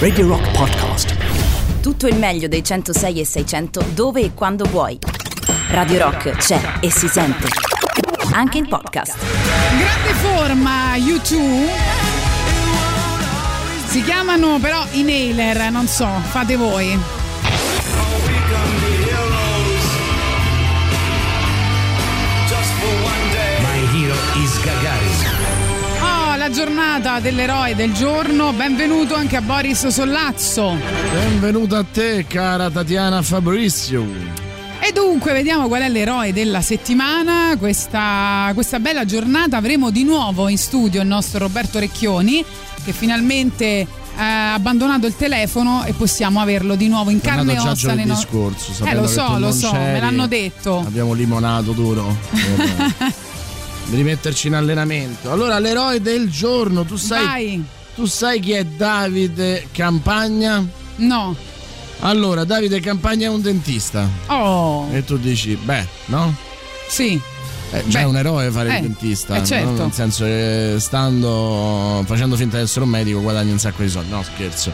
Radio Rock Podcast. Tutto il meglio dei 106 e 600 dove e quando vuoi. Radio Rock c'è e si sente. Anche in podcast. Grande forma, U2. Si chiamano però i Nailer, non so, fate voi. La giornata dell'eroe del giorno. Benvenuto anche a Boris Sollazzo. Benvenuto a te, cara Tatiana Fabrizio. E dunque vediamo qual è l'eroe della settimana. Questa, questa bella giornata avremo di nuovo in studio il nostro Roberto Recchioni che finalmente ha abbandonato il telefono e possiamo averlo di nuovo in carne e ossa. giovedì no- scorso, eh lo so, lo so, c'eri, me l'hanno detto. Abbiamo limonato duro per rimetterci in allenamento. Allora, l'eroe del giorno, tu sai, Vai. tu sai chi è Davide Campagna? No. Allora, Davide Campagna è un dentista. Oh, E tu dici, beh, no? sì. Eh, Beh, è un eroe fare eh, il dentista, eh, certo. no? nel senso che stando facendo finta di essere un medico guadagni un sacco di soldi. No, scherzo.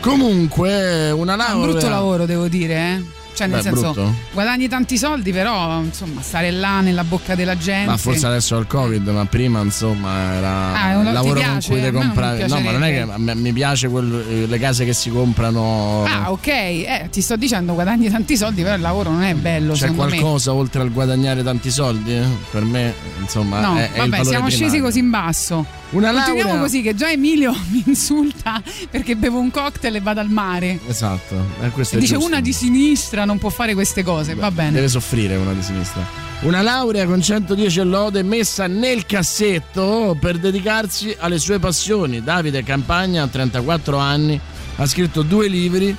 Comunque, una È laurea. un brutto lavoro, devo dire, eh. Cioè, nel Beh, senso, brutto? guadagni tanti soldi, però, insomma, stare là nella bocca della gente. Ma forse adesso al Covid, ma prima insomma era Ah, è un- lavoro piace? con cui me non compravi. No, ma non è che me- mi piace quel- eh, le case che si comprano. Ah, ok, eh, ti sto dicendo guadagni tanti soldi, però il lavoro non è bello, C'è qualcosa oltre al guadagnare tanti soldi? Per me, insomma, me. No, è, è vabbè, valore siamo scesi primario. così in basso. Una Continuiamo laurea. così che già Emilio mi insulta perché bevo un cocktail e vado al mare. Esatto, eh, questo E è dice giusto. una di sinistra non può fare queste cose, va bene. Deve soffrire una di sinistra. Una laurea con 110 lode messa nel cassetto per dedicarsi alle sue passioni. Davide Campagna, a 34 anni, ha scritto due libri,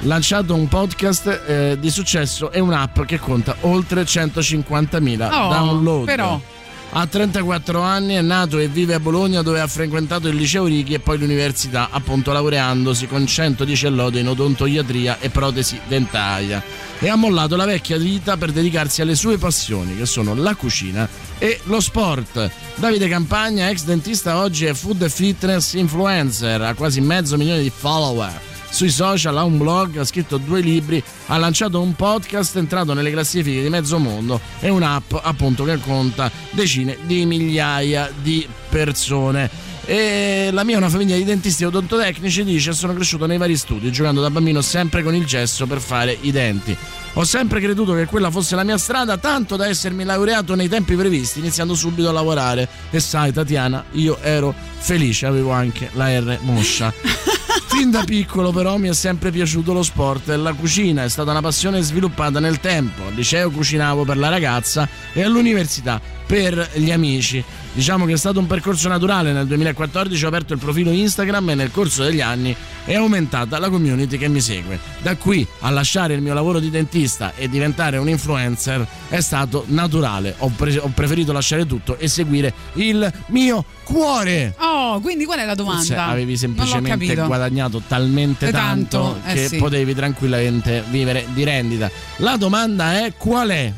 lanciato un podcast eh, di successo e un'app che conta oltre 150.000 Oh, download. però. A 34 anni è nato e vive a Bologna dove ha frequentato il liceo Righi e poi l'università, appunto laureandosi con 110 lode in odontoiatria e protesi dentaria. E ha mollato la vecchia vita per dedicarsi alle sue passioni, che sono la cucina e lo sport. Davide Campagna, ex dentista, oggi è food e fitness influencer, ha quasi mezzo milione di follower sui social, ha un blog, ha scritto due libri, ha lanciato un podcast, è entrato nelle classifiche di mezzo mondo e un'app appunto che conta decine di migliaia di persone. E la mia è una famiglia di dentisti e odontotecnici, dice sono cresciuto nei vari studi, giocando da bambino sempre con il gesso per fare i denti. Ho sempre creduto che quella fosse la mia strada, tanto da essermi laureato nei tempi previsti, iniziando subito a lavorare. E sai, Tatiana, io ero felice, avevo anche la R moscia. Fin da piccolo però mi è sempre piaciuto lo sport e la cucina è stata una passione sviluppata nel tempo. Al liceo cucinavo per la ragazza e all'università per gli amici. Diciamo che è stato un percorso naturale, nel 2014 ho aperto il profilo Instagram e nel corso degli anni è aumentata la community che mi segue. Da qui a lasciare il mio lavoro di dentista e diventare un influencer è stato naturale. Ho, pre- ho preferito lasciare tutto e seguire il mio cuore. Oh, quindi qual è la domanda? Cioè, avevi semplicemente guadagnato talmente Eh, tanto, tanto, eh, che sì. potevi tranquillamente vivere di rendita. La domanda è qual è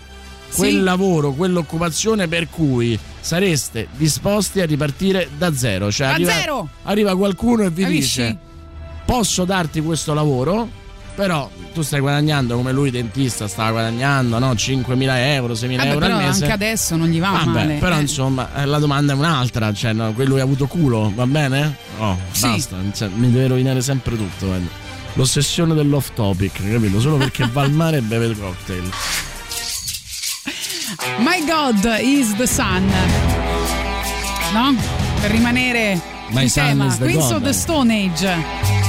quel Sì. lavoro, quell'occupazione per cui sareste disposti a ripartire da zero? Cioè, Da arriva, zero! arriva qualcuno e vi Capisci? dice posso darti questo lavoro, però tu stai guadagnando come lui dentista stava guadagnando, no? 5.000 euro, 6.000 Vabbè, euro al mese. anche adesso non gli va Vabbè, male. però eh. insomma eh, la domanda è un'altra, cioè no, quello che ha avuto culo, va bene? Oh, Sì. basta, cioè, mi deve rovinare sempre tutto. guarda. L'ossessione dell'off topic, capito? Solo perché va al mare e beve il cocktail. My God is the sun. No? Per rimanere My in tema. Queens God. of the Stone Age.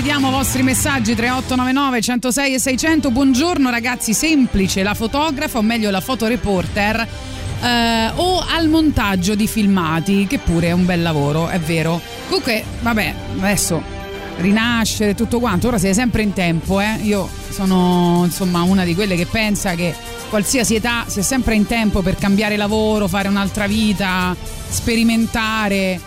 Vediamo i vostri messaggi 3899 106 e 600. Buongiorno ragazzi, semplice, la fotografa o meglio la fotoreporter eh, o al montaggio di filmati, che pure è un bel lavoro, è vero. Comunque, vabbè, adesso rinascere tutto quanto, ora sei sempre in tempo, eh. Io sono insomma una di quelle che pensa che qualsiasi età sia sempre in tempo per cambiare lavoro, fare un'altra vita, sperimentare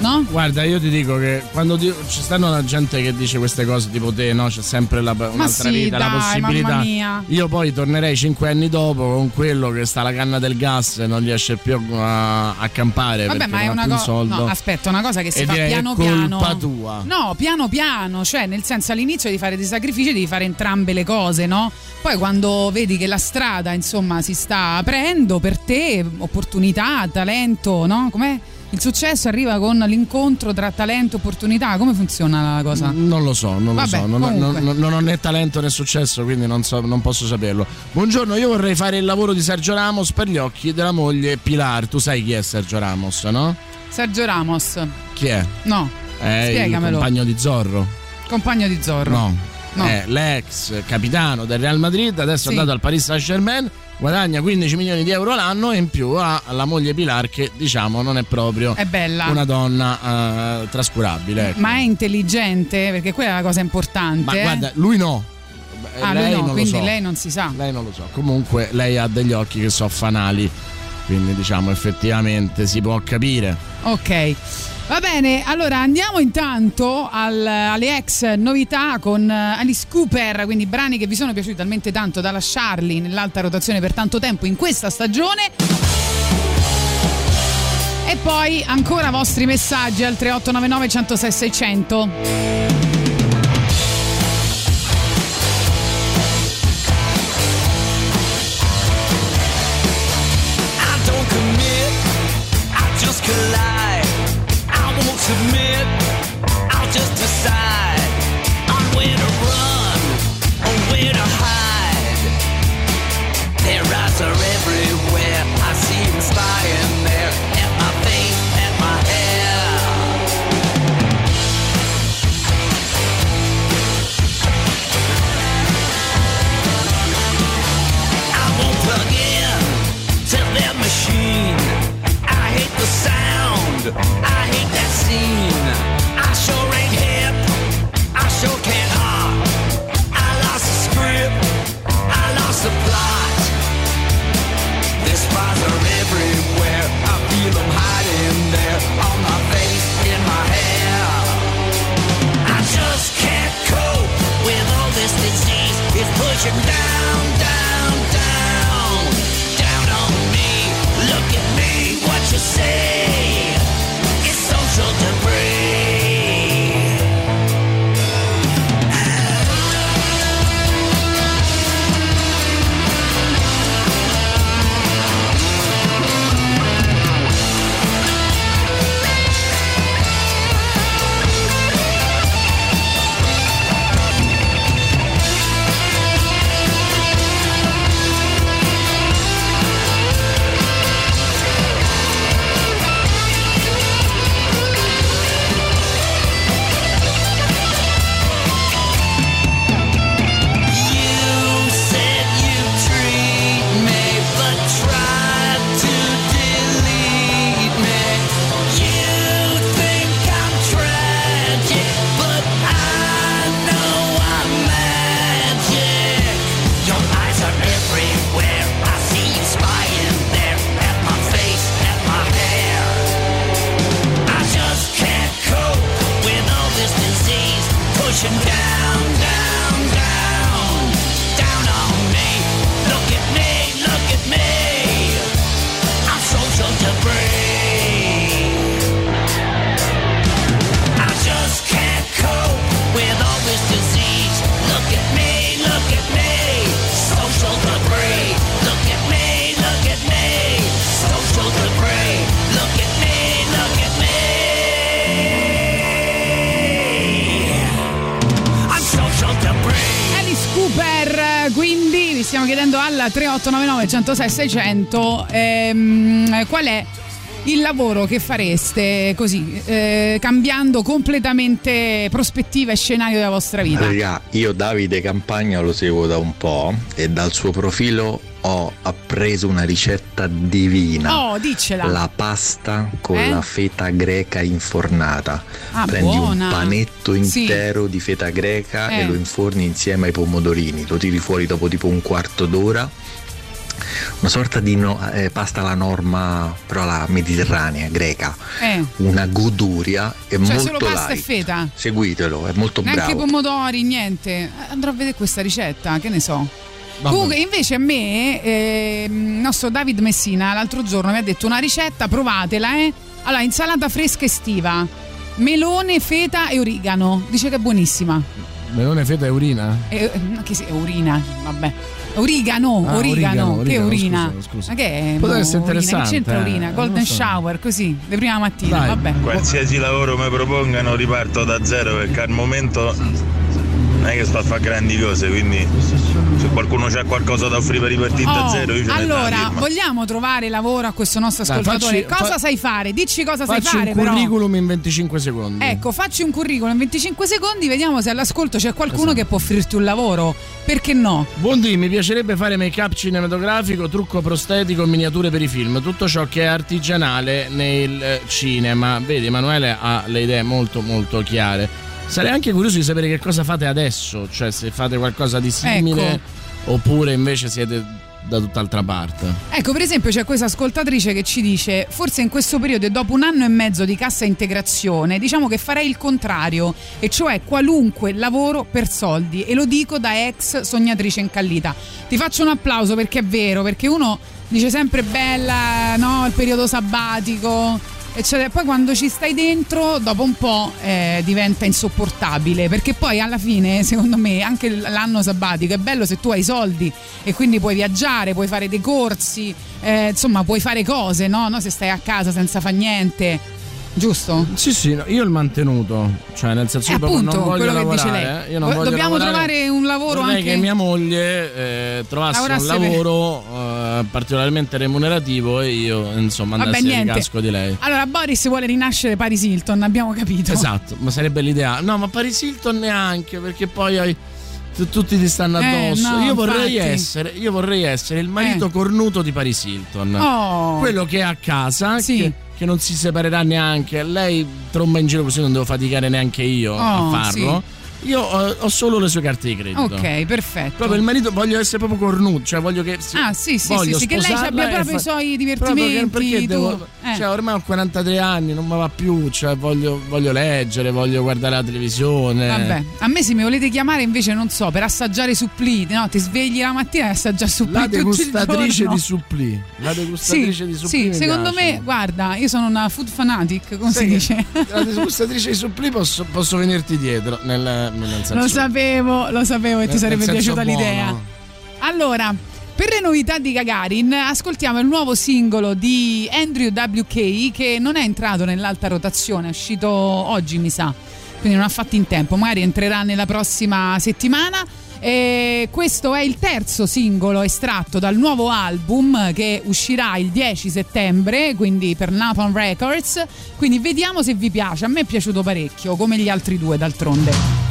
no? Guarda, io ti dico che quando ti, ci stanno la gente che dice queste cose tipo te, no? C'è sempre la, un'altra sì, vita, dai, la possibilità. Io poi tornerei cinque anni dopo con quello che sta alla canna del gas e non riesce più a, a campare Vabbè, ma è una un cosa. soldo. No, aspetta, una cosa che si E fa piano è piano. colpa tua. No, piano piano, cioè nel senso all'inizio di fare dei sacrifici devi fare entrambe le cose, no? Poi quando vedi che la strada, insomma, si sta aprendo per te, opportunità, talento, no? Com'è? Il successo arriva con l'incontro tra talento e opportunità, come funziona la cosa? Non lo so, non Vabbè, lo so, non, non- non ho né talento né successo, quindi non, so- non posso saperlo. Buongiorno, io vorrei fare il lavoro di Sergio Ramos per gli occhi della moglie Pilar. Tu sai chi è Sergio Ramos, no? Sergio Ramos. Chi è? No. È il Spiegamelo. compagno di Zorro. Compagno di Zorro. No. No. È l'ex capitano del Real Madrid, adesso è Sì. andato al Paris Saint Germain, guadagna 15 milioni di euro l'anno e in più ha la moglie Pilar che diciamo non è proprio È bella. una donna eh, trascurabile. ecco. Ma è intelligente, perché quella è la cosa importante. Ma eh. guarda, lui no. Ah, lei lui no, quindi so. lei non si sa. Lei non lo so. Comunque lei ha degli occhi che so fanali. Quindi diciamo effettivamente si può capire. Ok. Va bene, allora andiamo intanto al- alle ex novità con eh, Alice Cooper, quindi brani che vi sono piaciuti talmente tanto da lasciarli nell'alta rotazione per tanto tempo in questa stagione. E poi ancora vostri messaggi al 3899 106 600. I don't commit, I just collide. 106 600 ehm, qual è il lavoro che fareste così, eh, cambiando completamente prospettiva e scenario della vostra vita. Raga, io Davide Campagna lo seguo da un po' e dal suo profilo ho appreso una ricetta divina. Oh, diccela. La pasta con Eh? la feta greca infornata. Ah, Prendi buona. un panetto Sì. intero di feta greca Eh. e lo inforni insieme ai pomodorini. Lo tiri fuori dopo tipo un quarto d'ora. Una sorta di no- eh, pasta alla norma, però la mediterranea, greca. Eh, Una goduria e cioè molto solo pasta light. e feta. Seguitelo, è molto Neanche bravo. pomodori, niente. Eh, Andrò a vedere questa ricetta, che ne so. Comunque, invece, a me, eh, il nostro David Messina l'altro giorno mi ha detto una ricetta, provatela, eh. Allora, insalata fresca estiva, melone, feta e origano. Dice che è buonissima. Melone, feta e urina? E, eh, che si, urina, vabbè. Origano, Ah, origano, origano, che origano, urina. scusa, scusa. Ma che è? Potrebbe boh, essere urina? interessante, Che c'entra eh, urina? Golden so. shower, così, di prima mattina, Dai. vabbè. Qualsiasi lavoro mi propongano riparto da zero perché al momento non è che sto a fare grandi cose, quindi se qualcuno c'ha qualcosa da offrire per ripartire da Oh, zero io ce allora, vogliamo trovare lavoro a questo nostro Dai, ascoltatore? facci- cosa fa- sai fare? Dici cosa sai Facci fare, un però. curriculum in 25 secondi. Ecco, facci un curriculum in 25 secondi, vediamo se all'ascolto c'è qualcuno Esatto. che può offrirti un lavoro. Perché no? Buondì, mi piacerebbe fare make-up cinematografico, trucco prostetico miniature per i film, tutto ciò che è artigianale nel eh, cinema. Vedi, Emanuele ha le idee molto molto chiare. Sarei anche curioso di sapere che cosa fate adesso, cioè se fate qualcosa di simile Ecco. oppure invece siete da tutt'altra parte. Ecco, per esempio, c'è questa ascoltatrice che ci dice: Forse in questo periodo e dopo un anno e mezzo di cassa integrazione, diciamo che farei il contrario, e cioè qualunque lavoro per soldi. E lo dico da ex sognatrice incallita. Ti faccio un applauso perché è vero, perché uno dice sempre bella, no? Il periodo sabbatico. Eccetera. Poi quando ci stai dentro, dopo un po' eh, diventa insopportabile. Perché poi alla fine, secondo me, anche l'anno sabbatico è bello se tu hai soldi e quindi puoi viaggiare, puoi fare dei corsi, eh, insomma, puoi fare cose, no? No, Se stai a casa senza fare niente. Giusto? Sì, sì, no, io il mantenuto, cioè nel senso Eh, proprio appunto, non voglio quello che lavorare, dice lei. eh, io non dobbiamo lavorare. trovare un lavoro anche- che mia moglie eh, trovasse Lavorasse un per- lavoro eh, particolarmente remunerativo e io insomma Vabbè, andassi al niente. casco di lei. Allora, Boris vuole rinascere Paris Hilton, abbiamo capito. Esatto, ma sarebbe l'idea. No, ma Paris Hilton neanche, perché poi hai- tu- tutti ti stanno Eh, addosso. no, io, vorrei essere, io vorrei essere il marito Eh. cornuto di Paris Hilton. Oh. Quello che è a casa, Sì. che, che non si separerà neanche. Lei tromba in giro così non devo faticare neanche io a Oh, farlo. Io ho, ho solo le sue carte di credito. Ok, perfetto. Proprio il marito voglio essere proprio cornuto, cioè voglio che si- Ah, sì, sì, sì, sì, che lei abbia proprio i suoi Proprio che- divertimenti. perché tu. devo, Eh. cioè ormai ho 43 anni, non mi va più, cioè voglio, voglio leggere, voglio guardare la televisione. Vabbè, a me se mi volete chiamare invece non so, per assaggiare suppliti, no? Ti svegli la mattina e assaggiare suppliti La degustatrice di supplì. La Sì, degustatrice di supplì. sì, secondo piace. me, guarda, io sono una food fanatic, come Sai si che dice? La degustatrice di supplì posso, posso venirti dietro nel. Lo sapevo, lo sapevo e ti sarebbe piaciuta buono. l'idea. Allora, per le novità di Gagarin, ascoltiamo il nuovo singolo di Andrew WK che non è entrato nell'alta rotazione, è uscito oggi, mi sa. Quindi non ha fatto in tempo, magari entrerà nella prossima settimana. E questo è il terzo singolo estratto dal nuovo album che uscirà il 10 settembre, quindi per Napalm Records. Quindi vediamo se vi piace. A me è piaciuto parecchio, come gli altri due d'altronde.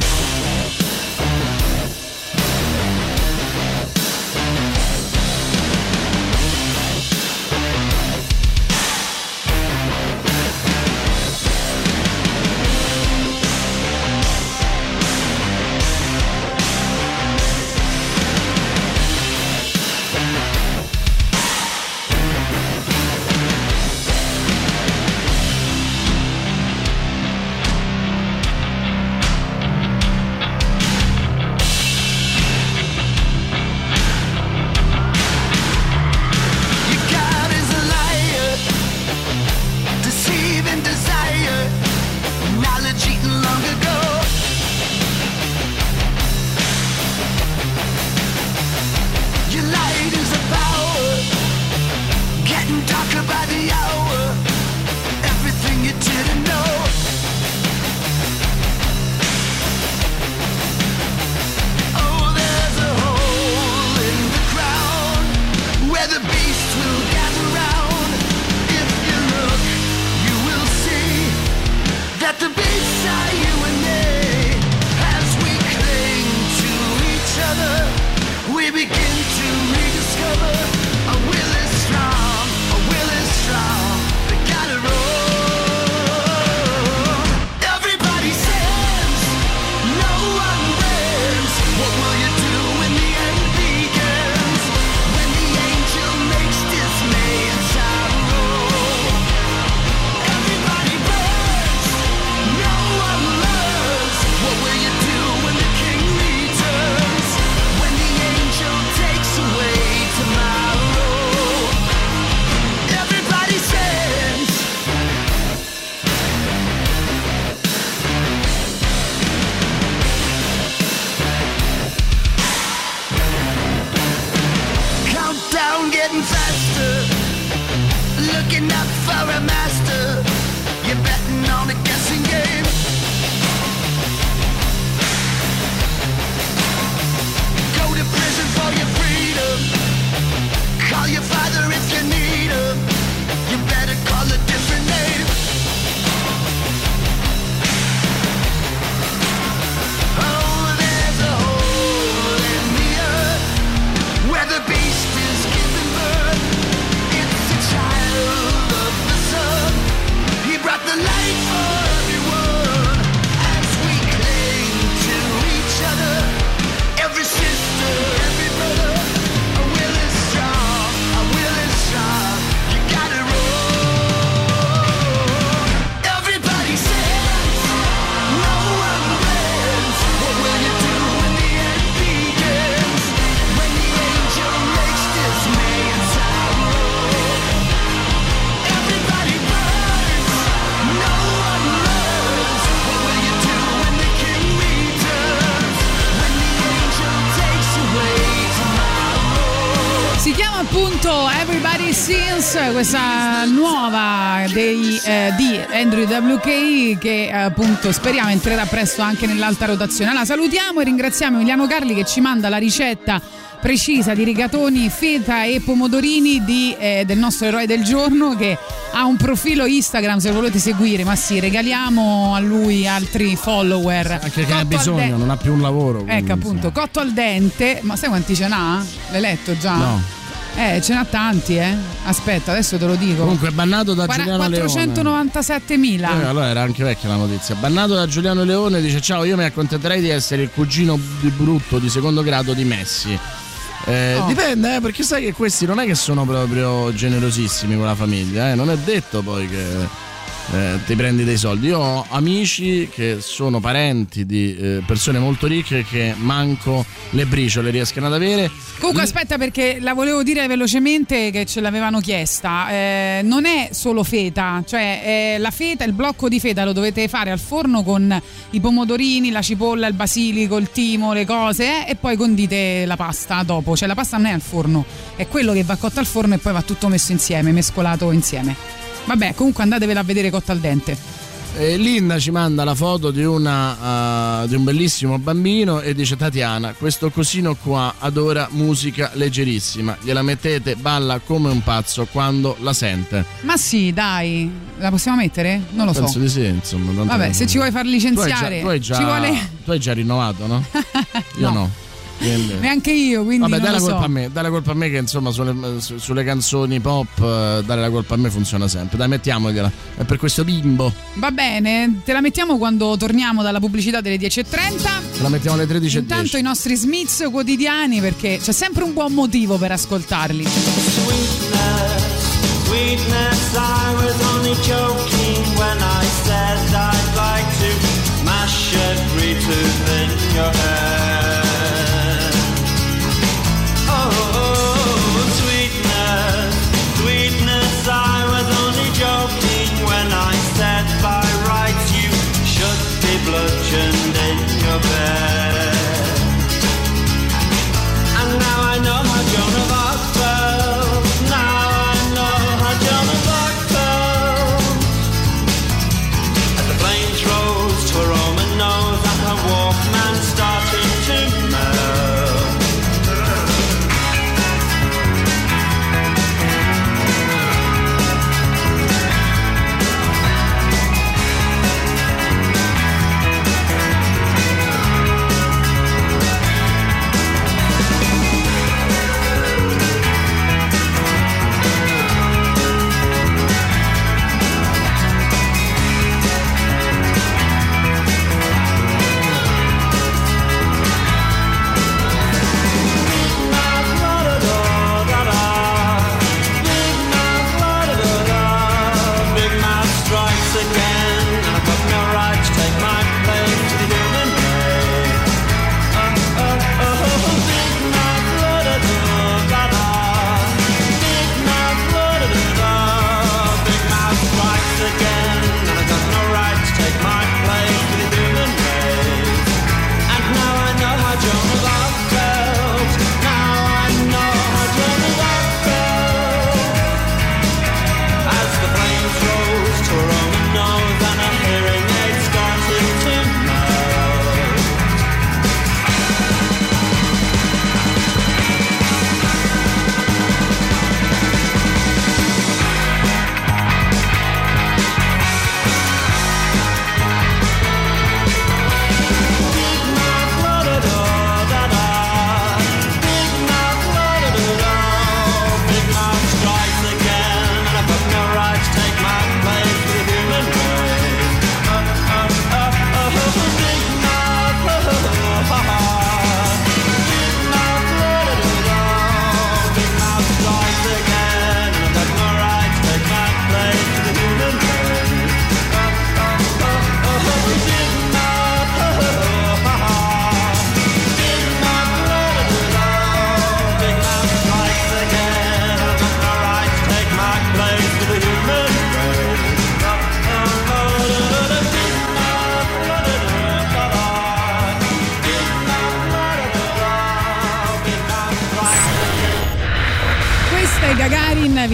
Questa nuova dei, eh, di Andrew WK che eh, appunto speriamo entrerà presto anche nell'alta rotazione. Allora salutiamo e ringraziamo Emiliano Carli che ci manda la ricetta precisa di rigatoni, feta e pomodorini di, eh, del nostro eroe del giorno che ha un profilo Instagram se volete seguire, ma sì, regaliamo a lui altri follower. Anche che ne ha bisogno, dente. non ha più un lavoro. Ecco appunto, cotto al dente, ma sai quanti ce n'ha? L'hai letto già? No. Eh, ce n'ha tanti, eh. Aspetta, adesso te lo dico. Comunque bannato da Quara- Giuliano Leone. 497.000. Eh, allora era anche vecchia la notizia. Bannato da Giuliano Leone dice: Ciao, io mi accontenterei di essere il cugino di brutto di secondo grado di Messi. Eh, Oh. Dipende, eh, perché sai che questi non è che sono proprio generosissimi con la famiglia, eh, non è detto poi che eh, ti prendi dei soldi. Io ho amici che sono parenti di eh, persone molto ricche che manco le briciole riescono ad avere. Comunque aspetta perché la volevo dire velocemente che ce l'avevano chiesta. Eh, non è solo feta, cioè la feta, il blocco di feta lo dovete fare al forno con i pomodorini, la cipolla, il basilico, il timo, le cose eh, e poi condite la pasta dopo. Cioè la pasta non è al forno, è quello che va cotto al forno e poi va tutto messo insieme, mescolato insieme. Vabbè, comunque andatevela a vedere cotta al dente. Eh, Linda ci manda la foto di, una, eh, di un bellissimo bambino e dice Tatiana, questo cosino qua adora musica leggerissima, gliela mettete, balla come un pazzo quando la sente. Ma sì, dai, la possiamo mettere? Non lo so. Penso di sì, insomma. Vabbè, se ci vuoi far Tu hai già, licenziare, tu hai già- ci vuole. tu hai già rinnovato, no? Io No. no. Quindi- Neanche io, quindi Vabbè, non dai la lo so. colpa a me, dai la colpa a me che insomma sulle, su- sulle canzoni pop eh, dare la colpa a me funziona sempre. Dai, mettiamogliela. È per questo bimbo. Va bene, te la mettiamo quando torniamo dalla pubblicità delle 10.30. Ce la mettiamo alle 13.10. Intanto i nostri Smiths quotidiani perché c'è sempre un buon motivo per ascoltarli. Sweetness, I was only joking when I said I'd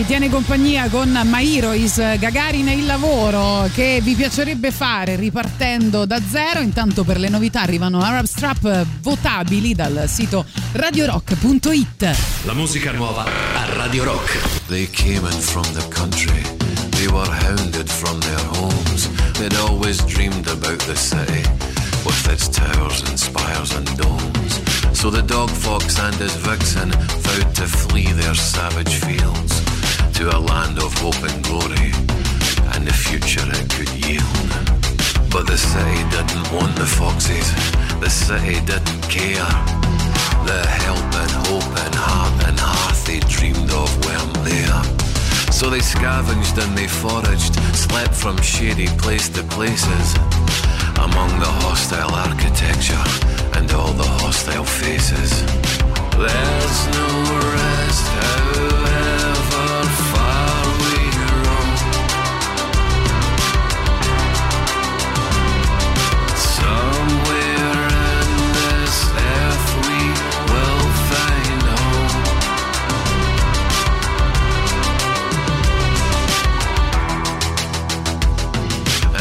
tiene compagnia con My Heroes, Gagarin è il lavoro che vi piacerebbe fare ripartendo da zero. Intanto per le novità arrivano Arab Strap votabili dal sito radiorock.it. La musica nuova a Radio Rock. They came in from the country. They were hounded from their homes. They'd always dreamed about the city with its towers and spires and domes. So the dog fox and his vixen vowed to flee their savage fields to a land of hope and glory and the future it could yield. But the city didn't want the foxes. The city didn't care. The help and hope and heart and hearth they dreamed of weren't there. So they scavenged and they foraged, slept from shady place to places, among the hostile architecture and all the hostile faces. There's no rest,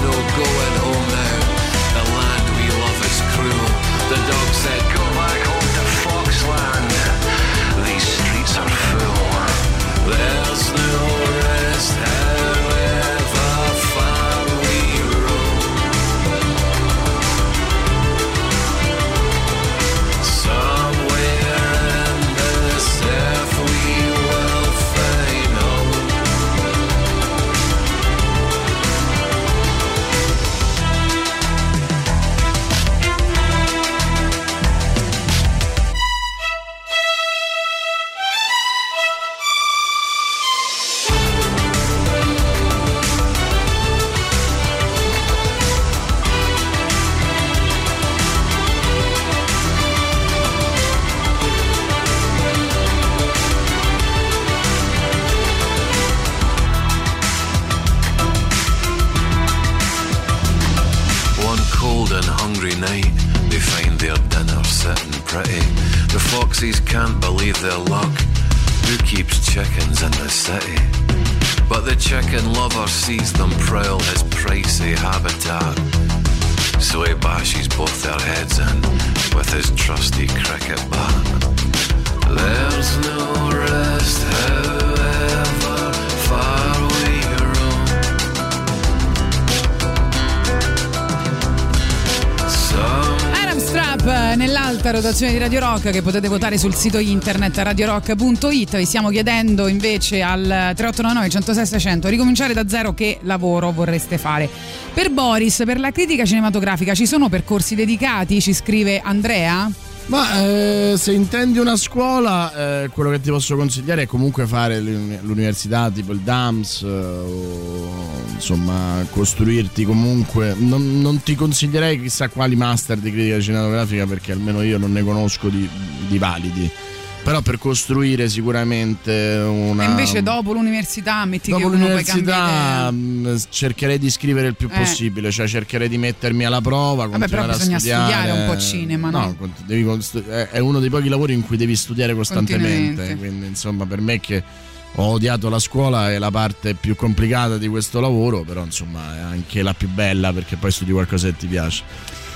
no going home now. The land we love is cruel. The dog said, nell'alta rotazione di Radio Rock che potete votare sul sito internet radiorock.it. Vi stiamo chiedendo invece al 3899 106 600 ricominciare da zero che lavoro vorreste fare. Per Boris, per la critica cinematografica ci sono percorsi dedicati? Ci scrive Andrea. Ma eh, se intendi una scuola, eh, quello che ti posso consigliare è comunque fare l'uni- l'università tipo il DAMS eh, o insomma costruirti comunque. Non, non ti consiglierei chissà quali master di critica cinematografica perché almeno io non ne conosco di, di validi. Però per costruire sicuramente una... E invece dopo l'università metti Dopo che l'università mh, cercherei di scrivere il più Eh. possibile, cioè cercherei di mettermi alla prova. Vabbè, però bisogna studiare. studiare un po' cinema, no? cont- devi è uno dei pochi lavori in cui devi studiare costantemente. Quindi, insomma, per me che ho odiato la scuola è la parte più complicata di questo lavoro, però insomma è anche la più bella perché poi studi qualcosa che ti piace.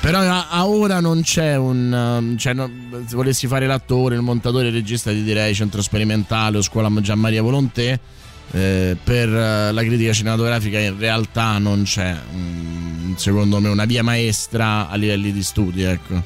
Però a, a ora non c'è un. um, Cioè, no, se volessi fare l'attore, il montatore, il regista, ti direi centro sperimentale o scuola Gian Maria Volonté. Eh, per eh, la critica cinematografica in realtà non c'è un secondo me una via maestra a livelli di studi, ecco.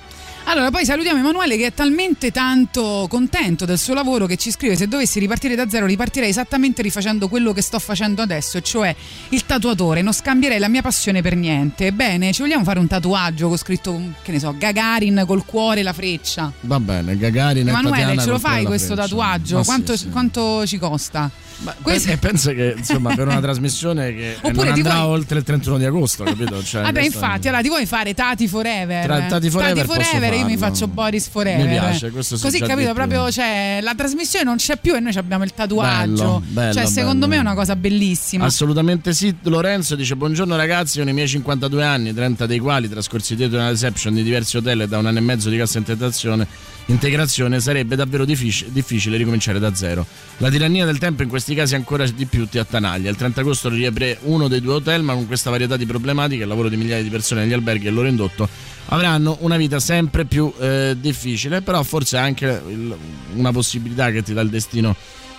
Allora, poi salutiamo Emanuele che è talmente tanto contento del suo lavoro che ci scrive: Se dovessi ripartire da zero, ripartirei esattamente rifacendo quello che sto facendo adesso, e cioè il tatuatore. Non scambierei la mia passione per niente. Bene, ci vogliamo fare un tatuaggio con scritto, che ne so, Gagarin col cuore la freccia. Va bene, Gagarin e Emanuele, Tatiana ce lo fai questo freccia. tatuaggio? Sì, quanto, sì. quanto ci costa? Ma Questo- pensa, pensa che insomma per una trasmissione che Oppure non andrà vuoi- oltre il 31 di agosto, capito? Cioè, Vabbè, infatti, allora ti vuoi fare Tati Forever? Tra- Tati Forever posso io mi faccio Boris Forever. Mi piace, questo sì, Così capito, proprio cioè, la trasmissione non c'è più e noi abbiamo il tatuaggio. Bello, bello, cioè, secondo bello. me è una cosa bellissima. Assolutamente sì. Lorenzo dice: Buongiorno ragazzi, io nei miei 52 anni, 30 dei quali trascorsi dietro una reception di diversi hotel e da un anno e mezzo di cassa integrazione, integrazione sarebbe davvero diffic- difficile ricominciare da zero. La tirannia del tempo in questi casi ancora di più ti attanaglia. Il 30 agosto riapre uno dei due hotel, ma con questa varietà di problematiche, il lavoro di migliaia di persone negli alberghi e il loro indotto avranno una vita sempre più eh, difficile, però forse anche il- una possibilità che ti dà il destino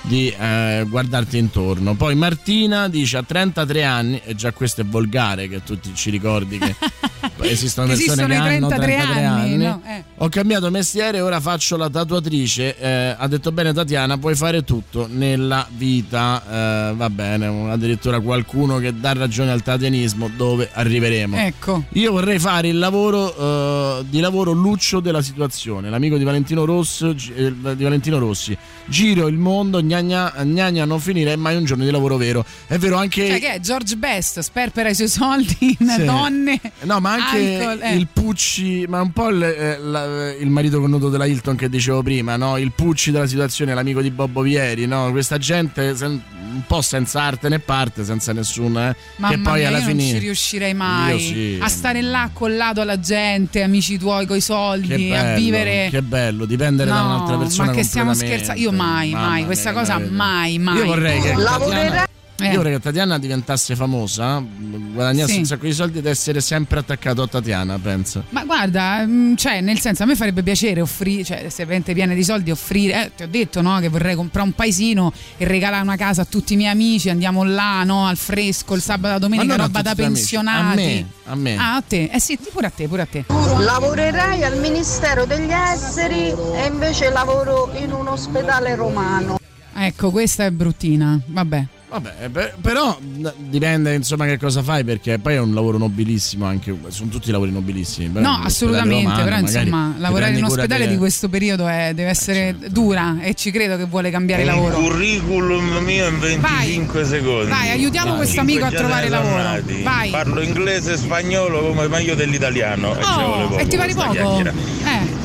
di eh, guardarti intorno. Poi Martina dice a 33 anni, e già questo è volgare che tu ci ricordi che esistono persone esistono che i hanno 33 33 anni, anni. no? Eh. Ho cambiato mestiere ora faccio la tatuatrice. Eh, ha detto bene Tatiana, puoi fare tutto nella vita. Eh, va bene, addirittura qualcuno che dà ragione al tatianismo, dove arriveremo. Ecco. Io vorrei fare il lavoro eh, di lavoro luccio della situazione, l'amico di Valentino, Rosso, eh, di Valentino Rossi. Giro il mondo, gnagna, gnagna non finire è mai un giorno di lavoro vero. È vero anche Cioè, che è George Best, sperpera i suoi soldi in Sì. donne. No, ma anche alcol, eh. il Pucci, ma un po' il, eh, la- il marito connuto della Hilton che dicevo prima, no? Il Pucci della situazione, l'amico di Bobbo Vieri, no? Questa gente sen- un po' senza arte né parte, senza nessun, eh, Mamma che poi mia, alla fine non ci riuscirei mai sì. a stare là accollato alla gente, amici tuoi coi soldi, bello, a vivere. che bello, dipendere da No, un'altra persona. ma che stiamo scherzando? Io mai, mai, questa cosa mai, mai. Io vorrei che Tatiana, Eh. io vorrei che Tatiana diventasse famosa, guadagnasse Sì. un sacco di soldi ed essere sempre attaccato a Tatiana, penso. Ma guarda, mm, cioè, nel senso, a me farebbe piacere offrire, cioè, se veramente piene di soldi, offrire. Eh, ti ho detto, no, che vorrei comprare un paesino e regalare una casa a tutti i miei amici. Andiamo là, no, al fresco, il sabato la domenica, roba da amici, pensionati. a me, a me. Ah, a te? Eh sì, pure a te, pure a te. Lavorerai al Ministero degli Esteri e invece lavoro in un ospedale romano. Ecco, questa è bruttina. Vabbè. Vabbè, per- però dipende insomma che cosa fai perché poi è un lavoro nobilissimo anche, sono tutti lavori nobilissimi. però No, un assolutamente, però romano, magari insomma, lavorare in un ospedale te- di questo periodo è- deve essere certo. dura e ci credo che vuole cambiare lavoro. curriculum mio in 25 secondi. Vai, aiutiamo questo amico a trovare lavoro. Vai. Parlo inglese e spagnolo come meglio dell'italiano. e Oh, poco e ti pare poco? Eh,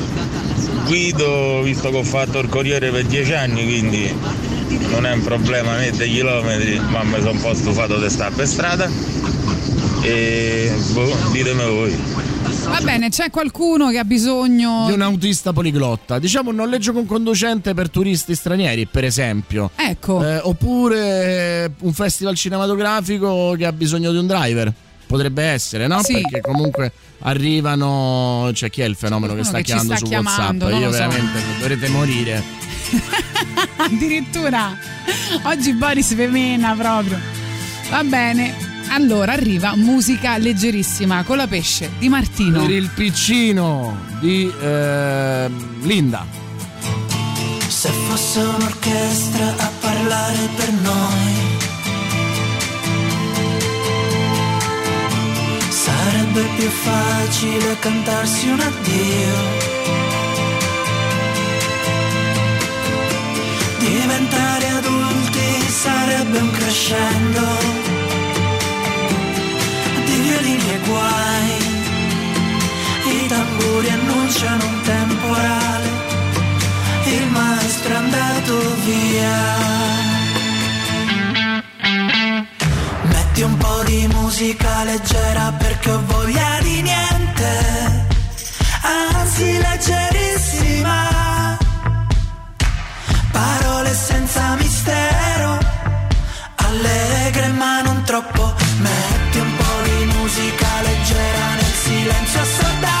Guido, visto che ho fatto il corriere per 10 anni, quindi non è un problema né dei chilometri, ma mi sono un po' stufato di stare per strada. E boh, ditemi voi. va bene, c'è qualcuno che ha bisogno. di un autista poliglotta, diciamo un noleggio con conducente per turisti stranieri, per esempio. Ecco. Eh, oppure un festival cinematografico che ha bisogno di un driver. Potrebbe essere, no? Sì. Perché comunque arrivano. Cioè, chi è il fenomeno che sta che ci chiamando sta su chiamando, WhatsApp? Io so. veramente dovrete morire. Addirittura oggi Boris Femena proprio. Va bene. Allora arriva musica leggerissima con la pesce di Martino. Per il piccino di ehm, Linda. Se fosse un'orchestra a parlare per noi, sarebbe più facile cantarsi un addio. Adulti sarebbe un crescendo di violini e guai. I tamburi annunciano un temporale il maestro è andato via. Metti un po' di musica leggera perché ho voglia di niente, anzi leggerissima. Parole senza mistero, allegre ma non troppo. Metti un po' di musica leggera nel silenzio assordante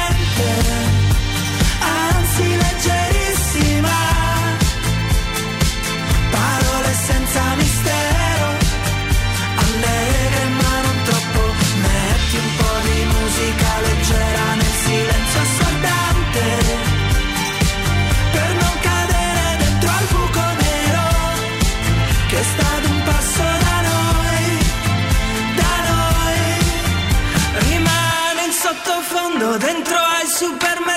dentro al supermercado.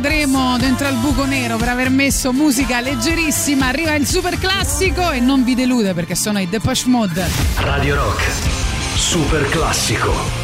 cadremo dentro al buco nero per aver messo musica leggerissima. Arriva il super classico e non vi delude perché sono i The Push Mod. Radio Rock, super classico.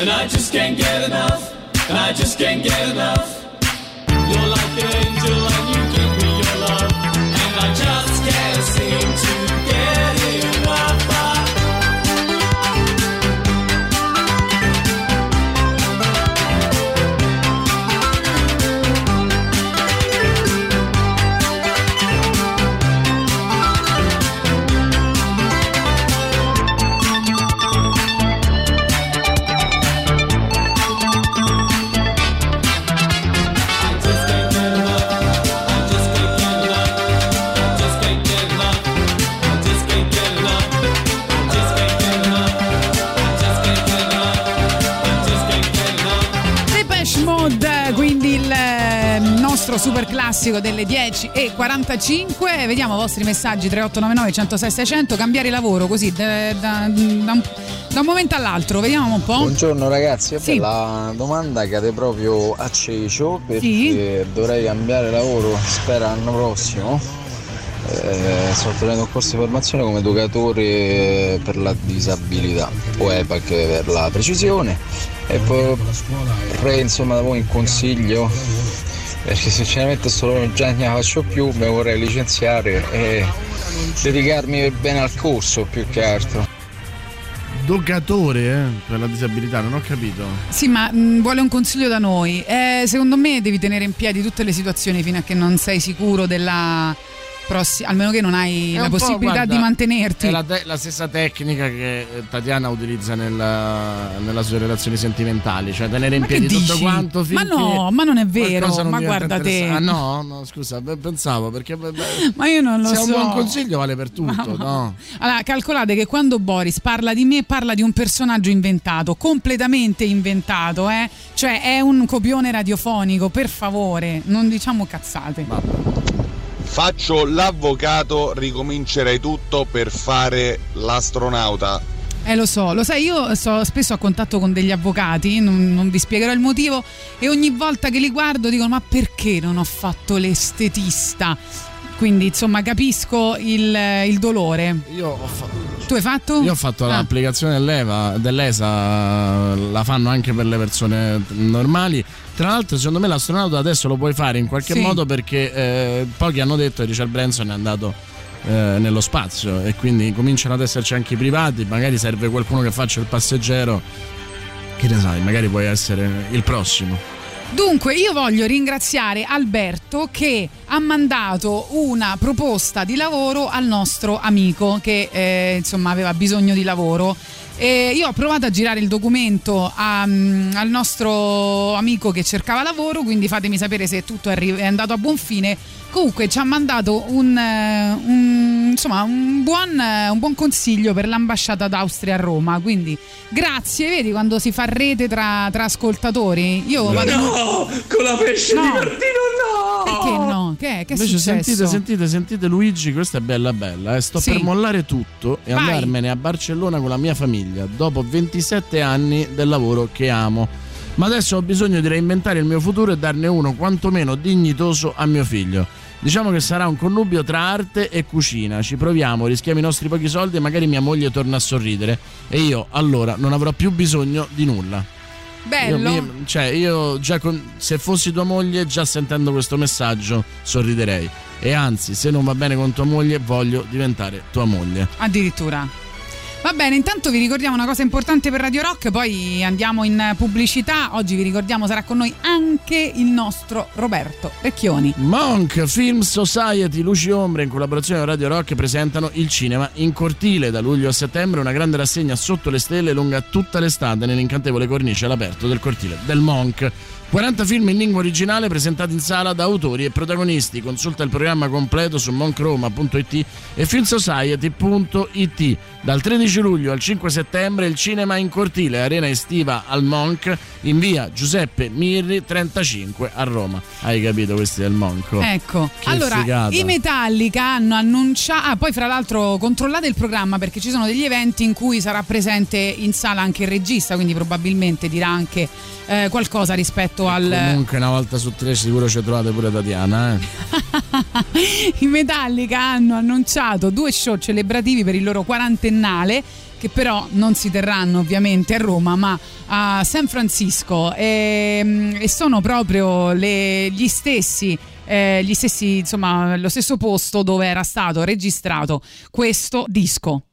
And I just can't get enough. And I just can't get enough. You're like classico delle 10 e 45. Vediamo i vostri messaggi 3899 106 600. Cambiare lavoro così da, da- da un, da un momento all'altro. Vediamo un po'. Buongiorno ragazzi, Sì. la domanda cade proprio a cecio perché Sì. dovrei cambiare lavoro, spero l'anno prossimo. Eh, sto facendo un corso di formazione come educatore per la disabilità o EPAC per la precisione e poi vorrei insomma da voi un consiglio perché sinceramente solo già non ne faccio più, mi vorrei licenziare e dedicarmi bene al corso più che altro. Educatore eh, per la disabilità, non ho capito. Sì, ma mh, vuole un consiglio da noi. Eh, secondo me devi tenere in piedi tutte le situazioni fino a che non sei sicuro della prossima, almeno che non hai È la possibilità guarda, di mantenerti. È la, te- la stessa tecnica che eh, Tatiana utilizza nella, nella sue relazioni sentimentali, cioè tenere in Ma piedi tutto quanto Ma no, ma non è vero, non ma guarda te. Ah no, no, scusa, beh, pensavo perché beh, beh, Ma io non lo se so. un buon consiglio vale per tutto, no? Allora, calcolate che quando Boris parla di me, parla di un personaggio inventato, completamente inventato, eh? Cioè è un copione radiofonico, per favore, non diciamo cazzate. Faccio l'avvocato, ricomincerei tutto per fare l'astronauta. Eh lo so, lo sai, io sto spesso a contatto con degli avvocati, non, non vi spiegherò il motivo, e ogni volta che li guardo dicono ma perché non ho fatto l'estetista? Quindi insomma capisco il, il dolore. Io ho fatto Tu hai fatto? Io ho fatto Ah. l'applicazione dell'EVA, dell'ESA, la fanno anche per le persone normali. Tra l'altro, secondo me l'astronauta adesso lo puoi fare in qualche Sì. modo perché eh, pochi hanno detto che Richard Branson è andato eh, nello spazio e quindi cominciano ad esserci anche i privati. Magari serve qualcuno che faccia il passeggero. Che ne sai, magari puoi essere il prossimo. Dunque, io voglio ringraziare Alberto che ha mandato una proposta di lavoro al nostro amico che eh, insomma aveva bisogno di lavoro. E io ho provato a girare il documento a- mm, al nostro amico che cercava lavoro, quindi fatemi sapere se tutto è, andato a buon fine. Comunque ci ha mandato un, eh, un- insomma, un, buon, eh, un buon consiglio per l'ambasciata d'Austria a Roma. Quindi grazie, vedi quando si fa rete tra, tra ascoltatori. Io vado in- con la pesce No. di Martino no! Perché no? Che è? Che è Invece successo? sentite, sentite, sentite Luigi, questa è bella bella. eh. Sto Sì. per mollare tutto e Vai. andarmene a Barcellona con la mia famiglia dopo 27 anni del lavoro che amo. Ma adesso ho bisogno di reinventare il mio futuro e darne uno quantomeno dignitoso a mio figlio. Diciamo che sarà un connubio tra arte e cucina. Ci proviamo, rischiamo i nostri pochi soldi e magari mia moglie torna a sorridere. E io allora non avrò più bisogno di nulla. Bello. Io, mi- cioè, io già con- se fossi tua moglie, già sentendo questo messaggio, sorriderei. E anzi, se non va bene con tua moglie, voglio diventare tua moglie. Addirittura. Va bene, intanto vi ricordiamo una cosa importante per Radio Rock, poi andiamo in pubblicità. Oggi vi ricordiamo sarà con noi anche il nostro Roberto Recchioni. Monk Film Society Luci Ombre in collaborazione con Radio Rock presentano il cinema in cortile da luglio a settembre una grande rassegna sotto le stelle lunga tutta l'estate nell'incantevole cornice all'aperto del cortile del Monk 40 film in lingua originale presentati in sala da autori e protagonisti consulta il programma completo su monkroma.it e filmsociety.it dal 13 luglio al 5 settembre il cinema in cortile arena estiva al Monk in via Giuseppe Mirri 35 a Roma hai capito questi del Monk oh. Ecco, Che allora figata. i Metallica hanno annunciato. Ah, poi fra l'altro controllate il programma perché ci sono degli eventi in cui sarà presente in sala anche il regista, quindi probabilmente dirà anche eh, qualcosa rispetto al. Comunque una volta su tre sicuro ci trovate pure Tatiana eh. I Metallica hanno annunciato due show celebrativi per il loro quarantennale che però non si terranno ovviamente a Roma ma a San Francisco e, e sono proprio le- gli stessi eh, gli stessi insomma lo stesso posto dove era stato registrato questo disco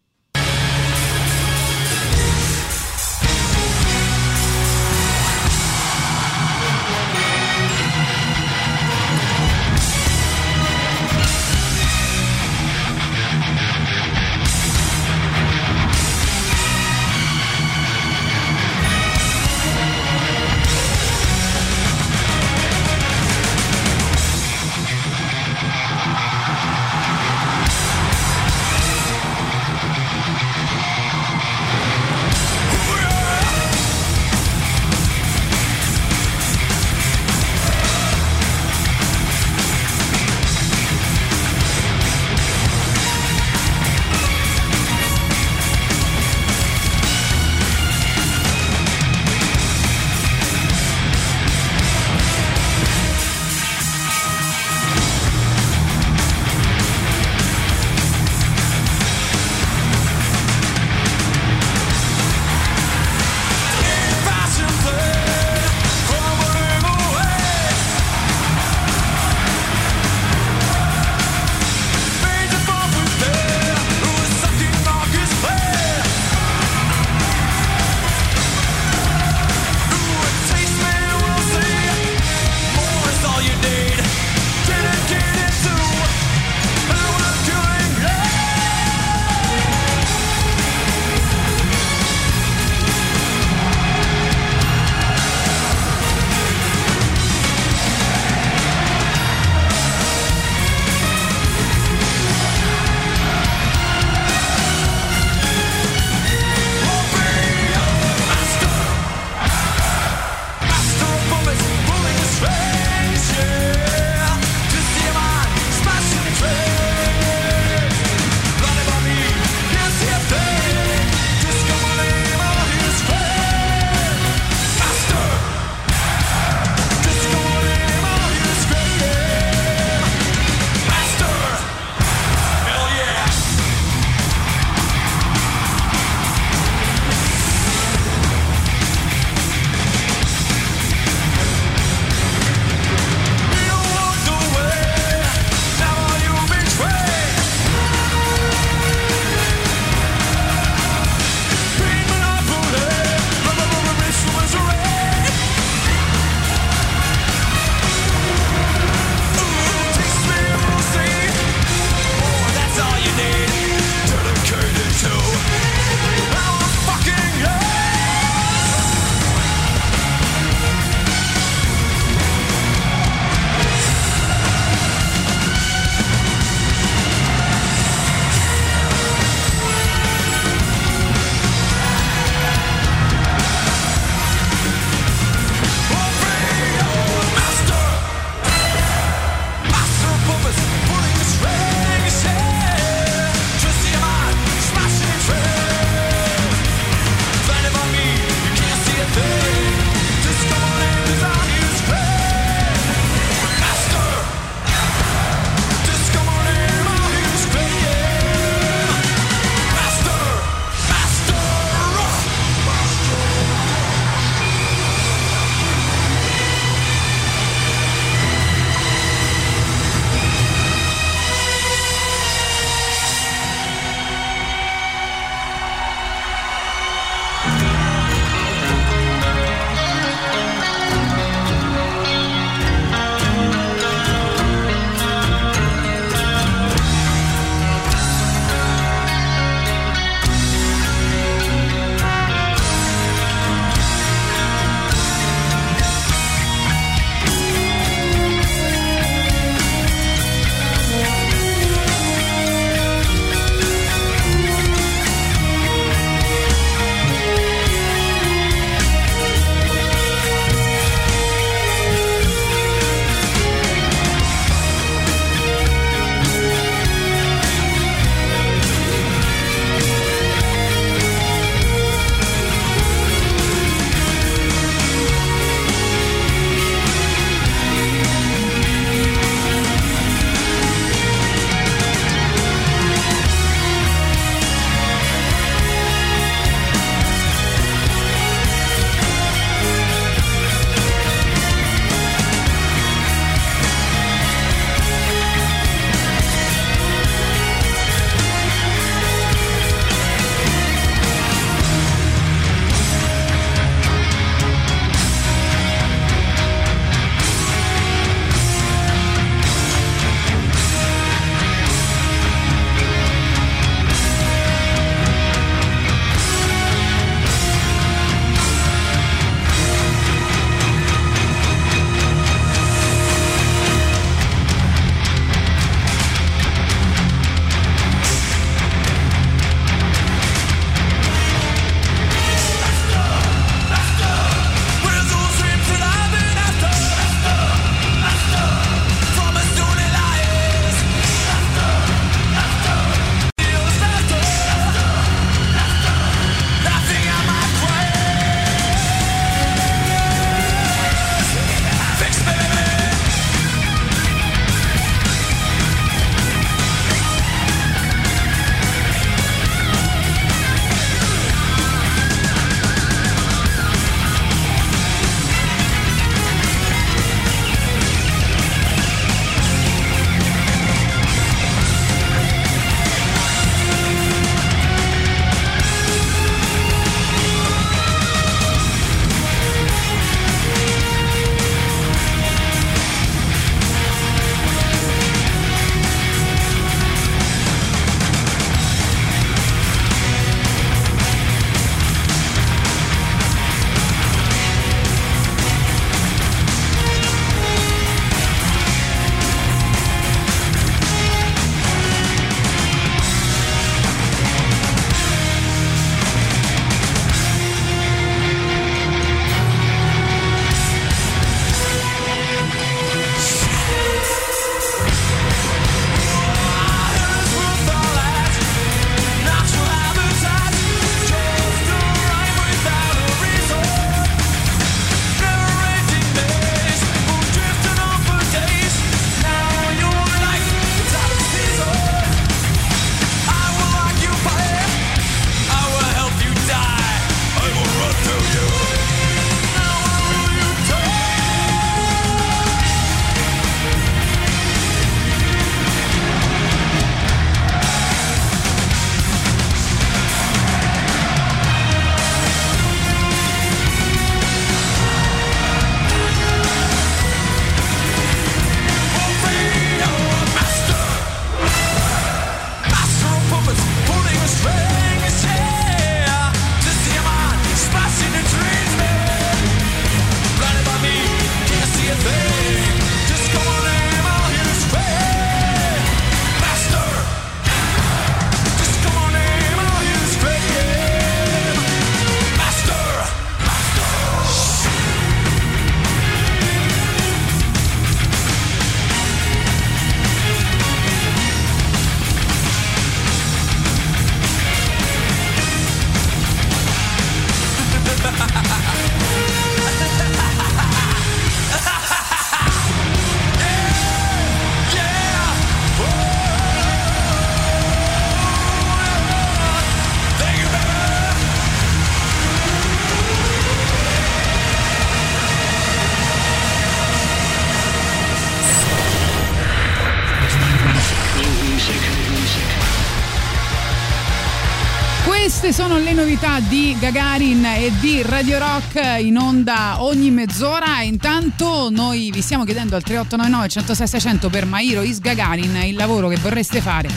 di Gagarin e di Radio Rock in onda ogni mezz'ora. Intanto noi vi stiamo chiedendo al 3899 106 600 per Mairo Is Gagarin il lavoro che vorreste fare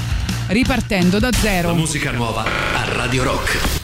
ripartendo da zero. La musica nuova a Radio Rock.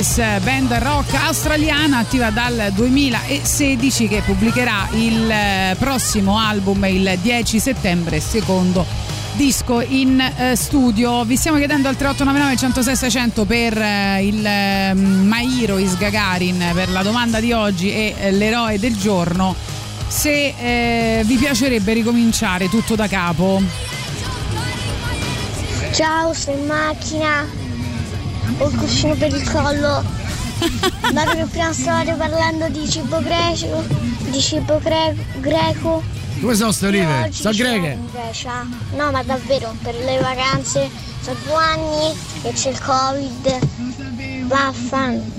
Eh, band rock australiana attiva dal 2016 che pubblicherà il eh, prossimo album il 10 settembre, secondo disco in eh, studio. Vi stiamo chiedendo al 3899 106 600 per eh, il eh, My Hero is Gagarin per la domanda di oggi e l'eroe del giorno. Se vi piacerebbe ricominciare tutto da capo. Ciao, sto in macchina. Ho il cuscino per il collo. Dato che prima stavate parlando di cibo greco, di cibo gre- greco. Come sono ste olive? Sono greche? in Grecia. No, ma davvero, per le vacanze sono due anni che c'è il Covid. Vaffan.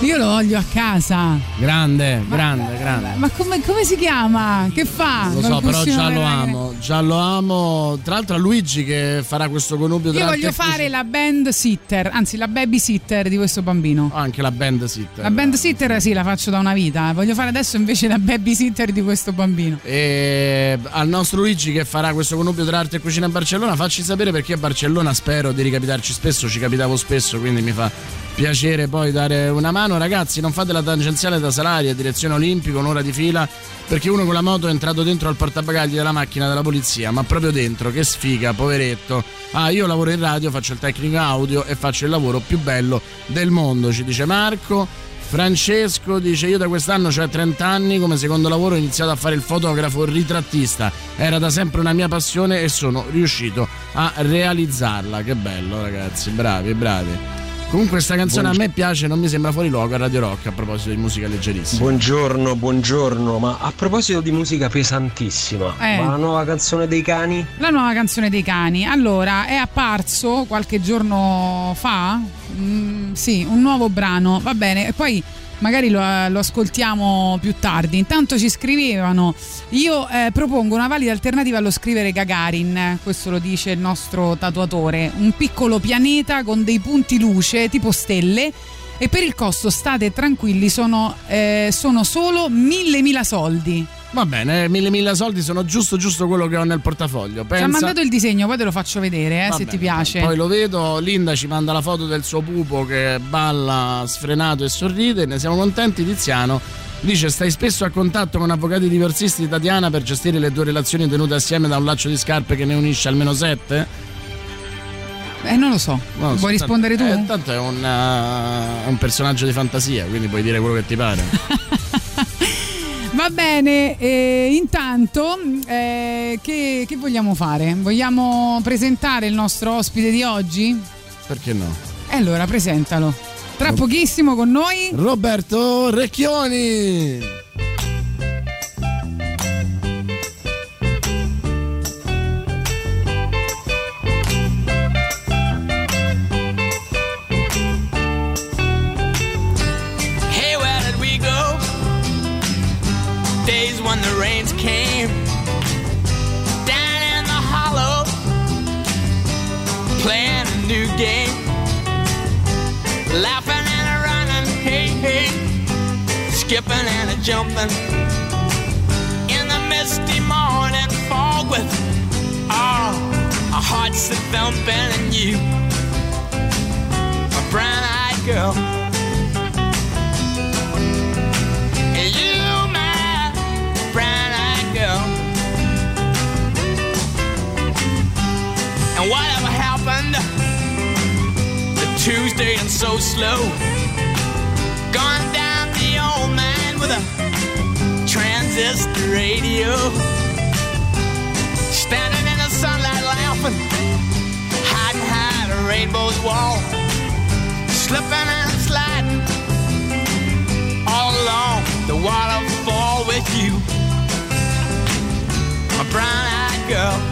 Io lo voglio a casa. Grande, grande, grande. Ma come, come si chiama? Che fa? Lo so, però già lo amo, già lo amo. Tra l'altro a Luigi che farà questo connubio Io tra voglio arte e fare la band sitter, anzi la baby sitter di questo bambino. Anche la band sitter. La band sitter sì, la faccio da una vita. Voglio fare adesso invece la baby sitter di questo bambino. E al nostro Luigi che farà questo connubio tra arte e cucina a Barcellona, facci sapere perché a Barcellona spero di ricapitarci spesso, ci capitavo spesso, quindi mi fa piacere poi dare una mano. Ragazzi, non fate la tangenziale da Salaria, direzione Olimpico, un'ora di fila, perché uno con la moto è entrato dentro al portabagagli della macchina della polizia, ma proprio dentro, che sfiga, poveretto. Ah, io lavoro in radio, faccio il tecnico audio e faccio il lavoro più bello del mondo, ci dice Marco. Francesco dice io da quest'anno, cioè 30 anni, come secondo lavoro ho iniziato a fare il fotografo ritrattista. Era da sempre una mia passione e sono riuscito a realizzarla. Che bello ragazzi, bravi, bravi. Comunque questa canzone a me piace, non mi sembra fuori luogo a Radio Rock a proposito di musica leggerissima. Buongiorno, buongiorno, ma a proposito di musica pesantissima, Eh. ma la nuova canzone dei cani? La nuova canzone dei cani. Allora, è apparso qualche giorno fa? Mm, sì, un nuovo brano. Va bene, e poi magari lo, lo ascoltiamo più tardi. Intanto ci scrivevano: Io eh, propongo una valida alternativa allo scrivere Gagarin. Questo lo dice il nostro tatuatore. Un piccolo pianeta con dei punti luce tipo stelle. E per il costo state tranquilli, sono, eh, sono solo mille mila soldi. Va bene, mille mille soldi sono giusto giusto quello che ho nel portafoglio. Ci ha Pensa... mandato il disegno, poi te lo faccio vedere eh, se bene, ti piace. Poi lo vedo, Linda ci manda la foto del suo pupo che balla sfrenato e sorride, ne siamo contenti. Tiziano Dice stai spesso a contatto con avvocati divorzisti di Tatiana per gestire le tue relazioni tenute assieme da un laccio di scarpe che ne unisce almeno sette? Eh, non lo so. Non lo so, Vuoi tanto- rispondere tu? eh, tanto è un, è un personaggio di fantasia, quindi puoi dire quello che ti pare. Va bene, e intanto eh, che, che vogliamo fare? Vogliamo presentare il nostro ospite di oggi? Perché no? E allora presentalo. Tra pochissimo con noi. Roberto Recchioni! Jumping in the misty morning fog with all our hearts a thumping and you, a brown-eyed girl. And you, my brown-eyed girl. And whatever happened to Tuesday and so slow? Radio. Standing in the sunlight laughing, hiding behind a rainbow's wall. Slipping and sliding all along the waterfall with you, my brown-eyed girl.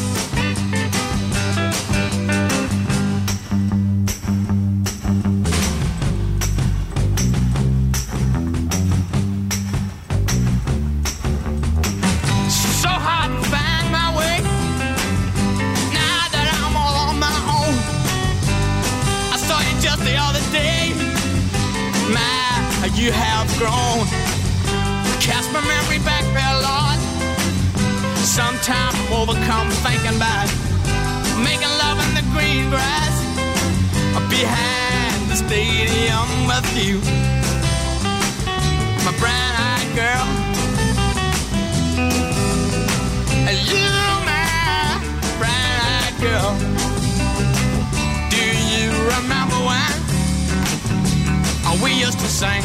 You have grown. Cast my memory back there, Lord. Sometimes I'm overcome thinking about making love in the green grass behind the stadium with you, my brown-eyed girl. Used to sing?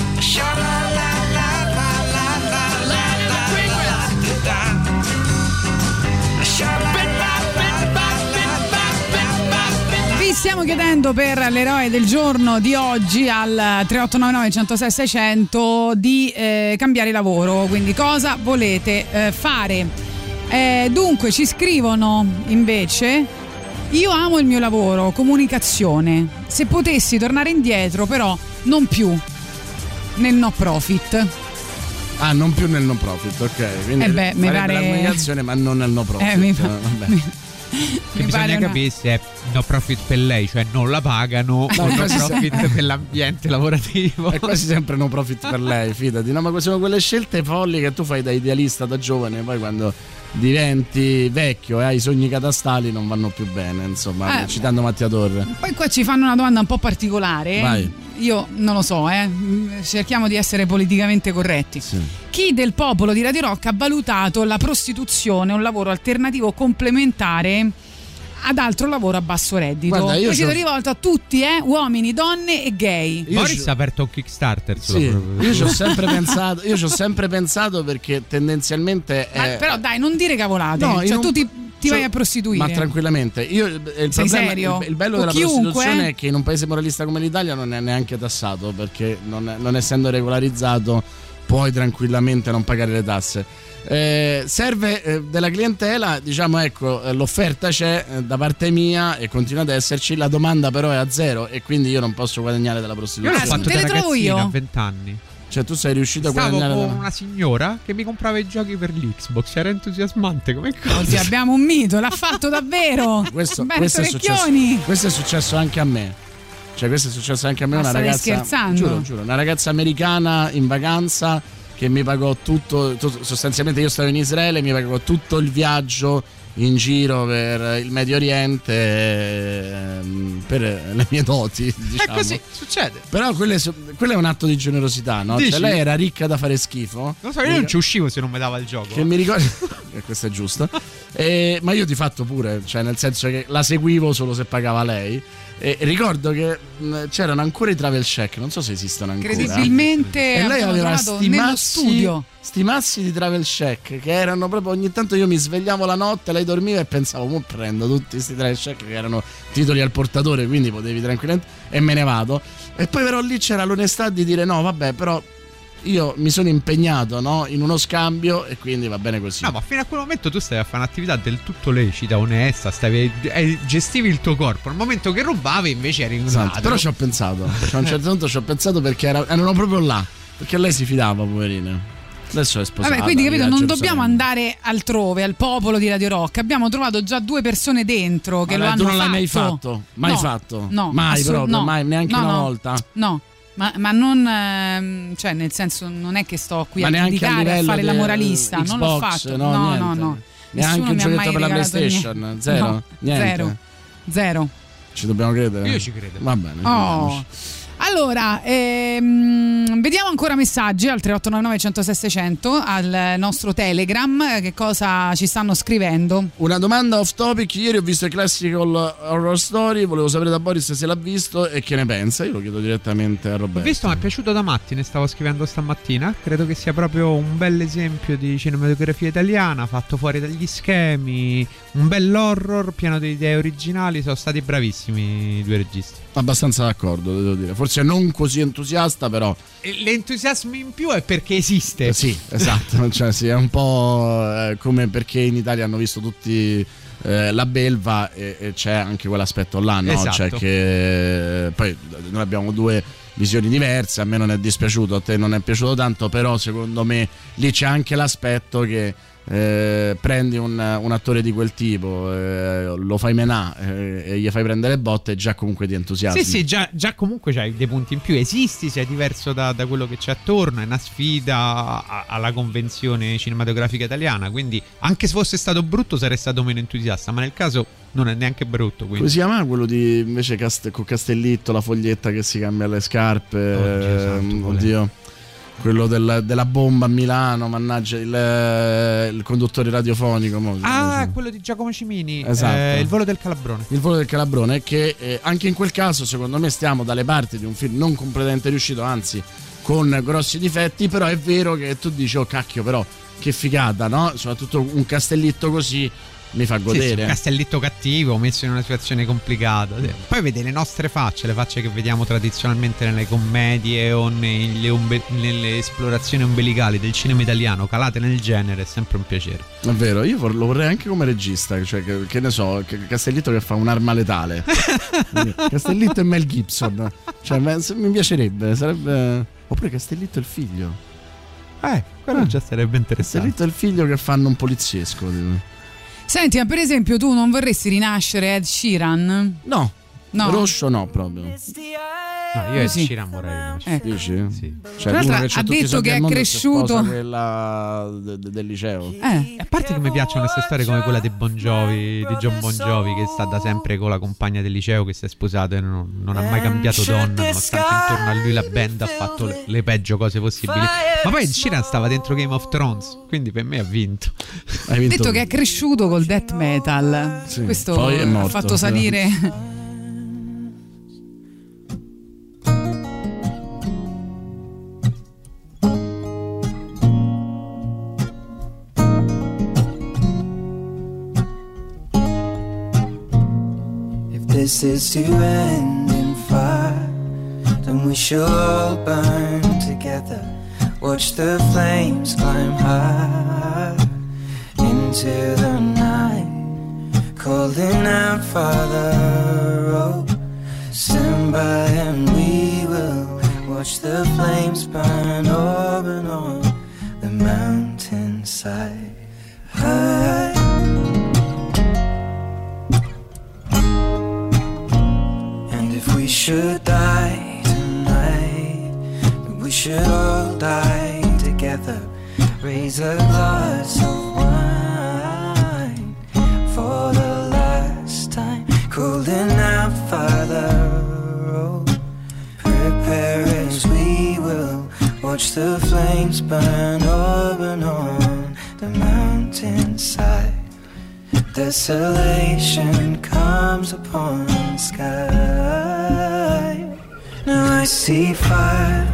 Vi stiamo chiedendo per l'eroe del giorno di oggi al 3899 106 600 di eh, cambiare lavoro, quindi cosa volete eh, fare? Eh, dunque ci scrivono invece io amo il mio lavoro, comunicazione. Se potessi tornare indietro però non più nel no profit. Ah, non più nel non profit, ok. Quindi Eh beh, mi pare- la comunicazione, ma non nel no profit. Eh, mi fa- vabbè. mi- Che mi bisogna una- capire se è no profit per lei, cioè non la pagano, No, o no profit per l'ambiente lavorativo. È quasi sempre no profit per lei, fidati. No, ma sono quelle scelte folli che tu fai da idealista da giovane, poi quando diventi vecchio e hai sogni catastali non vanno più bene, insomma, Eh, citando Mattia Torre. Poi qua ci fanno una domanda un po' particolare. Vai. Io non lo so, eh. cerchiamo di essere politicamente corretti. Chi del popolo di Radio Rock ha valutato la prostituzione un lavoro alternativo complementare ad altro lavoro a basso reddito? Guarda, io c'ho- rivolto a tutti, eh, uomini, donne e gay. Boris ha aperto un Kickstarter Sì, io ci ho sempre pensato, io ci ho sempre pensato perché tendenzialmente Ma è però dai, non dire cavolate. No, cioè, un- tu ti, ti cioè, vai a prostituire. Ma tranquillamente, io il Sei problema- serio? il, il bello O della chiunque? prostituzione è che in un paese moralista come l'Italia non è neanche tassato perché non, è- non essendo regolarizzato puoi tranquillamente non pagare le tasse. Eh, serve eh, della clientela, diciamo ecco, eh, l'offerta c'è eh, da parte mia e continua ad esserci, la domanda però è a zero e quindi io non posso guadagnare dalla Io l'ho prostituzione. fatto te le trovo io? a 20 anni. Cioè, tu sei riuscito a Stavo guadagnare. con da- una signora che mi comprava i giochi per l'Xbox, era entusiasmante come cosa. Oggi abbiamo un mito, l'ha fatto davvero. Questo, questo è successo, questo è successo anche a me. Cioè, questo è successo anche a me. Ma una stai ragazza. scherzando? Giuro, giuro. Una ragazza americana in vacanza che mi pagò tutto. tu- sostanzialmente, io stavo in Israele, mi pagò tutto il viaggio in giro per il Medio Oriente ehm, per le mie doti. È Diciamo. così, succede. Però quello è, quello è un atto di generosità, no? Dici? Cioè, lei era ricca da fare schifo. Non so, io non ci uscivo se non mi dava il gioco. Che mi ricordo. e questo è giusto. E- ma io di fatto pure, cioè nel senso che la seguivo solo se pagava lei. E ricordo che mh, c'erano ancora i travel check, non so se esistono ancora. Credibilmente E lei aveva trovato sti nello massi, studio. sti massi di travel check che erano proprio ogni tanto io mi svegliavo la notte, lei dormiva e pensavo, mo prendo tutti questi travel check che erano titoli al portatore, quindi potevi tranquillamente e me ne vado. E poi però lì c'era l'onestà di dire no, vabbè, però io mi sono impegnato no, in uno scambio e quindi va bene così. No, ma fino a quel momento tu stavi a fare un'attività del tutto lecita, onesta, stavi, eh, gestivi il tuo corpo. Nel momento che rubavi invece eri un Esatto, però ci ho pensato. Cioè, a un certo punto ci ho pensato perché era- erano proprio là. Perché lei si fidava, poverina. Adesso è sposata. Vabbè, quindi capito, non dobbiamo andare altrove, al popolo di Radio Rock. Abbiamo trovato già due persone dentro che Ma lo tu hanno non l'hai mai fatto. fatto? Mai No, fatto? No, Mai assolut- proprio, no. mai, neanche No, una no. volta. No. Ma, ma non, ehm, cioè, nel senso, non è che sto qui Ma a a giudicare, a, livello fare la moralista. non l'ho Xbox, fatto. no, No, no, no. Neanche Nessuno un mi ha mai giochetto per la PlayStation? niente. Zero? No, Niente? Zero. Zero. Ci dobbiamo credere? Io ci credo. Va bene. Oh. Allora, ehm, vediamo ancora messaggi al 3899 106 600 al nostro Telegram. Che cosa ci stanno scrivendo? Una domanda off topic. Ieri ho visto il Classical Horror Story. Volevo sapere da Boris se l'ha visto e che ne pensa. Io lo chiedo direttamente a Ho Roberto. visto, mi è piaciuto da matti, ne stavo scrivendo stamattina. Credo che sia proprio un bel esempio di cinematografia italiana, fatto fuori dagli schemi, un bell'horror pieno di idee originali. Sono stati bravissimi i due registi. Abbastanza d'accordo, devo dire. Forse non così entusiasta, però. L'entusiasmo in più è perché esiste. Eh, Sì, esatto. cioè, sì, è un po' eh, come perché in Italia hanno visto tutti eh, la belva e, e c'è anche quell'aspetto là, no? Esatto. Cioè che poi noi abbiamo due visioni diverse, a me non è dispiaciuto, a te non è piaciuto tanto, però secondo me lì c'è anche l'aspetto che eh, prendi un, un attore di quel tipo, eh, lo fai menà eh, e gli fai prendere botte già comunque ti entusiasmi. Sì, sì, già, già comunque c'hai dei punti in più. Esisti, sei diverso da, da quello che c'è attorno. È una sfida a- alla convenzione cinematografica italiana. Quindi, anche se fosse stato brutto, sarei stato meno entusiasta. Ma nel caso non è neanche brutto. Come Quindi. si chiama quello di invece Cast- con Castellitto, la foglietta che si cambia le scarpe? Oddio santo, ehm, qual è? oddio. Quello del- della bomba a Milano, mannaggia il, il conduttore radiofonico. mo- Ah, quello di Giacomo Cimini. Esatto. eh, il volo del Calabrone. Il volo del Calabrone, che eh, anche in quel caso, secondo me, stiamo dalle parti di un film non completamente riuscito, anzi, con grossi difetti. Però è vero che tu dici, oh cacchio, però che figata, no? Soprattutto un castellitto così mi fa Sì, sì, godere. un castellitto cattivo messo in una situazione complicata. Sì. Poi vede le nostre facce, le facce che vediamo tradizionalmente nelle commedie o nelle, ombe- nelle esplorazioni ombelicali del cinema italiano, calate nel genere, è sempre un piacere. È vero, io lo vorrei anche come regista, cioè che, che ne so, che Castellitto che fa un'arma letale. Castellitto e Mel Gibson. Cioè, mi piacerebbe, sarebbe... Oppure Castellitto e il figlio. Eh, quello già sarebbe interessante. Castellitto e il figlio che fanno un poliziesco. tipo. Senti, ma per esempio, tu non vorresti rinascere Ed Sheeran? No. No. Rosso no, proprio. No, io e Sì. Sheeran vorrei. Ecco. Dici? Sì. Cioè, Tra l'altro uno che ha detto che è cresciuto- quella de- de- del liceo. Eh. A parte che mi piacciono queste storie come quella di Bon Jovi, di John Bon Jovi, che sta da sempre con la compagna del liceo che si è sposato e non, non ha mai cambiato donna, nonostante intorno a lui la band ha fatto le, le peggio cose possibili. Ma poi Sheeran stava dentro Game of Thrones, quindi per me ha vinto. Ha detto che è cresciuto col death metal. Sì, Questo ha fatto salire. this is to end in fire. Then we shall all burn together. Watch the flames climb high into the night, calling out, Father, oh, stand by and we will watch the flames burn over on the mountainside. High should die tonight, we should all die together. Raise a glass of wine for the last time. Cooling out, Father. Oh, prepare as we will watch the flames burn open on the mountainside. Desolation comes upon the sky. See fire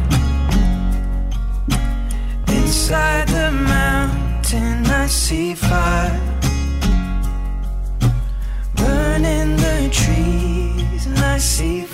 inside the mountain. I see fire burning the trees, I see fire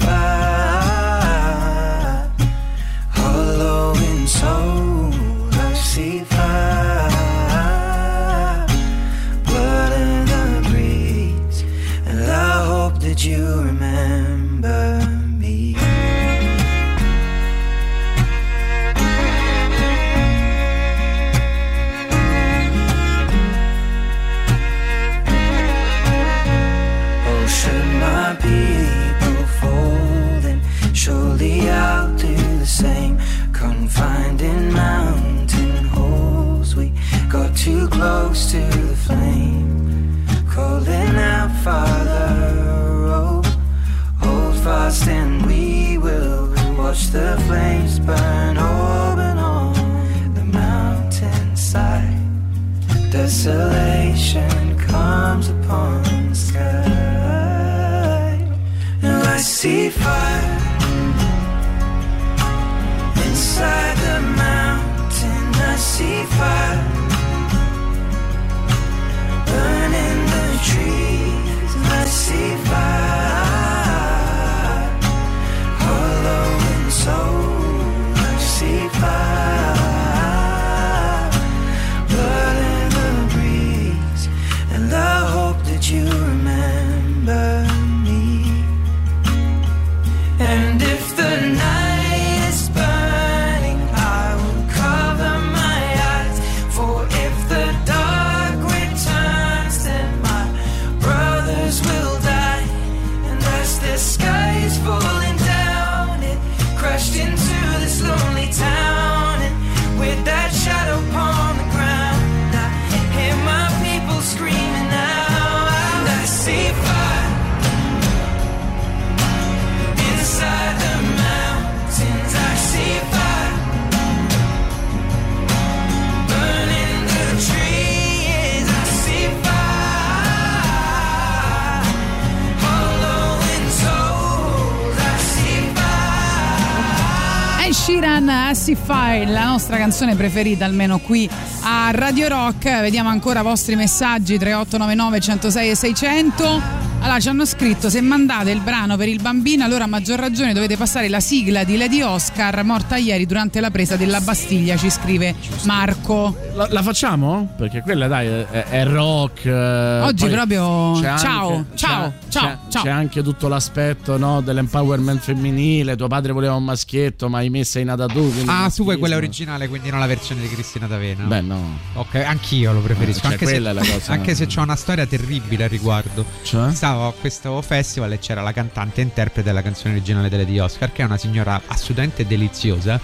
Sheeran Assify, la nostra canzone preferita almeno qui a Radio Rock. Vediamo ancora i vostri messaggi 3899 106 e 600. Allora ci hanno scritto se mandate il brano per il bambino allora a maggior ragione dovete passare la sigla di Lady Oscar morta ieri durante la presa della Bastiglia ci scrive Marco. La, la facciamo? Perché quella dai è, è rock. eh, Oggi proprio- c'è ciao, anche- ciao, c'è- ciao, c'è- ciao. C'è anche tutto l'aspetto no, dell'empowerment femminile. Tuo padre voleva un maschietto, ma hai messa in quindi Ah, tu vuoi quella originale, quindi non la versione di Cristina D'Avena? Beh, no. Ok, anch'io lo preferisco. Eh, cioè, anche, se, quella è la cosa- anche se c'ho una storia terribile al riguardo. Cioè? Stavo a questo festival e c'era la cantante e interprete della canzone originale delle di Oscar, che è una signora assolutamente deliziosa.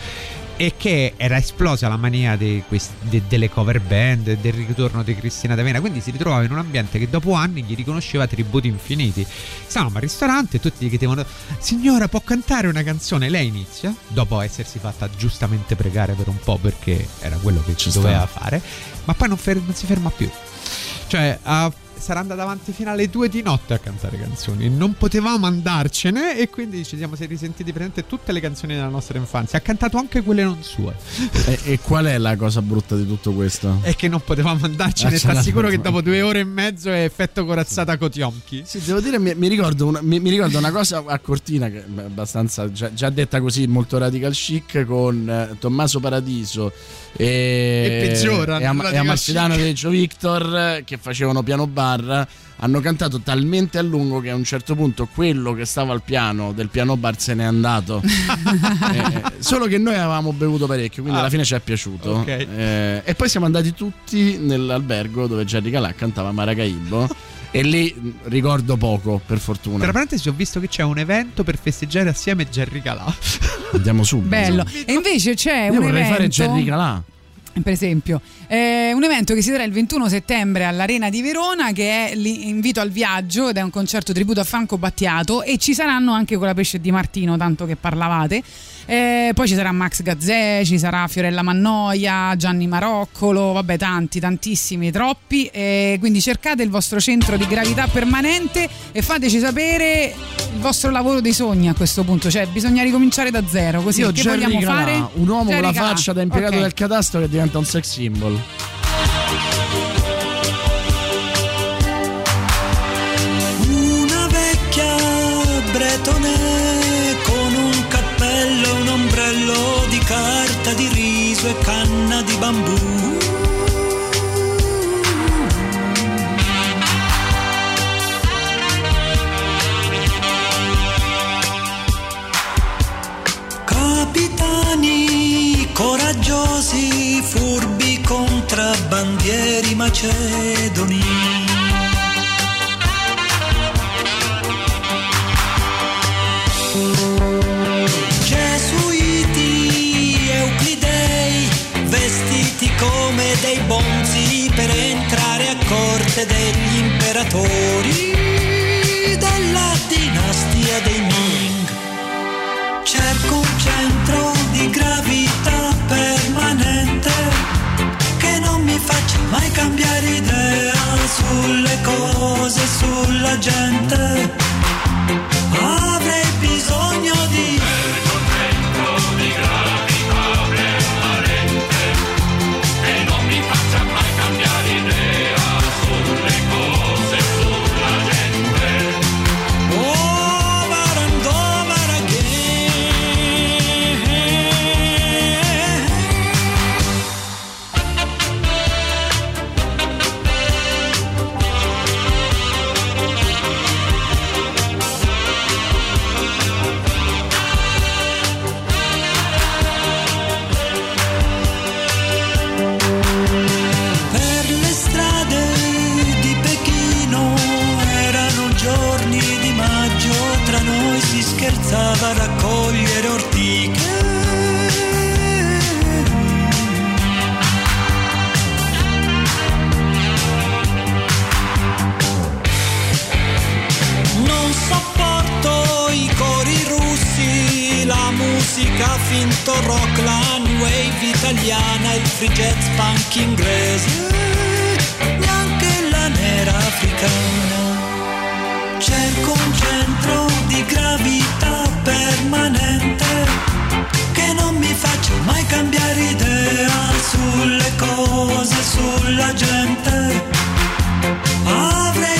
E che era esplosa la mania quest- de- delle cover band, del ritorno di Cristina D'Avena. Quindi si ritrovava in un ambiente che dopo anni gli riconosceva tributi infiniti. Stavamo al ristorante e tutti gli chiedevano: Signora, può cantare una canzone? Lei inizia, dopo essersi fatta giustamente pregare per un po' perché era quello che ci sta. doveva fare, ma poi non, fer- non si ferma più. Cioè, ha- sarà andata avanti fino alle due di notte a cantare canzoni. Non potevamo andarcene e quindi ci siamo risentiti presente tutte le canzoni della nostra infanzia. Ha cantato anche quelle non sue. E, e qual è la cosa brutta di tutto questo? E che non potevamo andarcene. Ah, Sta ce sicuro l'ha- che dopo due ore e mezzo è effetto corazzata Kotiomki. Sì, devo dire, mi, mi ricordo una, mi, mi ricordo una cosa a Cortina che è abbastanza già, già detta così, molto radical chic, con eh, Tommaso Paradiso e, E peggiora, e, Am- e Amalfitano. Reggio Victor eh, che facevano piano bar bar hanno cantato talmente a lungo che a un certo punto quello che stava al piano del piano bar se n'è andato. Eh, solo che noi avevamo bevuto parecchio, quindi Ah. alla fine ci è piaciuto. Ok. Eh, e poi siamo andati tutti nell'albergo dove Jerry Calà cantava Maracaibo. e lì ricordo poco, per fortuna. Tra parentesi ho visto che c'è un evento per festeggiare assieme Jerry Calà. Andiamo subito. Bello. E invece c'è Io un vorrei evento fare Jerry Calà. Per esempio, eh, un evento che si terrà il 21 settembre all'Arena di Verona che è l'invito al viaggio ed è un concerto tributo a Franco Battiato e ci saranno anche con la pesce di Martino, tanto che parlavate. Eh, poi ci sarà Max Gazzè, ci sarà Fiorella Mannoia, Gianni Maroccolo, vabbè tanti, tantissimi, troppi. Eh, quindi cercate il vostro centro di gravità permanente e fateci sapere il vostro lavoro dei sogni a questo punto, cioè bisogna ricominciare da zero, così Io che vogliamo fare? un uomo con Jerry la Calà. faccia da impiegato Ok. del cadastro che diventa un sex symbol. E canna di bambù. Capitani coraggiosi, furbi contrabbandieri macedoni. Dei bonzi per entrare a corte degli imperatori della dinastia dei Ming. Cerco un centro di gravità permanente che non mi faccia mai cambiare idea sulle cose, sulla gente. Avrei bisogno finto rock, la new wave italiana, il free jazz punk inglese, neanche la nera africana. Cerco un centro di gravità permanente che non mi faccia mai cambiare idea sulle cose, sulla gente. Avrei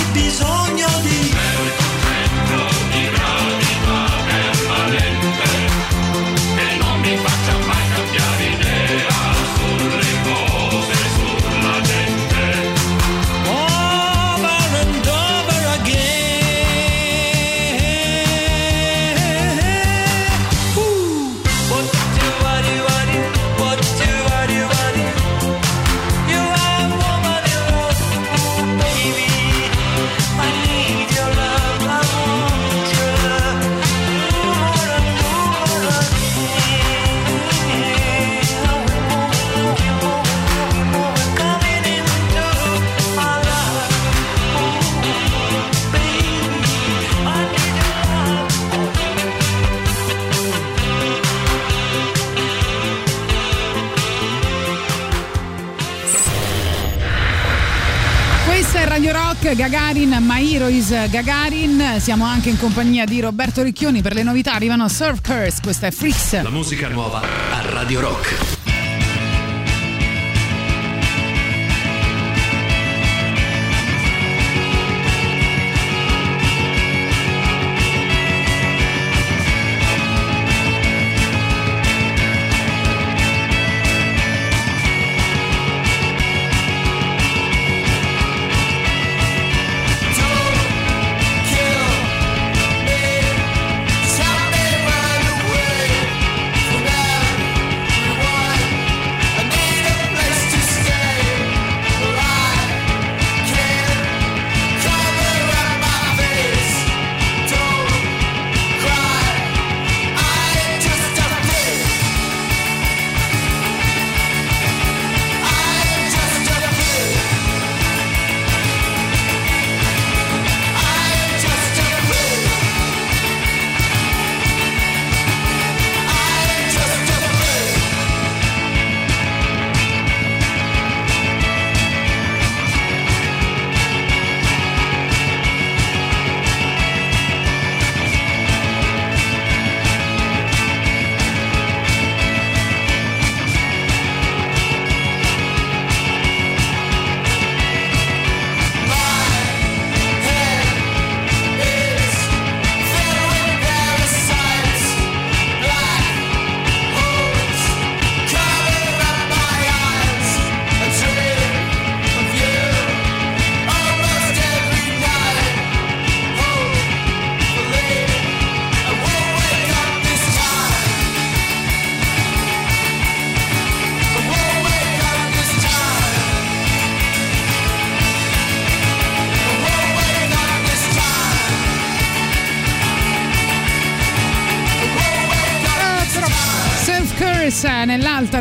Gagarin, My Hero is Gagarin. Siamo anche in compagnia di Roberto Ricchioni. Per le novità arrivano Surf Curse, questa è Freaks. La musica nuova a Radio Rock.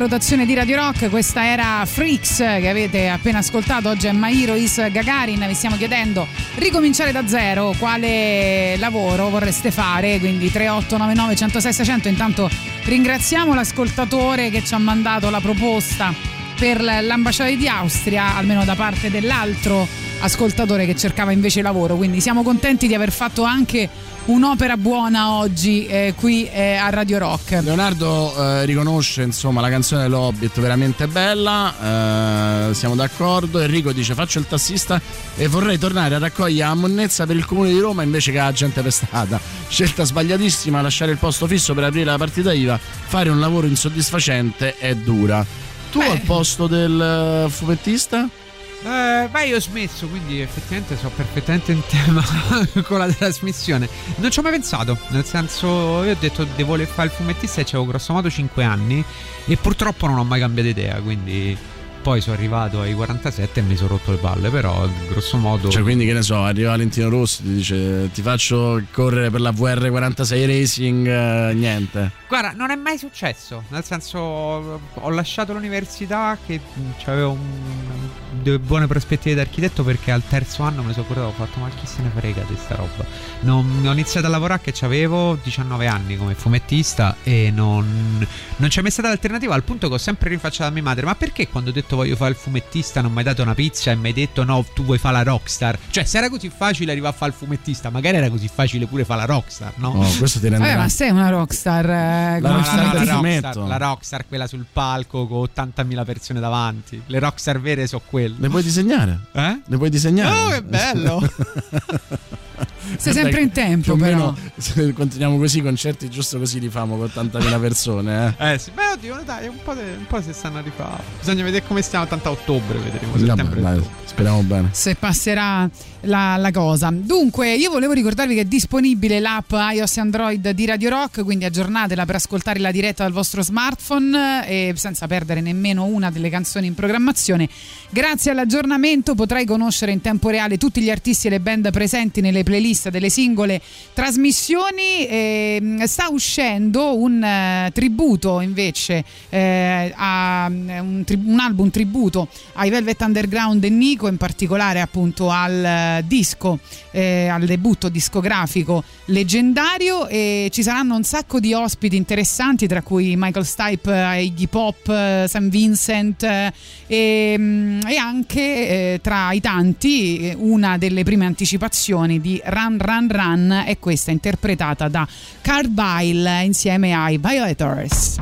Rotazione di Radio Rock, questa era Freaks che avete appena ascoltato, oggi è Mairo Is Gagarin, vi stiamo chiedendo ricominciare da zero, quale lavoro vorreste fare, quindi 3899 106 600, intanto ringraziamo l'ascoltatore che ci ha mandato la proposta per l'ambasciata di Austria, almeno da parte dell'altro ascoltatore che cercava invece lavoro, quindi siamo contenti di aver fatto anche un'opera buona oggi eh, qui eh, a Radio Rock. Leonardo eh, riconosce insomma la canzone dell'Hobbit veramente bella, eh, siamo d'accordo. Enrico dice faccio il tassista e vorrei tornare a raccogliere la monnezza per il comune di Roma invece che la gente per strada. Scelta sbagliatissima, lasciare il posto fisso per aprire la partita IVA, fare un lavoro insoddisfacente è dura. Tu al posto del eh, fumettista? Eh, beh, io ho smesso, quindi effettivamente so perfettamente in tema con la trasmissione. Non ci ho mai pensato, nel senso, io ho detto devo voler fare il fumettista e c'avevo grosso modo 5 anni e purtroppo non ho mai cambiato idea, quindi poi sono arrivato ai 47 e mi sono rotto le palle, però grosso modo... Cioè, quindi che ne so, arriva Valentino Rossi, ti dice ti faccio correre per la VR46 Racing, eh, niente. Guarda, non è mai successo, nel senso ho lasciato l'università che avevo un- delle buone prospettive d'architetto perché al terzo anno mi sono cordato ho fatto ma chi se ne frega di sta roba. Non, ho iniziato a lavorare che avevo 19 anni come fumettista e non, non c'è mai stata l'alternativa al punto che ho sempre rinfacciato a mia madre ma perché quando ho detto voglio fare il fumettista non mi hai dato una pizza e mi hai detto no tu vuoi fare la rockstar? Cioè se era così facile arrivare a fare il fumettista magari era così facile pure fare la rockstar, no? Oh, questo ti Vabbè, ma sei una rockstar. eh, La rockstar, la, del rockstar, la rockstar, quella sul palco con 80.000 persone davanti. Le rockstar vere sono quelle. Ne puoi disegnare? Eh? Ne puoi disegnare? Oh, che bello! Sei sempre in tempo, più o però. meno, se continuiamo così, i concerti giusto così li famo con 80.000 persone. Eh. eh sì, beh, oddio, dai, un po', de- un po' si stanno a rifare. Bisogna vedere come stiamo, tanto a ottobre vedremo. Vabbè, Settembre. dai, speriamo bene. se passerà la, la cosa. Dunque, io volevo ricordarvi che è disponibile l'app iOS e Android di Radio Rock, quindi aggiornatela per ascoltare la diretta dal vostro smartphone eh, e senza perdere nemmeno una delle canzoni in programmazione. Grazie all'aggiornamento potrai conoscere in tempo reale tutti gli artisti e le band presenti nelle playlist delle singole trasmissioni. E, sta uscendo un eh, tributo invece eh, a un, tri- un album tributo ai Velvet Underground e Nico, in particolare appunto al disco, eh, al debutto discografico leggendario e ci saranno un sacco di ospiti interessanti tra cui Michael Stipe, eh, Iggy Pop, eh, Sam Vincent eh, e, mm, e anche eh, tra i tanti eh, una delle prime anticipazioni di Run Run Run è questa interpretata da Carvile insieme ai Violators.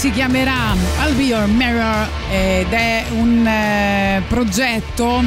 Si chiamerà I'll Be Your Mirror ed è un eh, progetto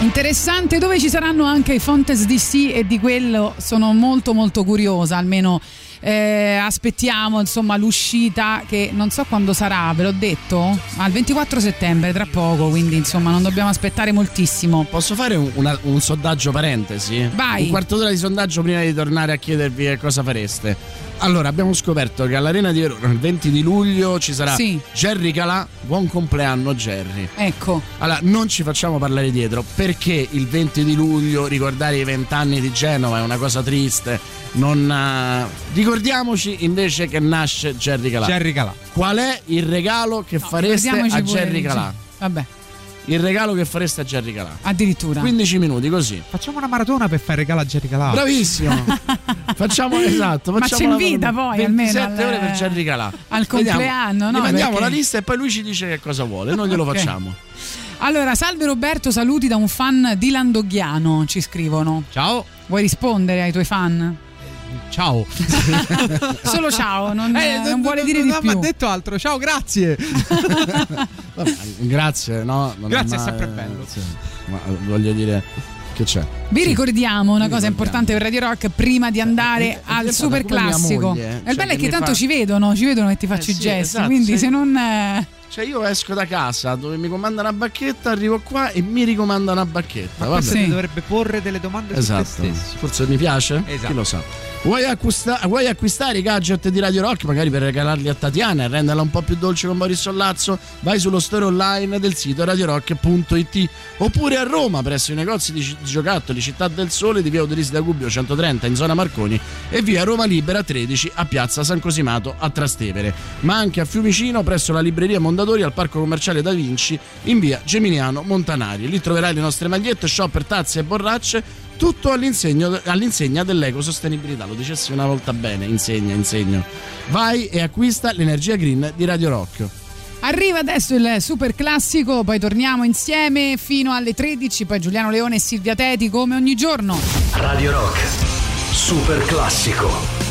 interessante dove ci saranno anche i Fontes DC e di quello sono molto molto curiosa, almeno eh, aspettiamo insomma l'uscita che non so quando sarà, ve l'ho detto, ma il 24 settembre tra poco, quindi insomma non dobbiamo aspettare moltissimo. Posso fare un, una- un sondaggio parentesi? Vai. Un quarto d'ora di sondaggio prima di tornare a chiedervi che cosa fareste. Allora, abbiamo scoperto che all'Arena di Verona il 20 di luglio ci sarà Sì. Jerry Calà. Buon compleanno, Jerry. Ecco. Allora, non ci facciamo parlare dietro perché il 20 di luglio ricordare i vent'anni di Genova è una cosa triste. Non, eh, ricordiamoci invece che nasce Jerry Calà. Jerry Calà. Qual è il regalo che fareste Ricordiamoci a Jerry Calà? Vabbè, Il regalo che fareste a Jerry Calà. addirittura. 15 minuti così. Facciamo una maratona per fare regalo a Jerry Calà. Bravissimo. facciamo esatto. Ma Facciamo ci invita la- poi, almeno 27 al- ore per Jerry Calà. al compleanno, no? Gli mandiamo Perché- la lista e poi lui ci dice che cosa vuole. Noi glielo Ok. facciamo. Allora, salve Roberto, saluti da un fan di Landoghiano, ci scrivono. Ciao. Vuoi rispondere ai tuoi fan? Ciao. Solo ciao, non, Eh, non vuole dire di non mi più. ha detto altro. Ciao, grazie. Vabbè, grazie, no? Non Grazie, è sempre bello. sì. Ma voglio dire che c'è. Vi ricordiamo una cosa ricordiamo. importante per Radio Rock prima di andare al diventata super come mia classico. moglie, E il cioè, bello è che tanto fa- ci vedono, ci vedono che ti faccio Eh i sì, gesti, esatto, quindi sì. se non eh, Cioè, io esco da casa dove mi comanda una bacchetta, arrivo qua e mi ricomanda una bacchetta. Ma Vabbè. questo ti dovrebbe porre delle domande su Esatto. te stesso. Forse mi piace? Esatto. Chi lo sa. Vuoi, acquista- vuoi acquistare i gadget di Radio Rock magari per regalarli a Tatiana e renderla un po' più dolce con Boris Sollazzo? Vai sullo store online del sito radiorock.it oppure a Roma presso i negozi di, giocattoli Città del Sole di via Uderisi da Gubbio 130 in zona Marconi e via Roma Libera 13 a piazza San Cosimato a Trastevere, ma anche a Fiumicino presso la libreria Mondadori al parco commerciale Da Vinci in via Geminiano Montanari. Lì troverai le nostre magliette, shopper, tazze e borracce tutto all'insegna dell'ecosostenibilità. Lo dicessi una volta bene, insegna, insegno. Vai e acquista l'energia green di Radio Rock. arriva adesso il super classico, poi torniamo insieme fino alle 13, poi Giuliano Leone e Silvia Teti come ogni giorno. Radio Rock. Super classico.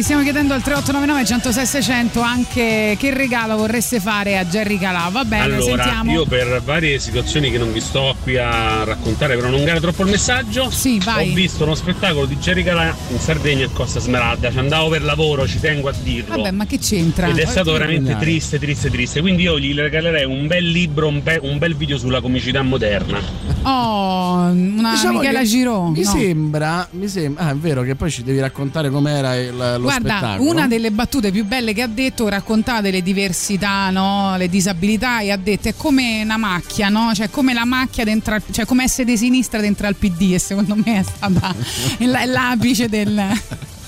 Vi stiamo chiedendo al 3899 106 600 anche che regalo vorreste fare a Jerry Calà. Va bene, allora, sentiamo. io per varie situazioni che non vi sto qui a raccontare per non allungare troppo il messaggio, vai. ho visto uno spettacolo di Jerry Calà in Sardegna a Costa Smeralda. Ci andavo per lavoro, ci tengo a dirlo. Vabbè, ma che c'entra? Ed è stato veramente Veramente triste, triste, triste. Quindi io gli regalerei un bel libro, un, be- un bel video sulla comicità moderna. Oh, una Diciamo Michela che Giro. Mi no. sembra, mi sembra, ah, è vero che poi ci devi raccontare com'era il, lo Guarda, spettacolo. una delle battute più belle che ha detto, raccontate le diversità, no? le disabilità, e ha detto è come una macchia, no? cioè come la macchia dentro, al- cioè come essere di sinistra dentro al PD e secondo me è stata l'apice del,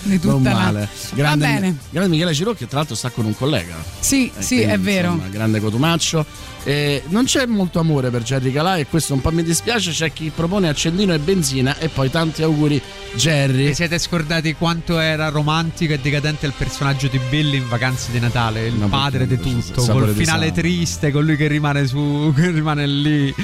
di tutta non la... male. Grande, Va bene. grande Michele Ciro che tra l'altro sta con un collega. Sì, Eh, sì, quindi, è vero. insomma, grande cotumaccio. Eh, non c'è molto amore per Jerry Calà e questo un po' mi dispiace. C'è chi propone accendino e benzina e poi tanti auguri Jerry. Vi siete scordati quanto era romantico e decadente il personaggio di Billy in Vacanze di Natale, il No, padre di tutto, col finale sangue. triste, con lui che rimane su, che rimane lì.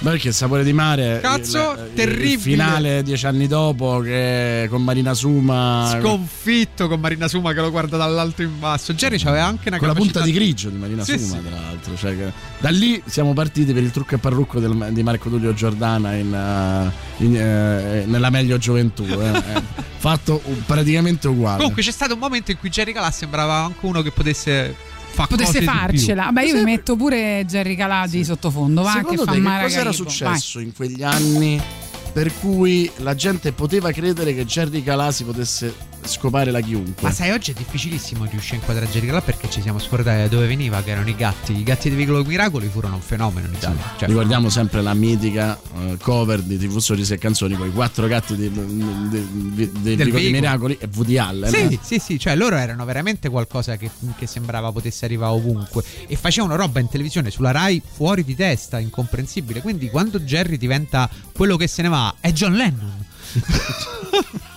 Ma perché il sapore di mare? Cazzo, il, terribile. Il finale dieci anni dopo che con Marina Suma. Sconfitto con Marina Suma che lo guarda dall'alto in basso. Jerry aveva anche una con la capacità punta di grigio di Marina Sì, Suma, sì. tra l'altro. Cioè che- da lì siamo partiti per il trucco e parrucco del- di Marco Tullio Giordana in, eh, in, eh, nella meglio gioventù. eh, eh. Fatto praticamente uguale. Comunque c'è stato un momento in cui Jerry Calà sembrava anche uno che potesse fare Potesse farcela. Vabbè, io vi metto pure Jerry Calà di sottofondo, va Secondo che fa te che cosa era successo in quegli anni per cui la gente poteva credere che Jerry Calà si potesse scopare la chiunque? Ma sai, oggi è difficilissimo riuscire a inquadrare Jerry Calà perché ci siamo scordati da dove veniva, che erano i gatti. I gatti di Vicolo Miracoli furono un fenomeno in Italia. Cioè, Ricordiamo sempre la mitica eh, cover di TV Sorrisi e Canzoni con i quattro gatti di, di, di, di Vicolo. Miracoli e Woody Allen. Sì, eh. sì, sì, cioè loro erano veramente qualcosa che, che sembrava potesse arrivare ovunque e facevano roba in televisione sulla Rai fuori di testa, incomprensibile. Quindi quando Jerry diventa quello che se ne va è John Lennon.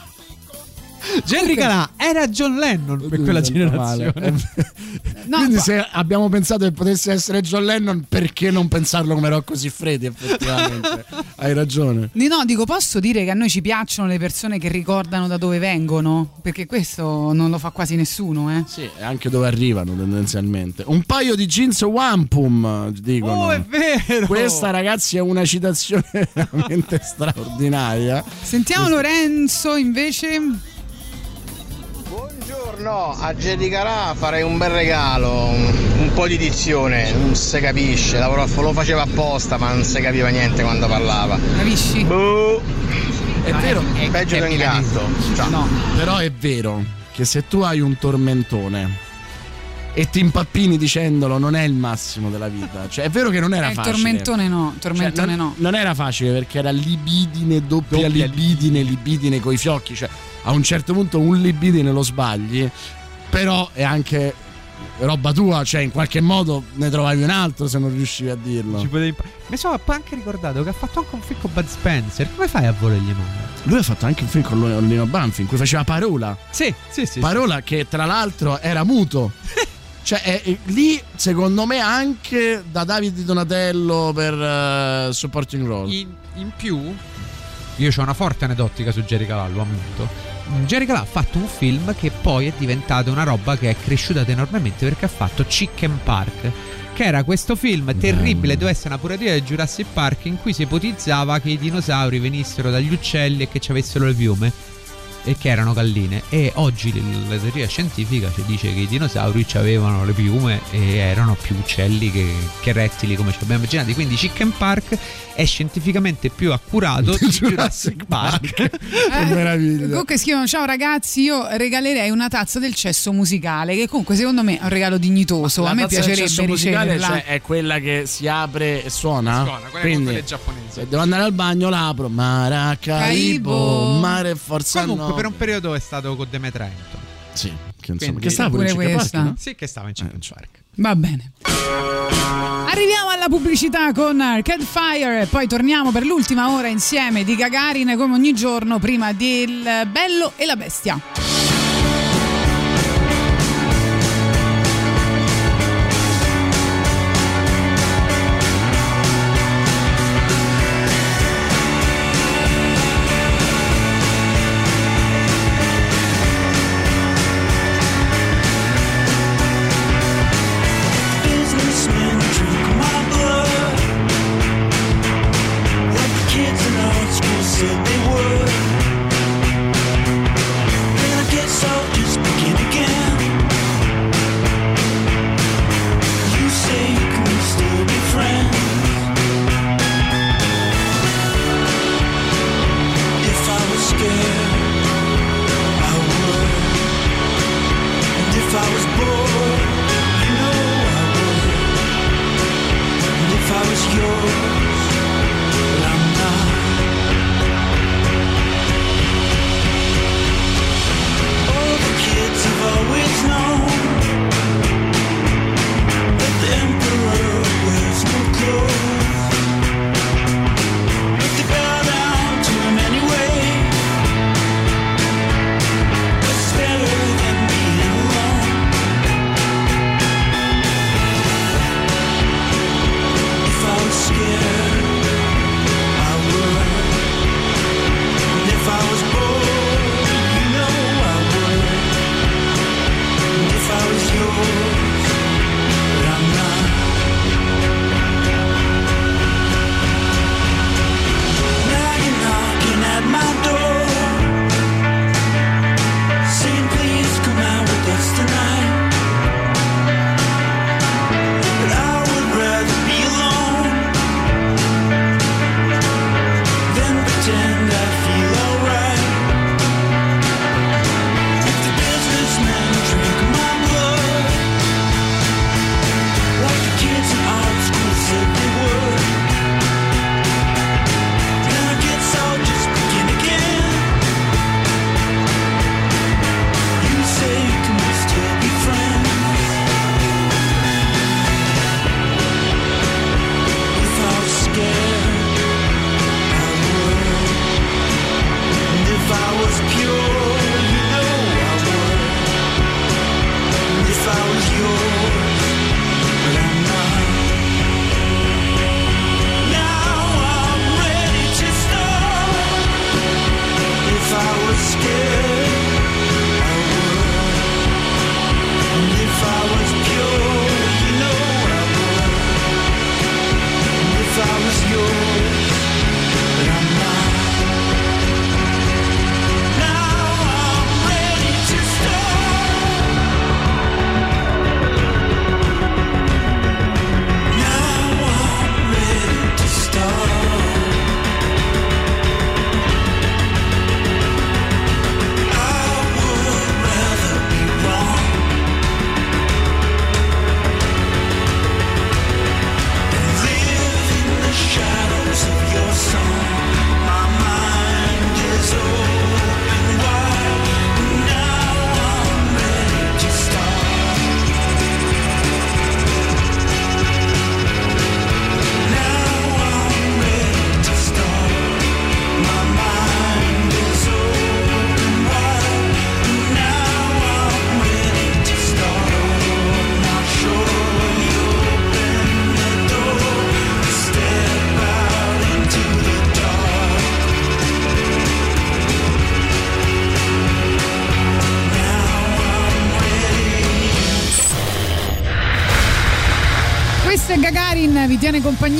Jerry Calà era John Lennon per quella generazione. Quindi se abbiamo pensato che potesse essere John Lennon, perché non pensarlo come Rocco Siffredi effettivamente? Hai ragione. No, dico, posso dire che a noi ci piacciono le persone che ricordano da dove vengono? Perché questo non lo fa quasi nessuno, eh? Sì, anche dove arrivano tendenzialmente. Un paio di jeans Wampum, dicono. Oh, è vero! Questa ragazzi è una citazione veramente straordinaria. Sentiamo Lorenzo invece. No, a Jerry Calà farei un bel regalo, un, po' di dizione, non si capisce, lavoro- lo faceva apposta ma non si capiva niente quando parlava. Capisci? Boh. È vero, peggio di un gatto. Ciao. No. Però è vero che se tu hai un tormentone e ti impappini dicendolo non è il massimo della vita. Cioè, è vero che non era Eh, il facile. tormentone no, tormentone Cioè, non, no. non era facile perché era libidine, doppia, Doppia libidine, libidine coi fiocchi. Cioè, a un certo punto un libidine lo sbagli, però è anche roba tua, cioè in qualche modo ne trovavi un altro se non riuscivi a dirlo. Ci potevi Mi sono poi anche ricordato che ha fatto anche un film con Bud Spencer. Come fai a volergli male? Lui ha fatto anche un film con Lino Banfi in cui faceva parola. Sì, sì, sì. Parola che tra l'altro era muto. Cioè, è- è- lì secondo me anche da Davide Donatello per eh, supporting role. In, in più, io ho una forte aneddotica su Jerry Calà, lo ammetto. Jerry Calà ha fatto un film che poi è diventato una roba che è cresciuta enormemente perché ha fatto Chicken Park. Che era questo film terribile, doveva essere una parodia di Jurassic Park in cui si ipotizzava che i dinosauri venissero dagli uccelli e che ci avessero le piume e che erano galline. E oggi la teoria scientifica ci dice che i dinosauri ci avevano le piume e erano più uccelli che, che rettili come ci abbiamo immaginato. Quindi Chicken Park è scientificamente più accurato di Jurassic Park. Eh, meraviglia. Comunque scrivono: Ciao ragazzi, io regalerei una tazza del cesso musicale. Che comunque secondo me è un regalo dignitoso. La A me tazza del cesso piacerebbe musicale riceverla. cioè, è quella che si apre e suona. Suona, quella Quindi quelle giapponesi. Se devo andare al bagno l'apro. Maracaibo, Caibo. mare forza Comunque, no. per un periodo è stato con Demetra Hamilton. Sì, che, insomma, Quindi- che stava pure in. Park, no? Sì, che stava in Chicken Park. Va bene. Arriviamo alla pubblicità con Arcade Fire e poi torniamo per l'ultima ora insieme di Gagarin come ogni giorno prima del Bello e la Bestia.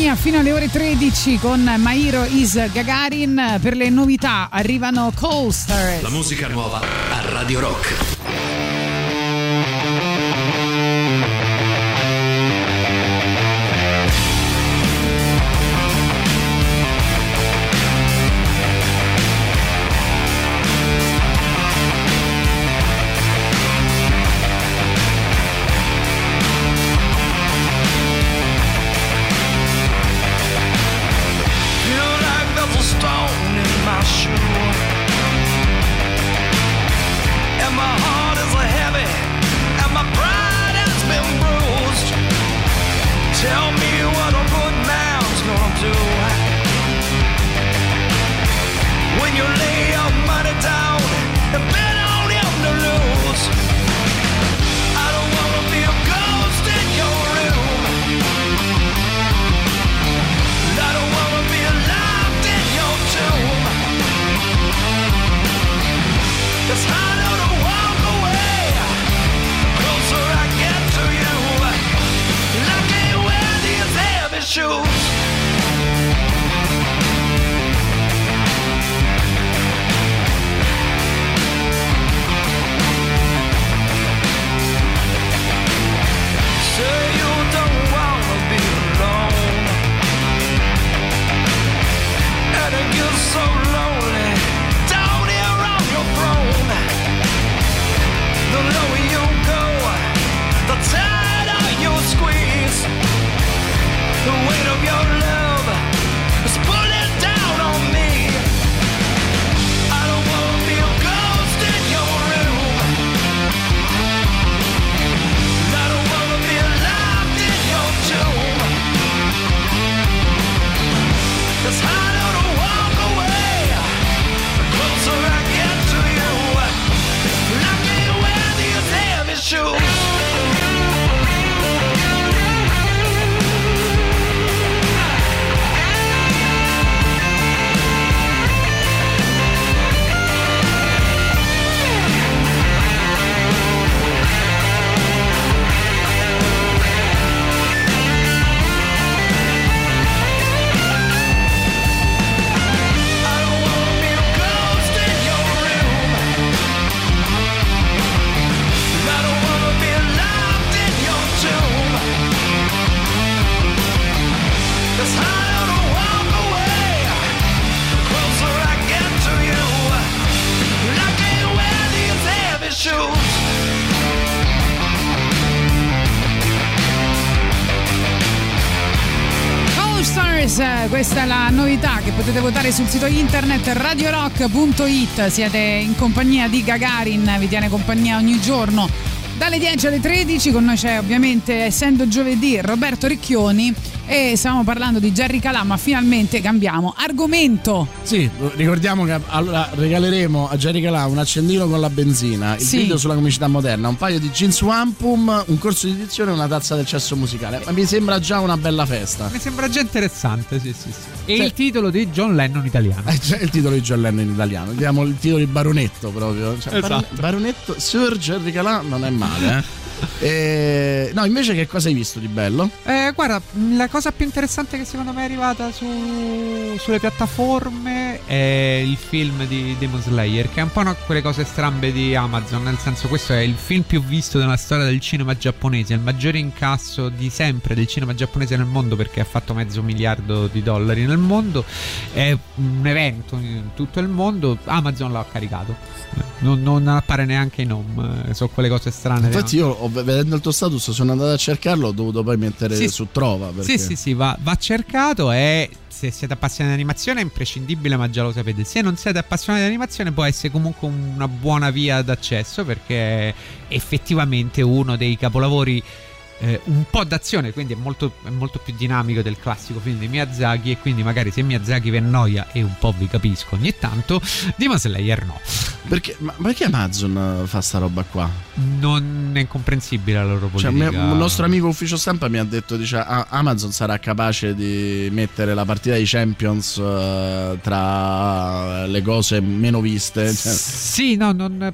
Compagnia fino alle ore 13 con Mairo Is Gagarin. Per le novità arrivano Coasters. La musica nuova a Radio Rock. Potete votare sul sito internet radiorock.it. Siete in compagnia di Gagarin, vi tiene compagnia ogni giorno dalle 10 alle 13. Con noi c'è ovviamente, essendo giovedì, Roberto Ricchioni e stiamo parlando di Jerry Calà, ma finalmente cambiamo argomento. Sì, ricordiamo che allora regaleremo a Jerry Calà un accendino con la benzina, il Sì. video sulla comicità moderna, un paio di jeans wampum, un corso di edizione e una tazza del cesso musicale. Ma mi sembra già una bella festa. Mi sembra già interessante, sì, sì, sì. E Cioè- il titolo di John Lennon italiano. È già il titolo di John Lennon in italiano, diamo il titolo di baronetto proprio. Cioè, Esatto. baron- baronetto Sir Jerry Calà non è male, eh. E- No, invece che cosa hai visto di bello? Eh, guarda, la cosa più interessante che secondo me è arrivata su- sulle piattaforme è il film di Demon Slayer, che è un po' una- quelle cose strambe di Amazon, nel senso questo è il film più visto nella storia del cinema giapponese, il maggiore incasso di sempre del cinema giapponese nel mondo perché ha fatto mezzo miliardo di dollari nel mondo, è un evento in tutto il mondo, Amazon l'ha caricato, non, non appare neanche in home, eh, sono quelle cose strane. Infatti io vedendo il tuo status sono andato a cercarlo, ho dovuto poi mettere Sì. su Trova. Perché... Sì, sì, sì, va, va cercato e se siete appassionati di animazione è imprescindibile, ma già lo sapete. Se non siete appassionati di animazione può essere comunque una buona via d'accesso perché è effettivamente uno dei capolavori eh, un po' d'azione, quindi è molto, è molto più dinamico del classico film di Miyazaki e quindi magari se Miyazaki vi annoia e un po' vi capisco ogni tanto, Demon Slayer no. Perché, ma perché Amazon fa sta roba qua? Non è incomprensibile la loro Cioè, politica. me- un nostro amico ufficio stampa mi ha detto: dice, "Ah, Amazon sarà capace di mettere la partita di Champions eh, tra le cose meno viste. Cioè, Sì, no, non,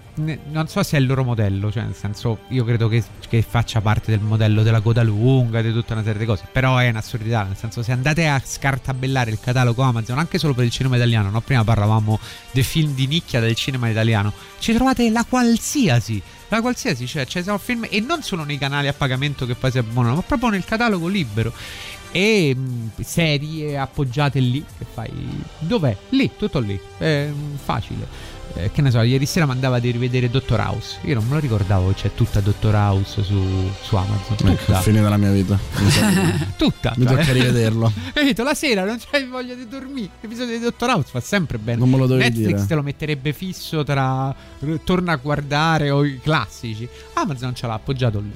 non so se è il loro modello, cioè nel senso io credo che, che faccia parte del modello bello della coda lunga, di tutta una serie di cose. Però è un'assurdità, nel senso se andate a scartabellare il catalogo Amazon, anche solo per il cinema italiano, no? prima parlavamo dei film di nicchia del cinema italiano, ci trovate la qualsiasi. La qualsiasi, cioè ci sono film e non solo nei canali a pagamento che poi si abbonano, ma proprio nel catalogo libero. E mh, serie appoggiate lì che fai. Dov'è? Lì, tutto lì. È mh, facile. Eh, che ne so, ieri sera mandava di rivedere Dottor House. Io non me lo ricordavo, c'è tutta Dottor House su, su Amazon. Ecco, Tutta. fine della mia vita. Mi che- tutta. Mi cioè. tocca rivederlo. Capito? La sera non c'hai voglia di dormire. L'episodio di Dottor House fa sempre bene. Non me lo dovevi Netflix dire. te lo metterebbe fisso tra torna a guardare o i classici. Amazon ce l'ha appoggiato lì.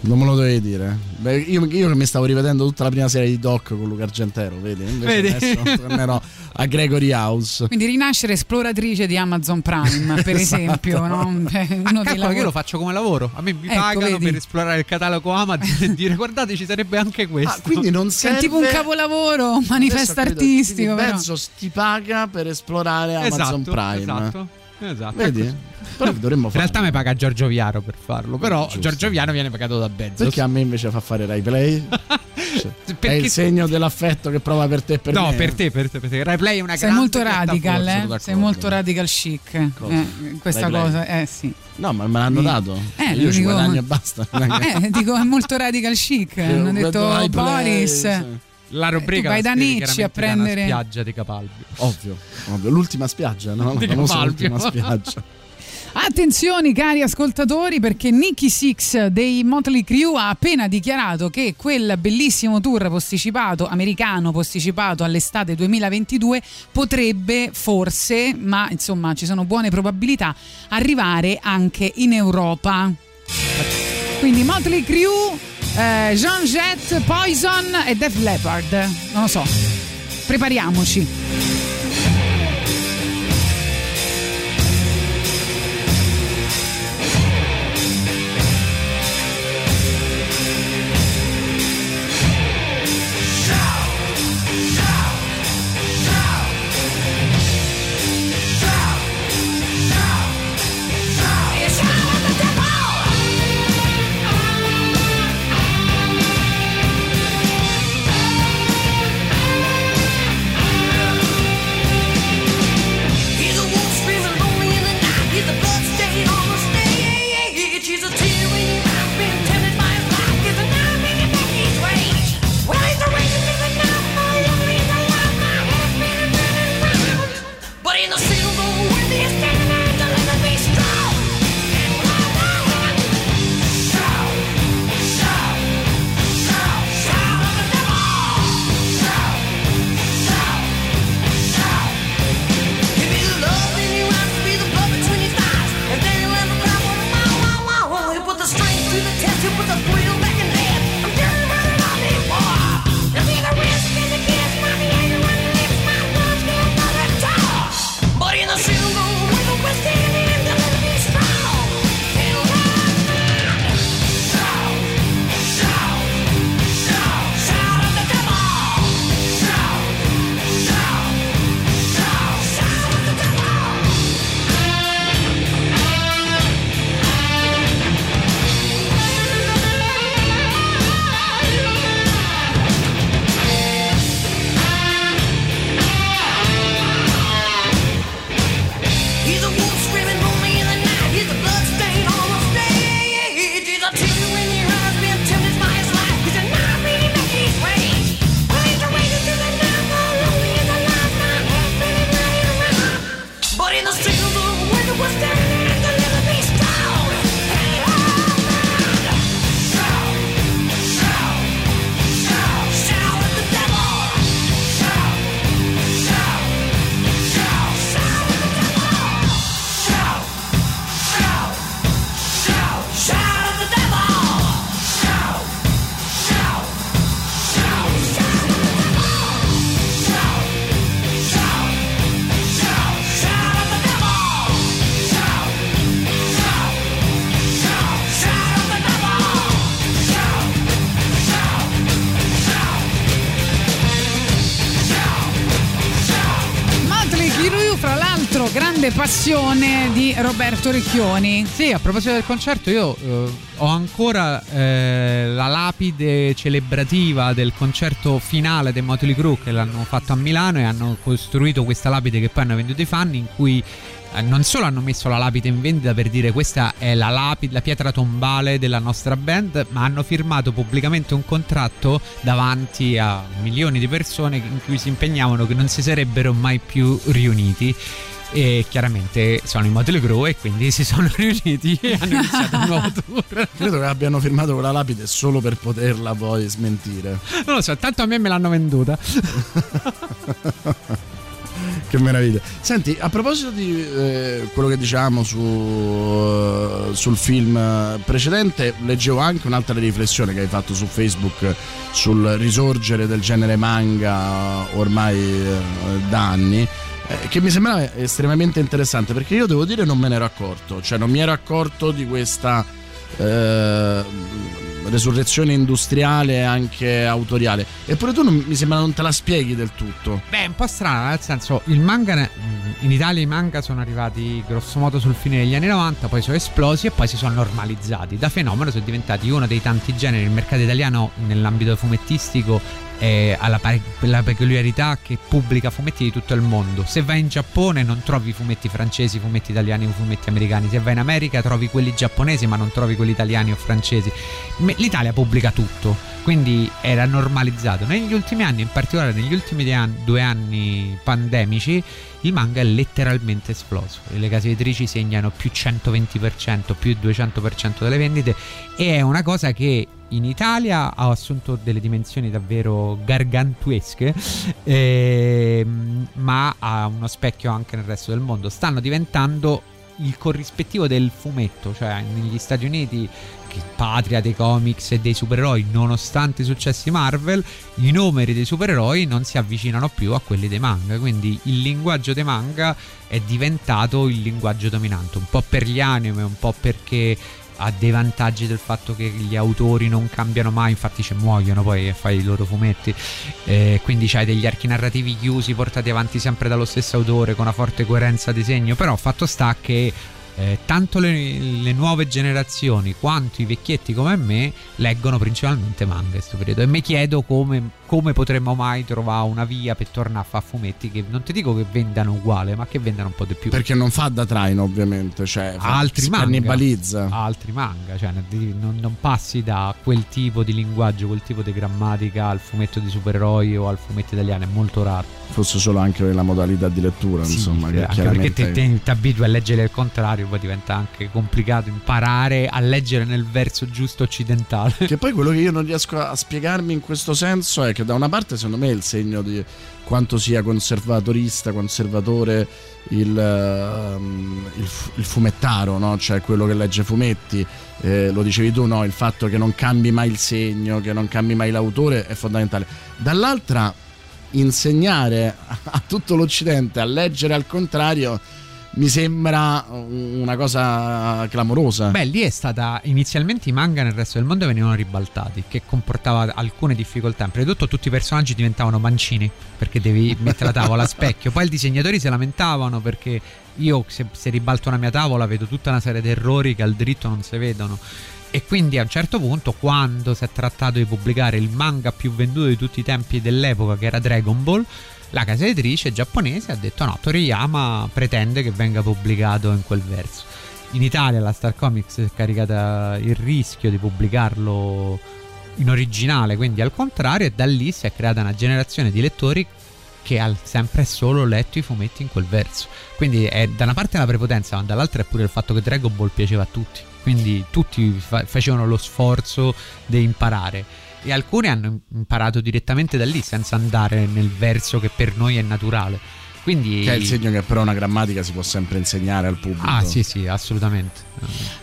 Non me lo dovevi dire. Beh, io, io che mi stavo rivedendo tutta la prima serie di Doc con Luca Argentero, vedi? Invece Vedi? adesso tornerò a Gregory House. Quindi rinascere esploratrice di Amazon Prime, per Esatto. esempio, no? Uno dei Calcola che io lavori- lo faccio come lavoro. A me mi Ecco, pagano vedi? per esplorare il catalogo Amazon e dire guardate ci sarebbe anche questo. Ah, quindi non È serve tipo un capolavoro, un manifesto artistico. Bezos ti paga per esplorare Amazon Esatto, Prime. esatto. Esatto. Vedi? Però dovremmo In realtà mi paga Giorgio Viaro per farlo, però Giusto. Giorgio Viaro viene pagato da Bezos. Perché a me invece fa fare Rai Play? Cioè, È il segno dell'affetto che prova per te e per no, me. per te, per te, per te. Rai Play è una Sei grande molto radical, eh? Sei molto radical chic. Cosa? Eh, questa Rai Play? cosa, eh sì. No, ma me l'hanno Sì. dato. Eh, Io ci dico- guadagno e basta. Eh, dico, è molto radical chic. Hanno detto Play, Boris. sì. La tu rubrica vai la da Necci a prendere- spiaggia di Capalbio. Ovvio, ovvio. L'ultima spiaggia, no? La Di famosa Capalbio. ultima spiaggia. Attenzione cari ascoltatori perché Nicky Six dei Motley Crue ha appena dichiarato che quel bellissimo tour posticipato, americano posticipato all'estate 2022 potrebbe forse, ma insomma ci sono buone probabilità, arrivare anche in Europa. Quindi Motley Crue, eh, Jean Jett, Poison e Def Leppard, non lo so, prepariamoci. Grande passione di Roberto Recchioni. Sì, a proposito del concerto, io eh, ho ancora eh, la lapide celebrativa del concerto finale dei Motley Crue che l'hanno fatto a Milano e hanno costruito questa lapide che poi hanno venduto i fan in cui eh, non solo hanno messo la lapide in vendita per dire questa è la lapide, la pietra tombale della nostra band, ma hanno firmato pubblicamente un contratto davanti a milioni di persone in cui si impegnavano che non si sarebbero mai più riuniti. E chiaramente sono i Motley Crue e quindi si sono riuniti e hanno iniziato un nuovo tour. Credo che abbiano firmato quella lapide solo per poterla poi smentire. Non lo so, tanto a me me l'hanno venduta. Che meraviglia. Senti, a proposito di eh, quello che diciamo su, eh, sul film precedente, leggevo anche un'altra riflessione che hai fatto su Facebook sul risorgere del genere manga ormai eh, da anni. Eh, Che mi sembrava estremamente interessante perché io devo dire non me ne ero accorto, cioè non mi ero accorto di questa eh, resurrezione industriale e anche autoriale. Eppure tu non, mi sembra non te la spieghi del tutto. Beh, è un po' strano, nel senso, il manga in Italia i manga sono arrivati grosso modo sul fine degli anni 90, poi sono esplosi e poi si sono normalizzati. Da fenomeno sono diventati uno dei tanti generi. Il mercato italiano nell'ambito fumettistico eh, ha la, la peculiarità che pubblica fumetti di tutto il mondo. Se vai in Giappone non trovi fumetti francesi, fumetti italiani o fumetti americani. Se vai in America trovi quelli giapponesi ma non trovi quelli italiani o francesi. L'Italia pubblica tutto, quindi era normalizzato. Negli ultimi anni, in particolare negli ultimi due anni pandemici, il manga è letteralmente esploso. Le case editrici segnano più 120%, più 200% delle vendite e è una cosa che in Italia ha assunto delle dimensioni davvero gargantuesche, ehm, ma ha uno specchio anche nel resto del mondo. Stanno diventando il corrispettivo del fumetto, cioè negli Stati Uniti patria dei comics e dei supereroi, nonostante i successi Marvel, i numeri dei supereroi non si avvicinano più a quelli dei manga. Quindi il linguaggio dei manga è diventato il linguaggio dominante, un po' per gli anime, un po' perché ha dei vantaggi del fatto che gli autori non cambiano mai, infatti ci muoiono poi e fai i loro fumetti. Eh, quindi c'hai degli archi narrativi chiusi, portati avanti sempre dallo stesso autore, con una forte coerenza di segno. Però fatto sta che eh, tanto le, le nuove generazioni quanto i vecchietti come me leggono principalmente manga in questo periodo. E mi chiedo come, come potremmo mai trovare una via per tornare a fare fumetti che non ti dico che vendano uguale ma che vendano un po' di più Perché non fa da traino, ovviamente. Cioè, altri manga cannibalizza. altri manga cioè non, non passi da quel tipo di linguaggio quel tipo di grammatica al fumetto di supereroi o al fumetto italiano è molto raro Fosse solo anche la modalità di lettura, insomma, che anche chiaramente perché ti abitui a leggere il contrario poi diventa anche complicato imparare a leggere nel verso giusto occidentale Che poi quello che io non riesco a spiegarmi in questo senso è che da una parte secondo me è il segno di quanto sia conservatorista, conservatore il, ehm, il il fumettaro, no? cioè quello che legge fumetti. Eh, lo dicevi tu, no? il fatto che non cambi mai il segno, che non cambi mai l'autore è fondamentale. Dall'altra, insegnare a tutto l'Occidente a leggere al contrario mi sembra una cosa clamorosa. Beh, lì è stata inizialmente i manga nel resto del mondo venivano ribaltati, che comportava alcune difficoltà. Prima di tutto tutti i personaggi diventavano mancini, perché devi mettere la tavola a specchio. Poi i disegnatori si lamentavano perché io se, se ribalto una mia tavola vedo tutta una serie di errori che al dritto non si vedono. E quindi a un certo punto, quando si è trattato di pubblicare il manga più venduto di tutti i tempi dell'epoca, che era Dragon Ball, la casa editrice giapponese ha detto no, Toriyama pretende che venga pubblicato in quel verso. In Italia la Star Comics è caricata il rischio di pubblicarlo in originale, quindi al contrario, e da lì si è creata una generazione di lettori che ha sempre solo letto i fumetti in quel verso. Quindi è da una parte la prepotenza, ma dall'altra è pure il fatto che Dragon Ball piaceva a tutti. Quindi tutti fa- facevano lo sforzo di imparare. E alcuni hanno imparato direttamente da lì, senza andare nel verso che per noi è naturale. Quindi... Che è il segno che però una grammatica si può sempre insegnare al pubblico. Ah, sì, sì, assolutamente.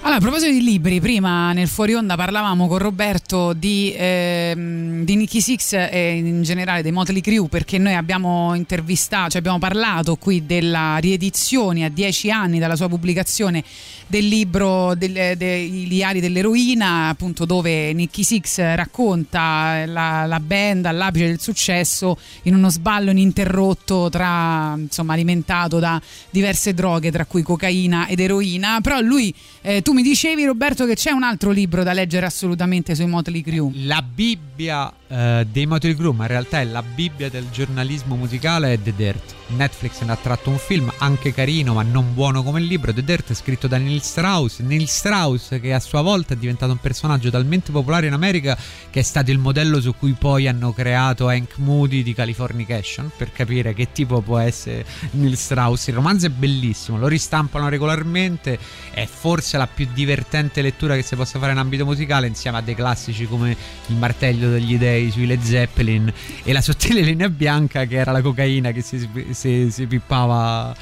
Allora, a proposito di libri, prima nel fuori onda parlavamo con Roberto di, ehm, di Nicky Six e in generale dei Motley Crue perché noi abbiamo intervistato, cioè abbiamo parlato qui della riedizione a dieci anni dalla sua pubblicazione del libro del- dei Liari dell'eroina, appunto dove Nicky Six racconta la, la band all'apice del successo in uno sballo ininterrotto tra, insomma, alimentato da diverse droghe, tra cui cocaina ed eroina. Però lui, eh, tu mi dicevi Roberto che c'è un altro libro da leggere assolutamente sui Motley Crue. La Bibbia eh, dei Motley Crue, ma in realtà è la Bibbia del giornalismo musicale, è The Dirt. Netflix ne ha tratto un film anche carino, ma non buono come il libro. The Dirt è scritto da Neil Strauss. Neil Strauss, che a sua volta è diventato un personaggio talmente popolare in America che è stato il modello su cui poi hanno creato Hank Moody di Californication. Per capire che tipo può essere Neil Strauss. Il romanzo è bellissimo, lo ristampano regolarmente. È forse la più divertente lettura che si possa fare in ambito musicale, insieme a dei classici come Il martello degli dei sui Led Zeppelin e La sottile linea bianca, che era la cocaina che si, si, si pippava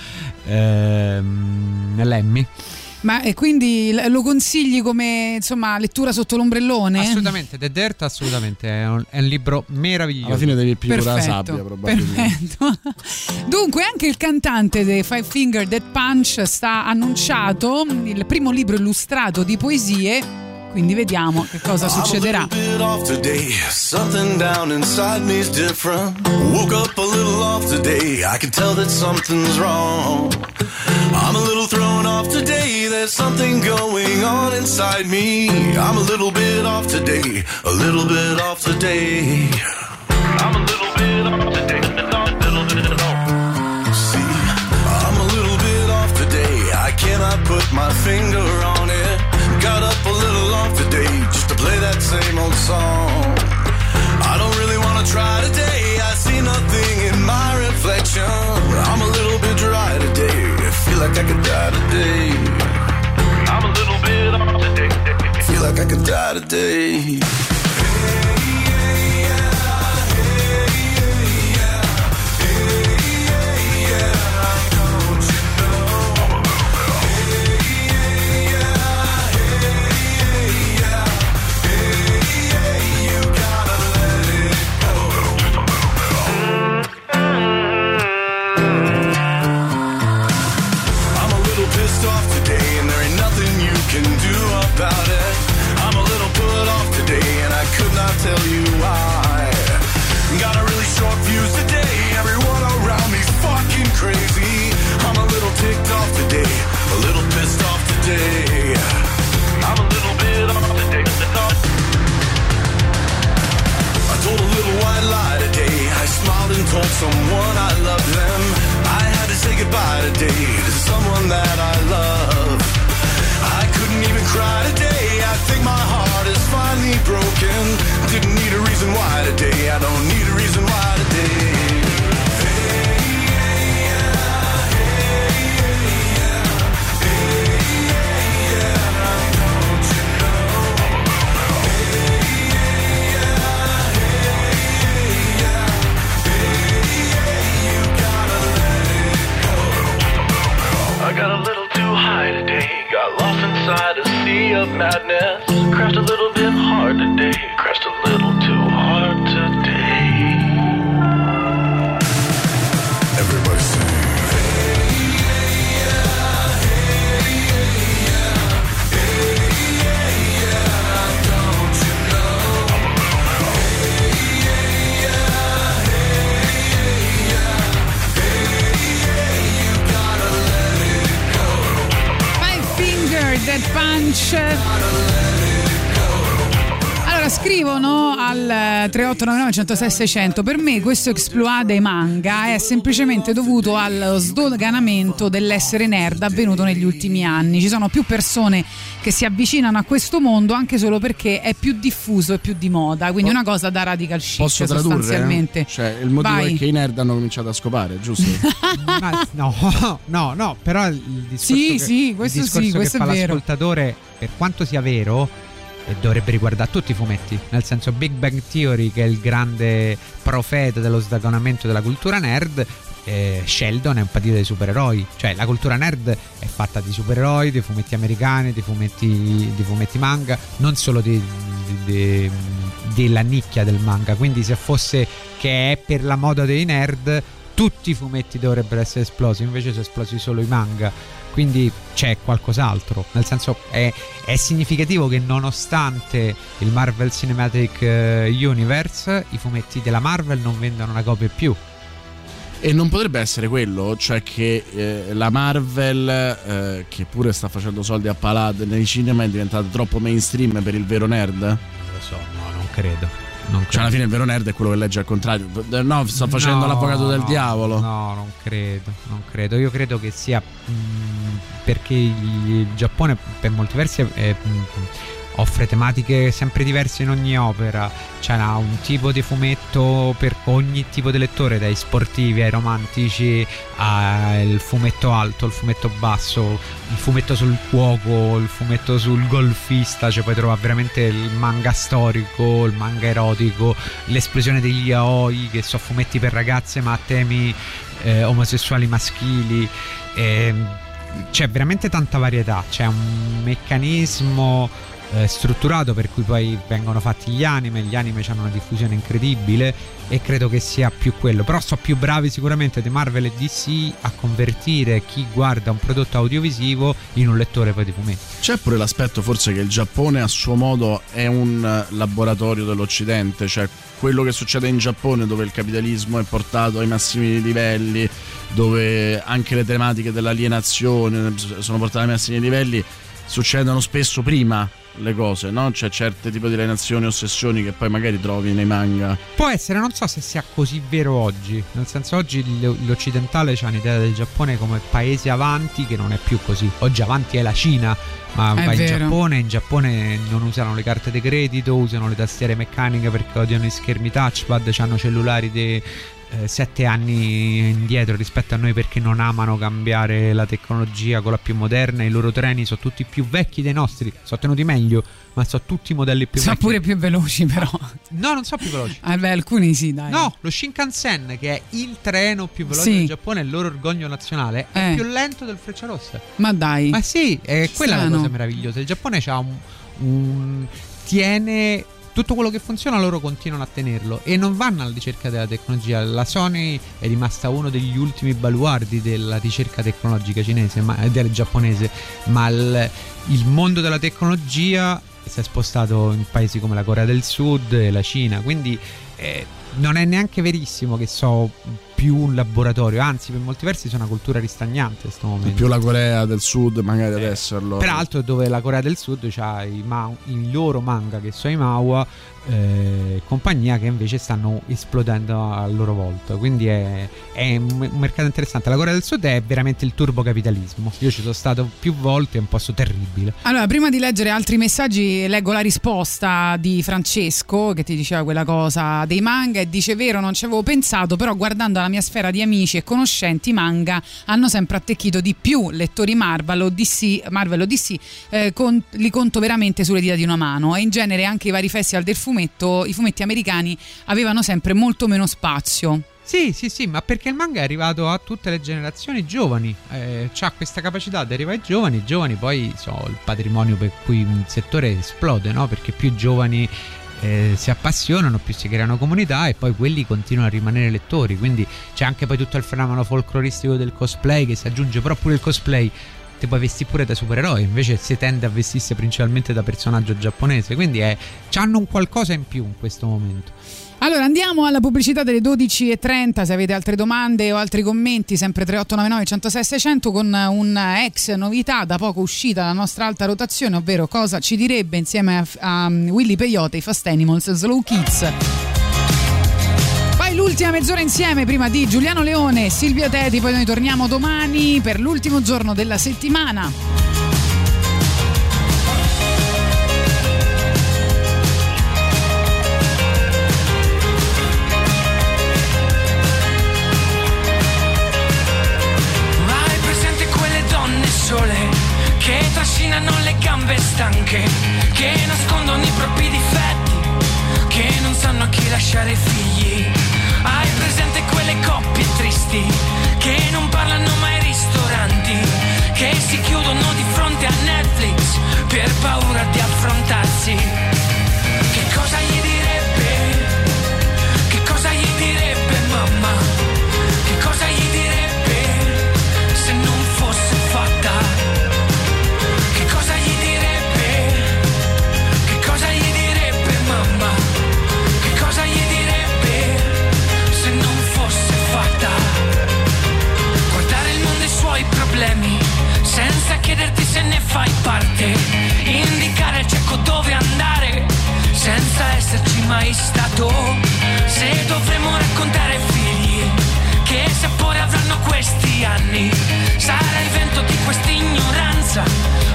ehm, Lemmy. Ma e quindi lo consigli come insomma lettura sotto l'ombrellone? Assolutamente, The Dirt assolutamente è un, è un libro meraviglioso. Alla fine devi pigliare la Perfetto, sabbia, probabilmente. perfetto. Dunque, anche il cantante dei Five Finger Dead Punch sta annunciato il primo libro illustrato di poesie. Quindi vediamo che cosa succederà. Something down inside me's different. Woke up a little off today. I can tell that something's wrong. I'm a little thrown off today. There's something going on inside me. I'm a little bit off today. A little bit off today. I'm a little bit off today. See, I'm a little bit off today. I cannot put my finger on play that same old song. I don't really wanna try today. I see nothing in my reflection. I'm a little bit dry today. I feel like I could die today. I'm a little bit off today. Feel like I could die today. Told someone I loved them. I had to say goodbye today to someone that I love. I couldn't even cry today. I think my heart is finally broken. Didn't need a reason why today. I don't need Got lost inside a sea of madness. Crashed a little bit hard today. Crashed a little too Dead Punch. Scrivono al eh, 3899 106 600 per me questo exploit dei manga è semplicemente dovuto allo sdoganamento dell'essere nerd avvenuto negli ultimi anni ci sono più persone che si avvicinano a questo mondo anche solo perché è più diffuso e più di moda quindi una cosa da radical chic Posso tradurre? sostanzialmente Cioè, il motivo Vai. è che i nerd hanno cominciato a scopare, giusto? Ma no, no, no, però il discorso, Sì, che, sì, il questo discorso sì, che questo fa è vero. l'ascoltatore, per quanto sia vero, eh, dovrebbe riguardare tutti i fumetti. Nel senso, Big Bang Theory, che è il grande profeta dello sdagonamento della cultura nerd. Sheldon è un partito dei supereroi, cioè la cultura nerd è fatta di supereroi, dei fumetti americani, dei fumetti, di fumetti manga, non solo di- di- di- della nicchia del manga. Quindi, se fosse che è per la moda dei nerd, tutti i fumetti dovrebbero essere esplosi, invece sono esplosi solo i manga. Quindi c'è qualcos'altro. Nel senso è, è significativo che nonostante il Marvel Cinematic eh, Universe, i fumetti della Marvel non vendano una copia più. E non potrebbe essere quello, cioè che eh, la Marvel, eh, che pure sta facendo soldi a palate nei cinema, è diventata troppo mainstream per il vero nerd? Non lo so, no, non credo. Non Cioè, alla fine il vero nerd è quello che legge al contrario. No, sto facendo No, l'avvocato del no, diavolo. No, non credo, non credo. Io credo che sia mh, perché il Giappone per molti versi è- è, offre tematiche sempre diverse in ogni opera. C'è un tipo di fumetto per ogni tipo di lettore, dai sportivi ai romantici al fumetto alto, il fumetto basso, il fumetto sul cuoco, il fumetto sul golfista, cioè puoi trovare veramente il manga storico, il manga erotico, l'esplosione degli yaoi, che sono fumetti per ragazze ma a temi eh, omosessuali maschili. ehm, c'è veramente tanta varietà, c'è un meccanismo eh, strutturato per cui poi vengono fatti gli anime, gli anime hanno una diffusione incredibile e credo che sia più quello, però sono più bravi sicuramente di Marvel e DC a convertire chi guarda un prodotto audiovisivo in un lettore poi di fumetti. C'è pure l'aspetto forse che il Giappone a suo modo è un eh, laboratorio dell'Occidente, cioè quello che succede in Giappone dove il capitalismo è portato ai massimi livelli, dove anche le tematiche dell'alienazione sono portate ai massimi livelli, succedono spesso prima le cose, no? C'è certe tipo di alienazioni, ossessioni che poi magari trovi nei manga. Può essere, non so se sia così vero oggi. Nel senso, oggi l'occidentale c'ha un'idea del Giappone come paese avanti che non è più così. Oggi avanti è la Cina, ma È vai in. Giappone. In Giappone non usano le carte di credito, usano le tastiere meccaniche perché odiano i schermi touchpad, hanno cellulari di. Eh, sette anni indietro rispetto a noi perché non amano cambiare la tecnologia con la più moderna i loro treni sono tutti più vecchi dei nostri sono tenuti meglio ma sono tutti modelli più Sono vecchi pure più veloci, però. no non sono più veloci Eh beh, alcuni sì, dai. No, lo Shinkansen, che è il treno più veloce Sì. del Giappone, il loro orgoglio nazionale, è Eh. più lento del Frecciarossa. Ma dai. Ma sì, è quella la Strano. cosa meravigliosa. Il Giappone ha un, un- tiene tutto quello che funziona loro continuano a tenerlo e non vanno alla ricerca della tecnologia. La Sony è rimasta uno degli ultimi baluardi della ricerca tecnologica cinese, ma, eh, del giapponese, ma il, il mondo della tecnologia si è spostato in paesi come la Corea del Sud e la Cina, quindi eh, non è neanche verissimo che so più un laboratorio, anzi per molti versi sono una cultura ristagnante in questo momento. Più la Corea del Sud magari ad esserlo. Peraltro dove la Corea del Sud ha i, ma- i loro manga che sono i Mawa eh, compagnia che invece stanno esplodendo a loro volta quindi è, è un mercato interessante la Corea del Sud è veramente il turbocapitalismo io ci sono stato più volte è un posto terribile Allora, prima di leggere altri messaggi, leggo la risposta di Francesco che ti diceva quella cosa dei manga e dice: Vero, non ci avevo pensato, però guardando la mia sfera di amici e conoscenti, manga hanno sempre attecchito di più. Lettori Marvel o DC, Marvel o DC eh, con- li conto veramente sulle dita di una mano. E in genere anche i vari festival del fumetto, i fumetti americani avevano sempre molto meno spazio. Sì, sì, sì, ma perché il manga è arrivato a tutte le generazioni giovani, eh, ha questa capacità di arrivare ai giovani, i giovani poi sono il patrimonio per cui un settore esplode, no? Perché più giovani eh, si appassionano, più si creano comunità e poi quelli continuano a rimanere lettori, quindi c'è anche poi tutto il fenomeno folcloristico del cosplay che si aggiunge, però pure il cosplay ti puoi vestire pure da supereroe, invece si tende a vestirsi principalmente da personaggio giapponese, quindi è, hanno un qualcosa in più in questo momento. Allora andiamo alla pubblicità delle 12.30 se avete altre domande o altri commenti sempre 3899 106 600 con una ex novità da poco uscita dalla nostra alta rotazione ovvero cosa ci direbbe insieme a, a Willy Peyote i Fast Animals Slow Kids. Poi l'ultima mezz'ora insieme prima di Giuliano Leone Silvia Teti poi noi torniamo domani per l'ultimo giorno della settimana gambe stanche, che nascondono i propri difetti, che non sanno a chi lasciare figli? Hai presente quelle coppie tristi che non parlano mai ai ristoranti, che si chiudono di fronte a Netflix per paura di affrontarsi? Mai stato. Se dovremmo raccontare figli che sapore avranno questi anni, sarà il vento di questa ignoranza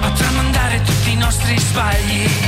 a tramandare tutti i nostri sbagli.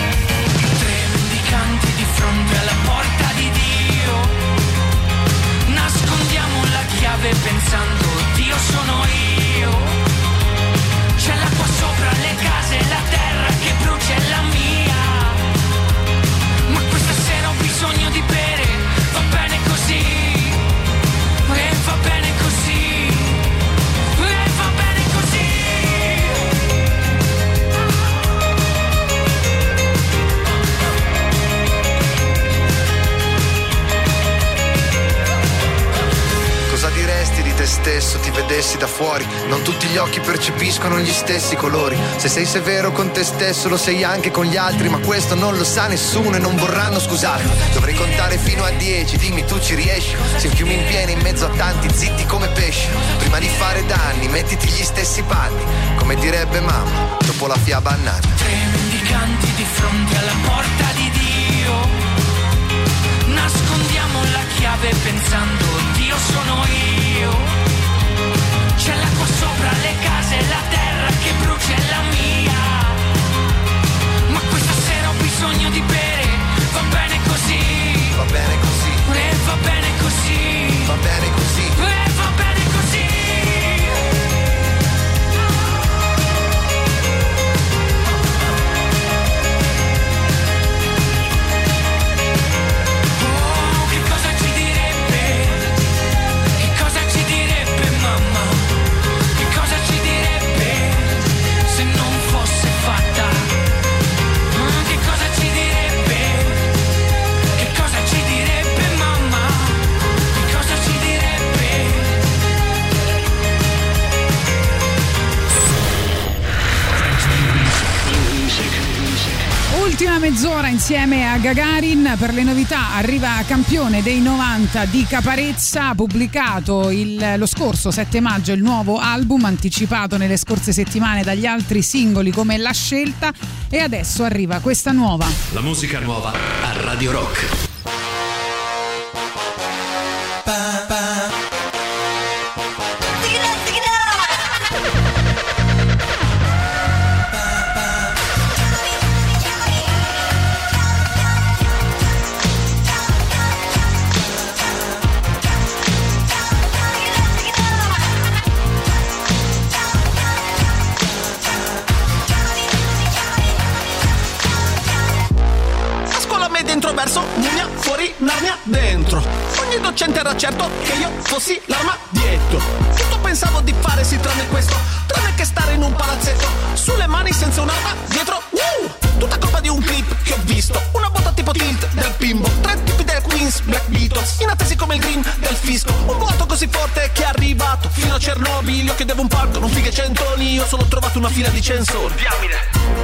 Stesso, ti vedessi da fuori? Non tutti gli occhi percepiscono gli stessi colori. Se sei severo con te stesso, lo sei anche con gli altri, ma questo non lo sa nessuno e non vorranno scusarmi. Dovrei contare fino a dieci, dimmi tu ci riesci. Se fiumi in piena in mezzo a tanti, zitti come pesci. Prima di fare danni, mettiti gli stessi panni. Come direbbe mamma, dopo la fiaba annata. Tre mendicanti di fronte alla porta di Dio. Nascondiamo la chiave pensando Dio sono io. C'è l'acqua sopra le case, la terra che brucia è la mia. Ma questa sera ho bisogno di bere, va bene così. Va bene così, E va bene così. va bene così. Ultima mezz'ora insieme a Gagarin per le novità. Arriva campione dei 90 di Caparezza, pubblicato il- lo scorso 7 maggio il nuovo album anticipato nelle scorse settimane dagli altri singoli come La Scelta e adesso arriva questa nuova. La musica nuova a Radio Rock. Fila di censori.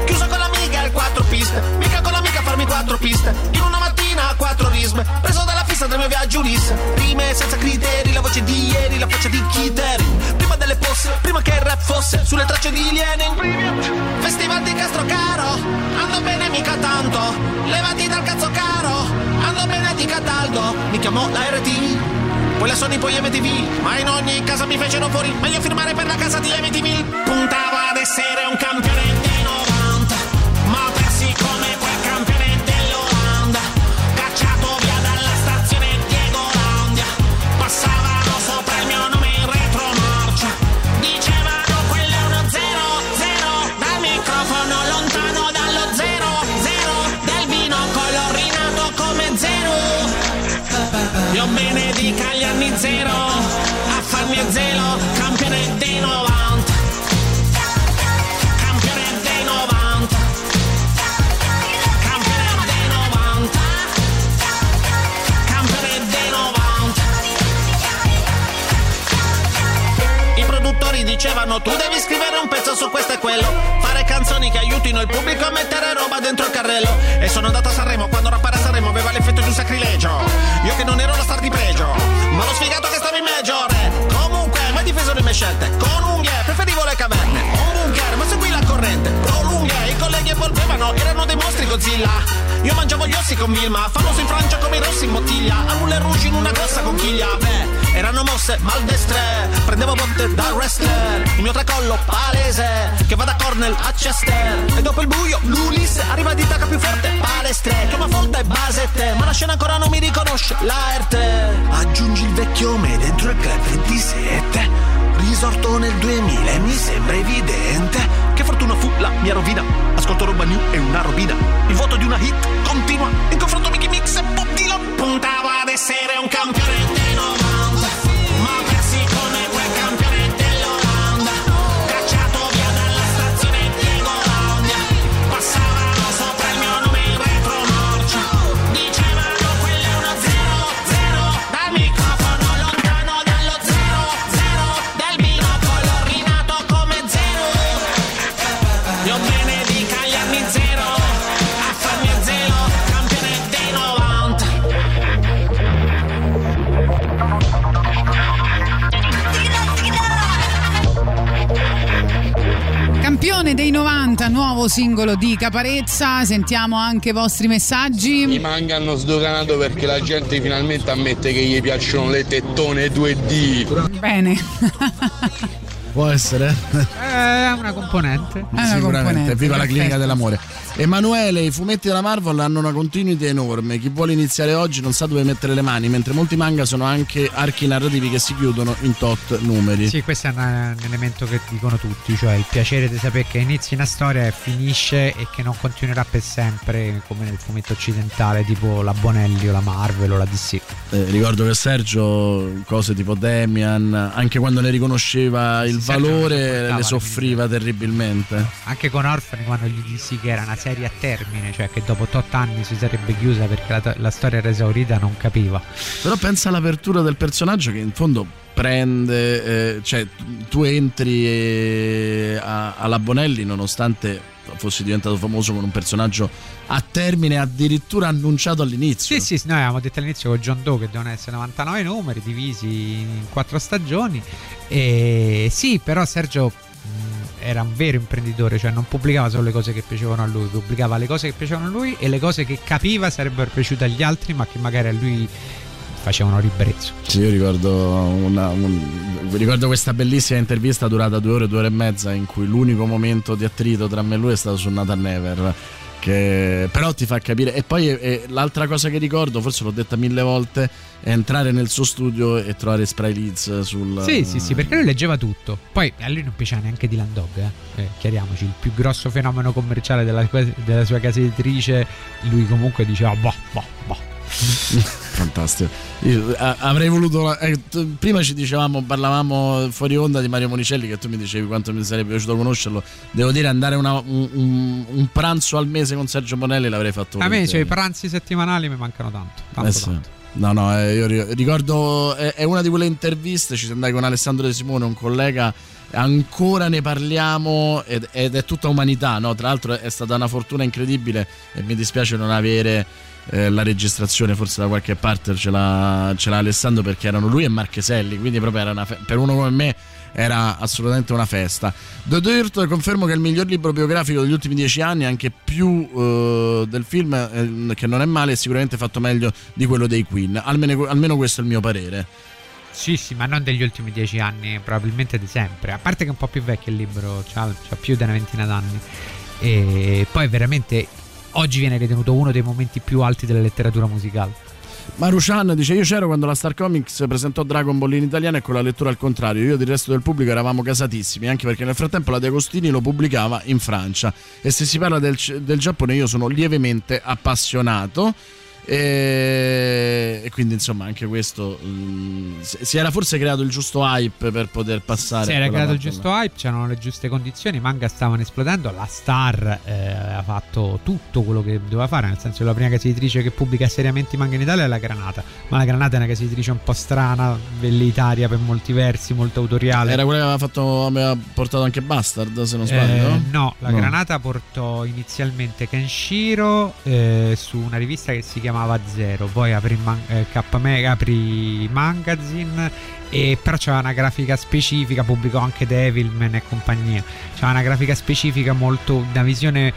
Chiuso con l'amica al quattro piste. Mica con l'amica a farmi quattro piste. In una mattina quattro risme. Preso dalla fissa del mio viaggio Ulisse. Rime senza criteri, la voce di ieri, la faccia di Kiteri. Prima delle posse, prima che il rap fosse sulle tracce di Lenin. Festival di Castro Caro, ando bene mica tanto. Levati dal cazzo caro, ando bene di Cataldo. Mi chiamò la RT. Poi la Sony, poi MTV, ma in ogni casa mi fecero fuori. Meglio firmare per la casa di MTV. Puntava essere un campione dei 90, ma persi come quel campione dell'Olanda, cacciato via dalla stazione Diego Landia, passavano sopra il mio nome in retromarcia, dicevano quello è uno 0-0, dal microfono lontano dallo 0-0, del vino colorinato come 0, Dio benedica gli anni 0. Dicevano tu devi scrivere un pezzo su questo e quello Fare canzoni che aiutino il pubblico a mettere roba dentro il carrello. E sono andato a Sanremo quando rappare a Sanremo aveva l'effetto di un sacrilegio. Io che non ero la star di pregio Ma l'ho sfigato che stavo in major eh. Comunque mai difeso le mie scelte? Con unghie preferivo le caverne. Un bunker ma seguì la corrente. Pro lunghe i colleghi evolvevano erano dei mostri Godzilla. Io mangiavo gli ossi con Vilma Famoso in Francia come i rossi in bottiglia. A Moulin Rouge in una grossa conchiglia. Beh, erano mosse maldestre. Prendevo botte da wrestler. Il mio tracollo palese Che va da Cornell a Chester. E dopo il buio l'Ulisse Arriva di tacca più forte Palestre. Chioma folta e basette Ma la scena ancora non mi riconosce L'arte Aggiungi il vecchio me dentro il club 27 Risorto nel 2000 e mi sembra evidente Che fortuna fu la mia rovina. Ascolto roba new e una robina. Il vuoto di una hit continua. In confronto Mickey Mix e Bob Dylan Puntavo ad essere un campione dei 90, nuovo singolo di Caparezza. Sentiamo anche i vostri messaggi. I manga hanno sdoganato perché la gente finalmente ammette che gli piacciono le tettone 2D. Bene. Può essere? È una componente. Sicuramente, viva la clinica dell'amore. Emanuele, i fumetti della Marvel hanno una continuità enorme. Chi vuole iniziare oggi non sa dove mettere le mani, mentre molti manga sono anche archi narrativi che si chiudono in tot numeri. Sì, questo è un elemento che dicono tutti, cioè il piacere di sapere che inizi una storia e finisce e che non continuerà per sempre come nel fumetto occidentale tipo la Bonelli o la Marvel o la DC. Eh, ricordo che Sergio, cose tipo Demian, anche quando ne riconosceva il non valore, le soffriva terribilmente. Anche con Orphan quando gli dissi che era una serie a termine, cioè che dopo 8 anni si sarebbe chiusa perché la, la storia era esaurita, non capiva. Però pensa all'apertura del personaggio che in fondo prende, eh, cioè tu- entri eh, a- alla Bonelli nonostante fossi diventato famoso con un personaggio a termine addirittura annunciato all'inizio. Sì, sì, noi avevamo detto all'inizio con John Doe che devono essere 99 numeri divisi in quattro stagioni. E sì, però Sergio era un vero imprenditore, cioè non pubblicava solo le cose che piacevano a lui, pubblicava le cose che piacevano a lui e le cose che capiva sarebbero piaciute agli altri, ma che magari a lui facevano ribrezzo. Sì, io ricordo, una- un- ricordo questa bellissima intervista durata due ore, due ore e mezza, in cui l'unico momento di attrito tra me e lui è stato su Nathan Never. Che però ti fa capire. E poi eh, l'altra cosa che ricordo, forse l'ho detta mille volte, è entrare nel suo studio e trovare Spray Leeds sul. Sì, sì, sì, perché lui leggeva tutto. Poi a lui non piaceva neanche Dylan Dog, eh. Eh, chiariamoci, il più grosso fenomeno commerciale della, della sua casa editrice, lui comunque diceva boh, boh, boh. Fantastico. Io, a- avrei voluto. eh, t- prima ci dicevamo, parlavamo fuori onda di Mario Monicelli, che tu mi dicevi quanto mi sarebbe piaciuto conoscerlo. Devo dire, andare una- un, un- un pranzo al mese con Sergio Bonelli l'avrei fatto A me cioè, i pranzi settimanali mi mancano tanto. tanto, Eh sì. tanto. No, no, eh, io ri- ricordo, è, è una di quelle interviste, ci andai con Alessandro De Simone, un collega, ancora ne parliamo ed, ed è tutta umanità, no? Tra l'altro è stata una fortuna incredibile e mi dispiace non avere eh, la registrazione, forse da qualche parte ce l'ha, ce l'ha Alessandro perché erano lui e Marcheselli, quindi proprio era una fe- per uno come me era assolutamente una festa. The Dirt confermo che è il miglior libro biografico degli ultimi dieci anni, anche più eh, del film, eh, che non è male, è sicuramente fatto meglio di quello dei Queen. Almeno, almeno questo è il mio parere. Sì, sì, ma non degli ultimi dieci anni, probabilmente di sempre. A parte che è un po' più vecchio il libro, ha più di una ventina d'anni. E poi veramente oggi viene ritenuto uno dei momenti più alti della letteratura musicale. Maruchan dice: Io c'ero quando la Star Comics presentò Dragon Ball in italiano e con la lettura al contrario. Io ed il resto del pubblico eravamo casatissimi, anche perché nel frattempo la De lo pubblicava in Francia. E se si parla del, del Giappone, io sono lievemente appassionato. E, e quindi, insomma, anche questo mm, si era forse creato il giusto hype per poter passare. Si era creato il giusto hype, c'erano le giuste condizioni, i manga stavano esplodendo, la Star eh, ha fatto tutto quello che doveva fare, nel senso che la prima casa editrice che pubblica seriamente i manga in Italia è la Granata, ma la Granata è una casa editrice un po' strana, velleitaria per molti versi, molto autoriale. Era quella che aveva, fatto, aveva portato anche Bastard, se non sbaglio. Eh, no, la Granata portò inizialmente Kenshiro eh, su una rivista che si chiamava Zero, poi aprì, man- eh, K- Me- aprì Magazine, e però c'era una grafica specifica, pubblicò anche Devilman e compagnia, c'era una grafica specifica molto, una visione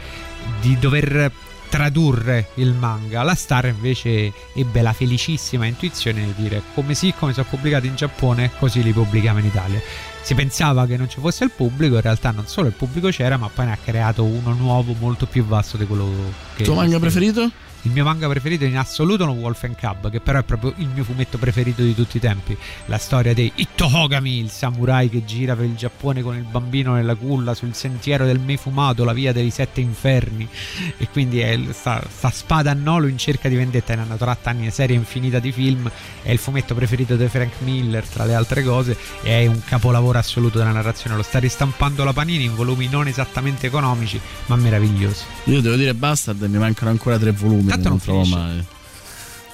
di dover tradurre il manga. La Star invece ebbe la felicissima intuizione di dire come sì, come sono pubblicati in Giappone, così li pubblichiamo in Italia. Si pensava che non ci fosse il pubblico, in realtà non solo il pubblico c'era, ma poi ne ha creato uno nuovo molto più vasto di quello che... Il tuo manga preferito? Il mio manga preferito in assoluto è Wolf and Cub, che però è proprio il mio fumetto preferito di tutti i tempi. La storia di Itto Hogami, il samurai che gira per il Giappone con il bambino nella culla sul sentiero del Mefumato, la via dei sette inferni. E quindi è sta, sta spada a nolo in cerca di vendetta. Ne hanno tratta anni, serie infinita di film. È il fumetto preferito di Frank Miller, tra le altre cose. E è un capolavoro assoluto della narrazione. Lo sta ristampando la Panini in volumi non esattamente economici, ma meravigliosi. Io devo dire Bastard, mi mancano ancora tre volumi. Tanto non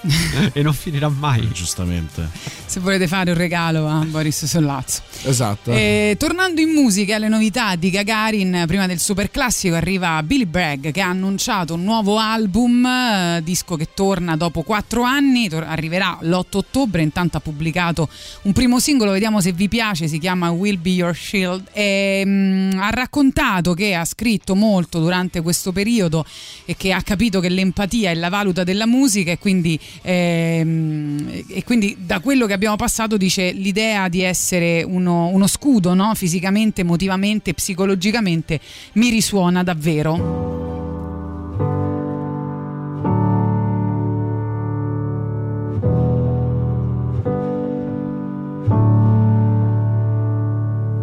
e non finirà mai. Giustamente. Se volete fare un regalo a Boris Sollazzo. Esatto. E, tornando in musica alle novità di Gagarin, prima del super classico arriva Billy Bragg che ha annunciato un nuovo album, eh, disco che torna dopo quattro anni, tor- arriverà l'8 ottobre, intanto ha pubblicato un primo singolo, vediamo se vi piace, si chiama Will Be Your Shield e mm, ha raccontato che ha scritto molto durante questo periodo e che ha capito che l'empatia è la valuta della musica e quindi, ehm, e quindi da quello che abbiamo passato dice l'idea di essere uno, uno scudo no? fisicamente, emotivamente, psicologicamente mi risuona davvero.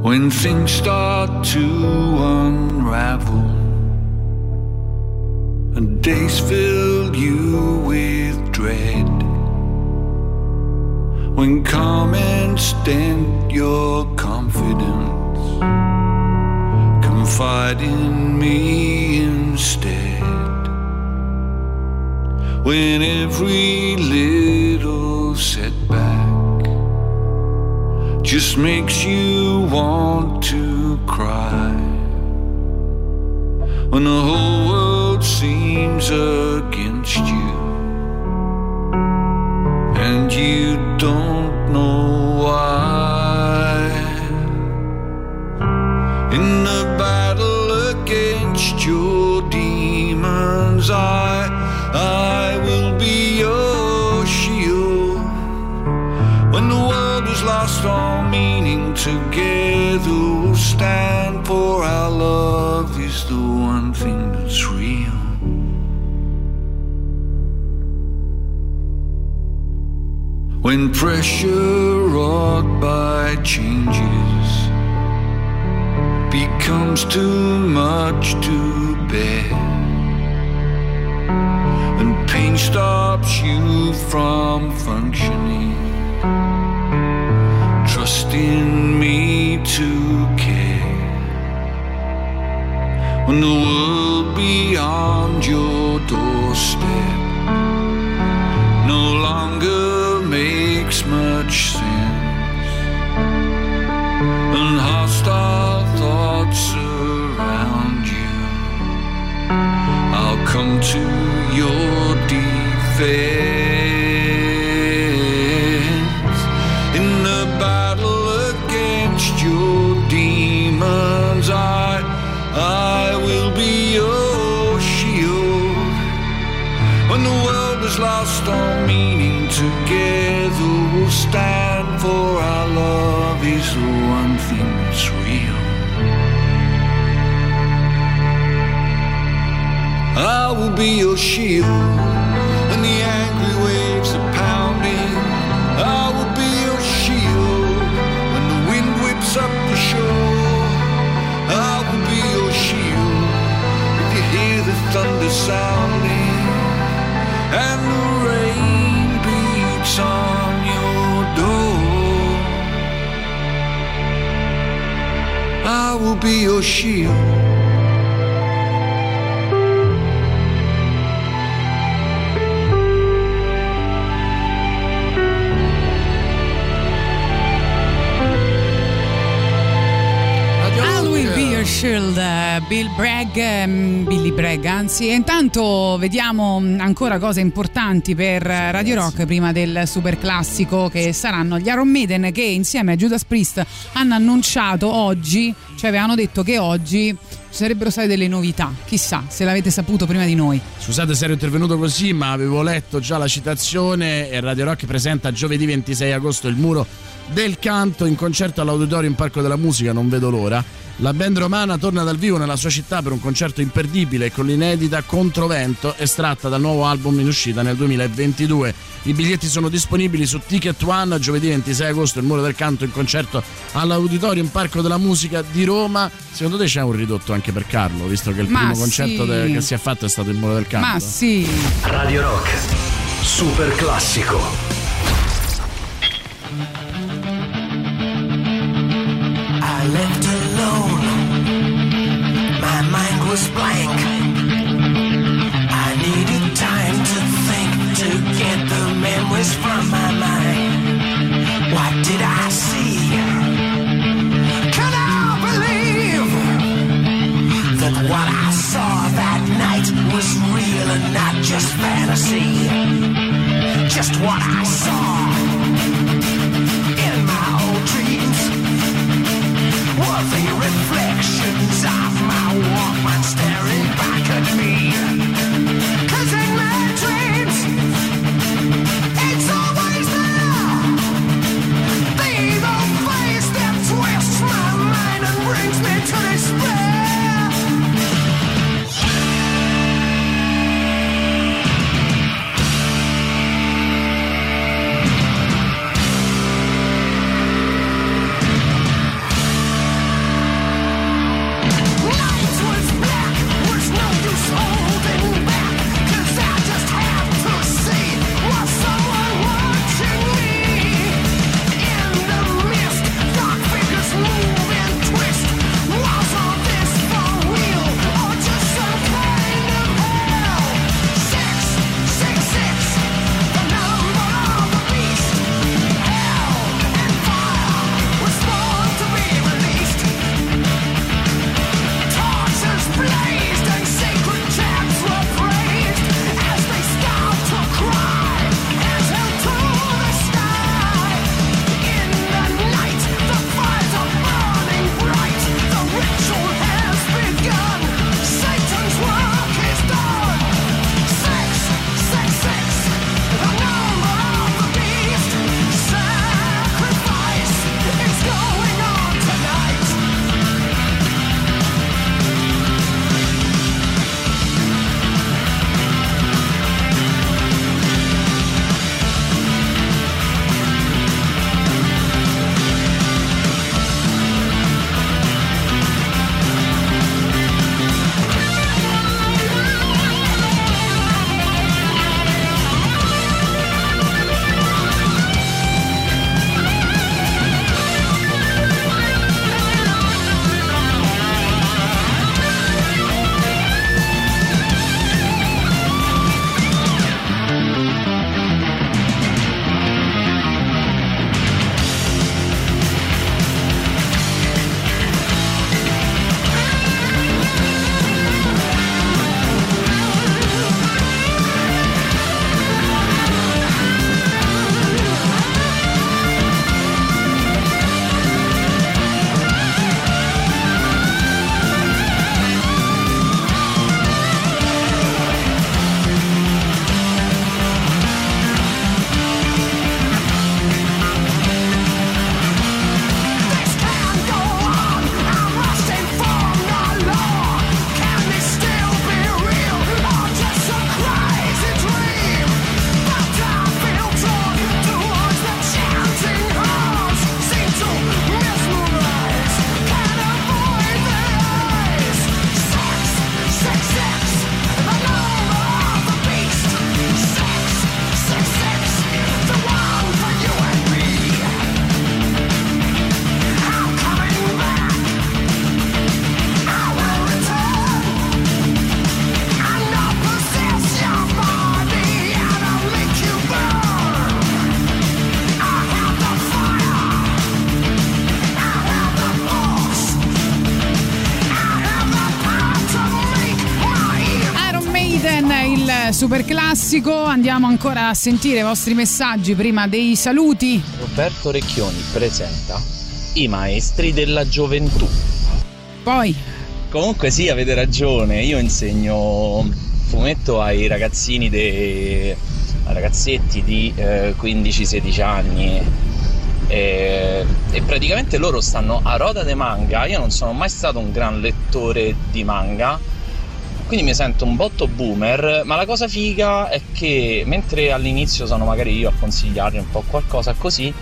When things start to unravel and days fill you with dread, when comments dent your confidence, confide in me instead. When every little setback just makes you want to cry. When the whole world seems against you, and you don't know why. In the battle against your demons, I, I will be your shield. When the world has lost all meaning, together we'll stand for our love is the one thing that's real. When pressure wrought by changes becomes too much to bear and pain stops you from functioning. Trust in me to. When the world beyond your doorstep no longer makes much sense, and hostile thoughts surround you, I'll come to your defense. Together we'll stand for our love is the one thing that's real. I will be your shield when the angry waves are pounding. I will be your shield when the wind whips up the shore. I will be your shield if you hear the thunder sounding and I will be your shield. I will be your Shield, eh, Bill Bragg, ehm, Billy Bragg, anzi. E intanto vediamo mm, ancora cose importanti per eh, Radio Rock prima del super classico che saranno gli Iron Maiden che insieme a Judas Priest hanno annunciato oggi, cioè avevano detto che oggi ci sarebbero state delle novità. Chissà se l'avete saputo prima di noi. Scusate se ero intervenuto così, ma avevo letto già la citazione e Radio Rock presenta giovedì 26 agosto il muro del canto in concerto all'Auditorium Parco della Musica, non vedo l'ora. La band romana torna dal vivo nella sua città per un concerto imperdibile con l'inedita Controvento estratta dal nuovo album in uscita nel 2022. I biglietti sono disponibili su Ticket One giovedì 26 agosto il muro del canto in concerto all'Auditorium Parco della Musica di Roma. Secondo te c'è un ridotto anche per Carlo, visto che il Ma primo sì. concerto de- che si è fatto è stato il muro del canto? Ma sì. Radio Rock. Super classico. Was blank. I needed time to think to get the memories from my mind. What did I see? Can I believe that what I saw that night was real and not just fantasy? Just what I saw in my old dreams were the reflections Walkman staring back at me. Del super classico. Andiamo ancora a sentire i vostri messaggi prima dei saluti. Roberto Recchioni presenta I maestri della gioventù. Poi Comunque sì, avete ragione, io insegno fumetto ai ragazzini, de- ai ragazzetti di eh, 15-16 anni e, e praticamente loro stanno a roda de manga, io non sono mai stato un gran lettore di manga, quindi mi sento un botto boomer, ma la cosa figa è che mentre all'inizio sono magari io a consigliargli un po' qualcosa così,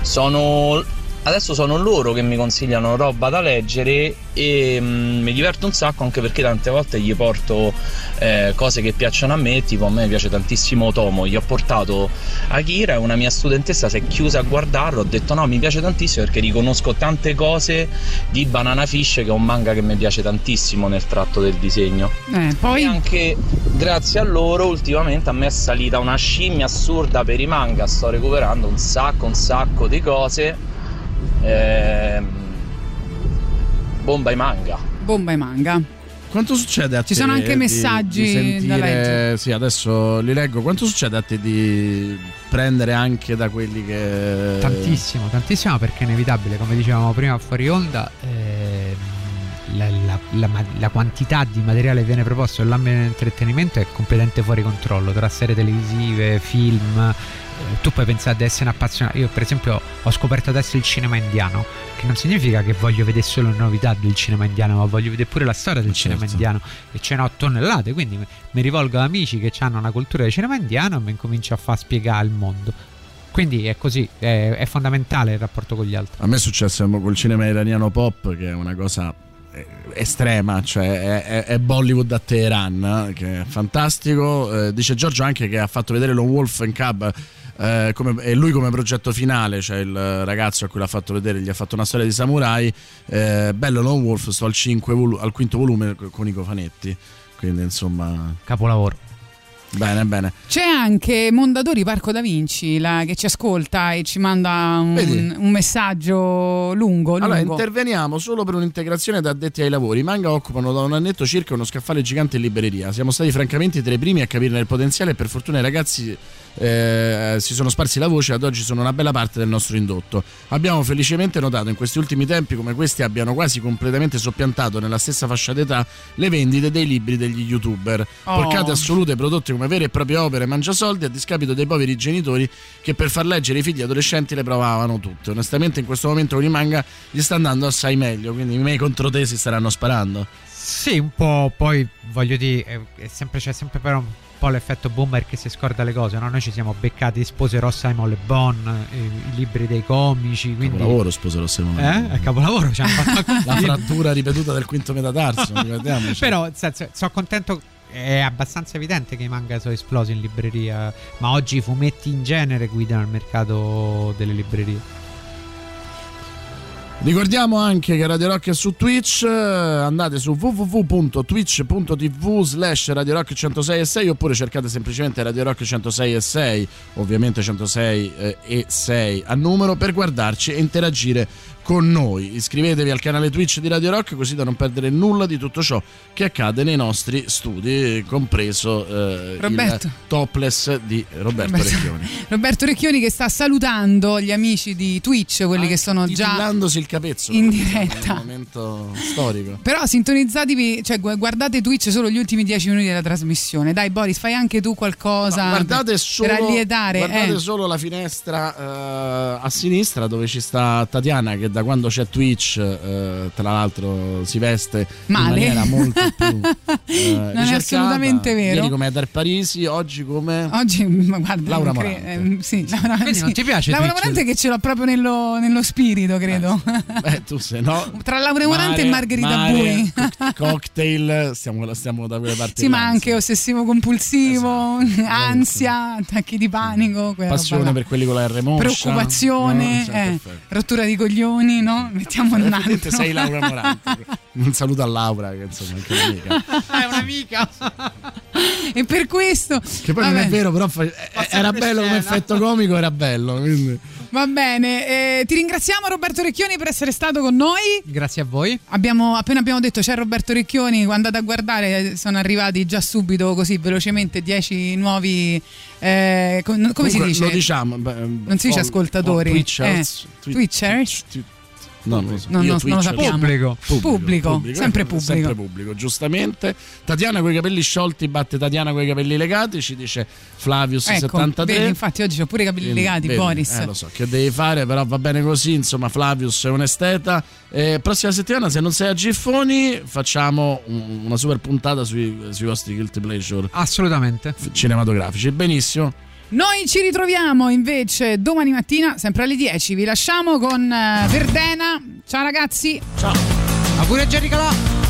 sono adesso sono loro che mi consigliano roba da leggere e mm, mi diverto un sacco anche perché tante volte gli porto eh, cose che piacciono a me, tipo a me piace tantissimo Otomo, gli ho portato Akira e una mia studentessa si è chiusa a guardarlo, ho detto no mi piace tantissimo perché riconosco tante cose di Banana Fish che è un manga che mi piace tantissimo nel tratto del disegno. Eh, poi E anche grazie a loro ultimamente a me è salita una scimmia assurda per i manga, sto recuperando un sacco, un sacco di cose. Ehm, bomba i manga. bomba e manga. Quanto succede a te? Ci sono anche di- messaggi di sentire- da leggere. Sì, adesso li leggo. Quanto succede a te di prendere anche da quelli che. Tantissimo, tantissimo perché è inevitabile, come dicevamo prima fuori onda, ehm, la, la- la la quantità di materiale che viene proposto nell'ambito dell'intrattenimento è completamente fuori controllo, tra serie televisive, film. Eh, Tu puoi pensare di essere un appassionato. Io, per esempio, ho scoperto adesso il cinema indiano, che non significa che voglio vedere solo le novità del cinema indiano, ma voglio vedere pure la storia del cinema indiano. E ce ne ho tonnellate, quindi mi, rivolgo ad amici che hanno una cultura di cinema indiano e mi incomincio a far spiegare il mondo. Quindi è così, è, è fondamentale il rapporto con gli altri. A me è successo col cinema iraniano pop, che è una cosa eh, estrema, cioè è, è- Bollywood a Teheran, eh, che è fantastico. Eh, dice Giorgio anche che ha fatto vedere Lone Wolf and Cub. Eh, come, e lui come progetto finale, cioè il ragazzo a cui l'ha fatto vedere, gli ha fatto una storia di samurai. eh, bello Lone Wolf, sto al, volu- al quinto volume con i cofanetti. Quindi insomma. Capolavoro. Bene, bene. C'è anche Mondadori Parco da Vinci la- che ci ascolta e ci manda un, un messaggio lungo. lungo. Allora, interveniamo solo per un'integrazione da addetti ai lavori. I manga occupano da un annetto circa uno scaffale gigante in libreria. Siamo stati francamente tra i primi a capirne il potenziale e per fortuna i ragazzi eh, si sono sparsi la voce e ad oggi sono una bella parte del nostro indotto. Abbiamo felicemente notato in questi ultimi tempi come questi abbiano quasi completamente soppiantato nella stessa fascia d'età le vendite dei libri degli youtuber. Oh. Porcate assolute prodotte come vere e proprie opere mangiasoldi a discapito dei poveri genitori che per far leggere i figli adolescenti le provavano tutte. Onestamente in questo momento con i manga gli sta andando assai meglio, quindi i miei contro te si staranno sparando. Sì, un po', poi voglio dire, sempre- c'è sempre però un po' l'effetto boomer che si scorda le cose, no? Noi ci siamo beccati Sposerò Simon Le Bon, eh, i libri dei comici, quindi... Capolavoro sposerò Simone. Eh? È capolavoro, ci hanno fatto La frattura ripetuta del quinto metatarso, ricordiamoci. Però, senso, sono contento. È abbastanza evidente che i manga sono esplosi in libreria. Ma oggi i fumetti in genere guidano il mercato delle librerie. Ricordiamo anche che Radio Rock è su Twitch, eh, andate su www.twitch.tv slash Radio Rock 106 e 6 oppure cercate semplicemente Radio Rock 106 e 6, ovviamente 106 eh, e 6 a numero per guardarci e interagire con noi. Iscrivetevi al canale Twitch di Radio Rock così da non perdere nulla di tutto ciò che accade nei nostri studi, compreso eh, il topless di Roberto, Roberto. Recchioni. Roberto Recchioni che sta salutando gli amici di Twitch, quelli che sono già il capezzolo in È diretta. un momento storico. Però sintonizzatevi, cioè gu- guardate Twitch solo gli ultimi 10 minuti della trasmissione. Dai Boris, fai anche tu qualcosa guardate solo, per allietare. guardate eh. solo la finestra eh, a sinistra dove ci sta Tatiana che da quando c'è Twitch eh, tra l'altro si veste Male. in maniera molto più eh, Non è ricercata. assolutamente vero. ieri come Dar Parisi oggi come Oggi, ma guarda, Laura non cre- Morante. ehm, sì, Laura, Quindi sì. non ti piace Laura Twitch? Morante che ce l'ho proprio nello, nello spirito, credo. Beh, tu se no Tra Laura Morante e Mare, Margherita mare, Bui. co- cocktail stiamo, stiamo da quelle parti Sì, ma anche ossessivo compulsivo, ansia, attacchi di panico, passione roba per quelli con la R moscia preoccupazione, No, eh, perfetto. rottura di coglioni, no? Mettiamo un altro. sei Laura Morante un saluto a Laura che insomma è anche un'amica È un'amica. e per questo Che poi non vabbè. è vero, però fa- era bello come effetto comico, era bello. Quindi. Va bene, eh, ti ringraziamo Roberto Recchioni per essere stato con noi. Grazie a voi. Abbiamo, appena abbiamo detto c'è Roberto Recchioni, andate a guardare, sono arrivati già subito così velocemente 10 nuovi, eh, com- come si Comunque, dice? Lo diciamo. beh, non si dice all- ascoltatori. all Twitchers. Eh, Twi- Twitchers? No, non lo so. No, Io no, non lo sappiamo. Pubblico. Pubblico, sempre pubblico. Sempre pubblico, giustamente. Tatiana con i capelli sciolti batte Tatiana con i capelli legati, ci dice Flavius Ecco, 73. vedi, infatti oggi ho pure i capelli Quindi, legati, vedi, Boris. Eh, lo so che devi fare, però va bene così. Insomma, Flavius è un esteta. Eh, prossima settimana, se non sei a Giffoni, facciamo un- una super puntata sui, sui vostri guilty pleasure Assolutamente. cinematografici. Benissimo. Noi ci ritroviamo invece domani mattina, sempre alle 10. Vi lasciamo con eh, Verdena. Ciao ragazzi. Ciao. A Jerry Calà.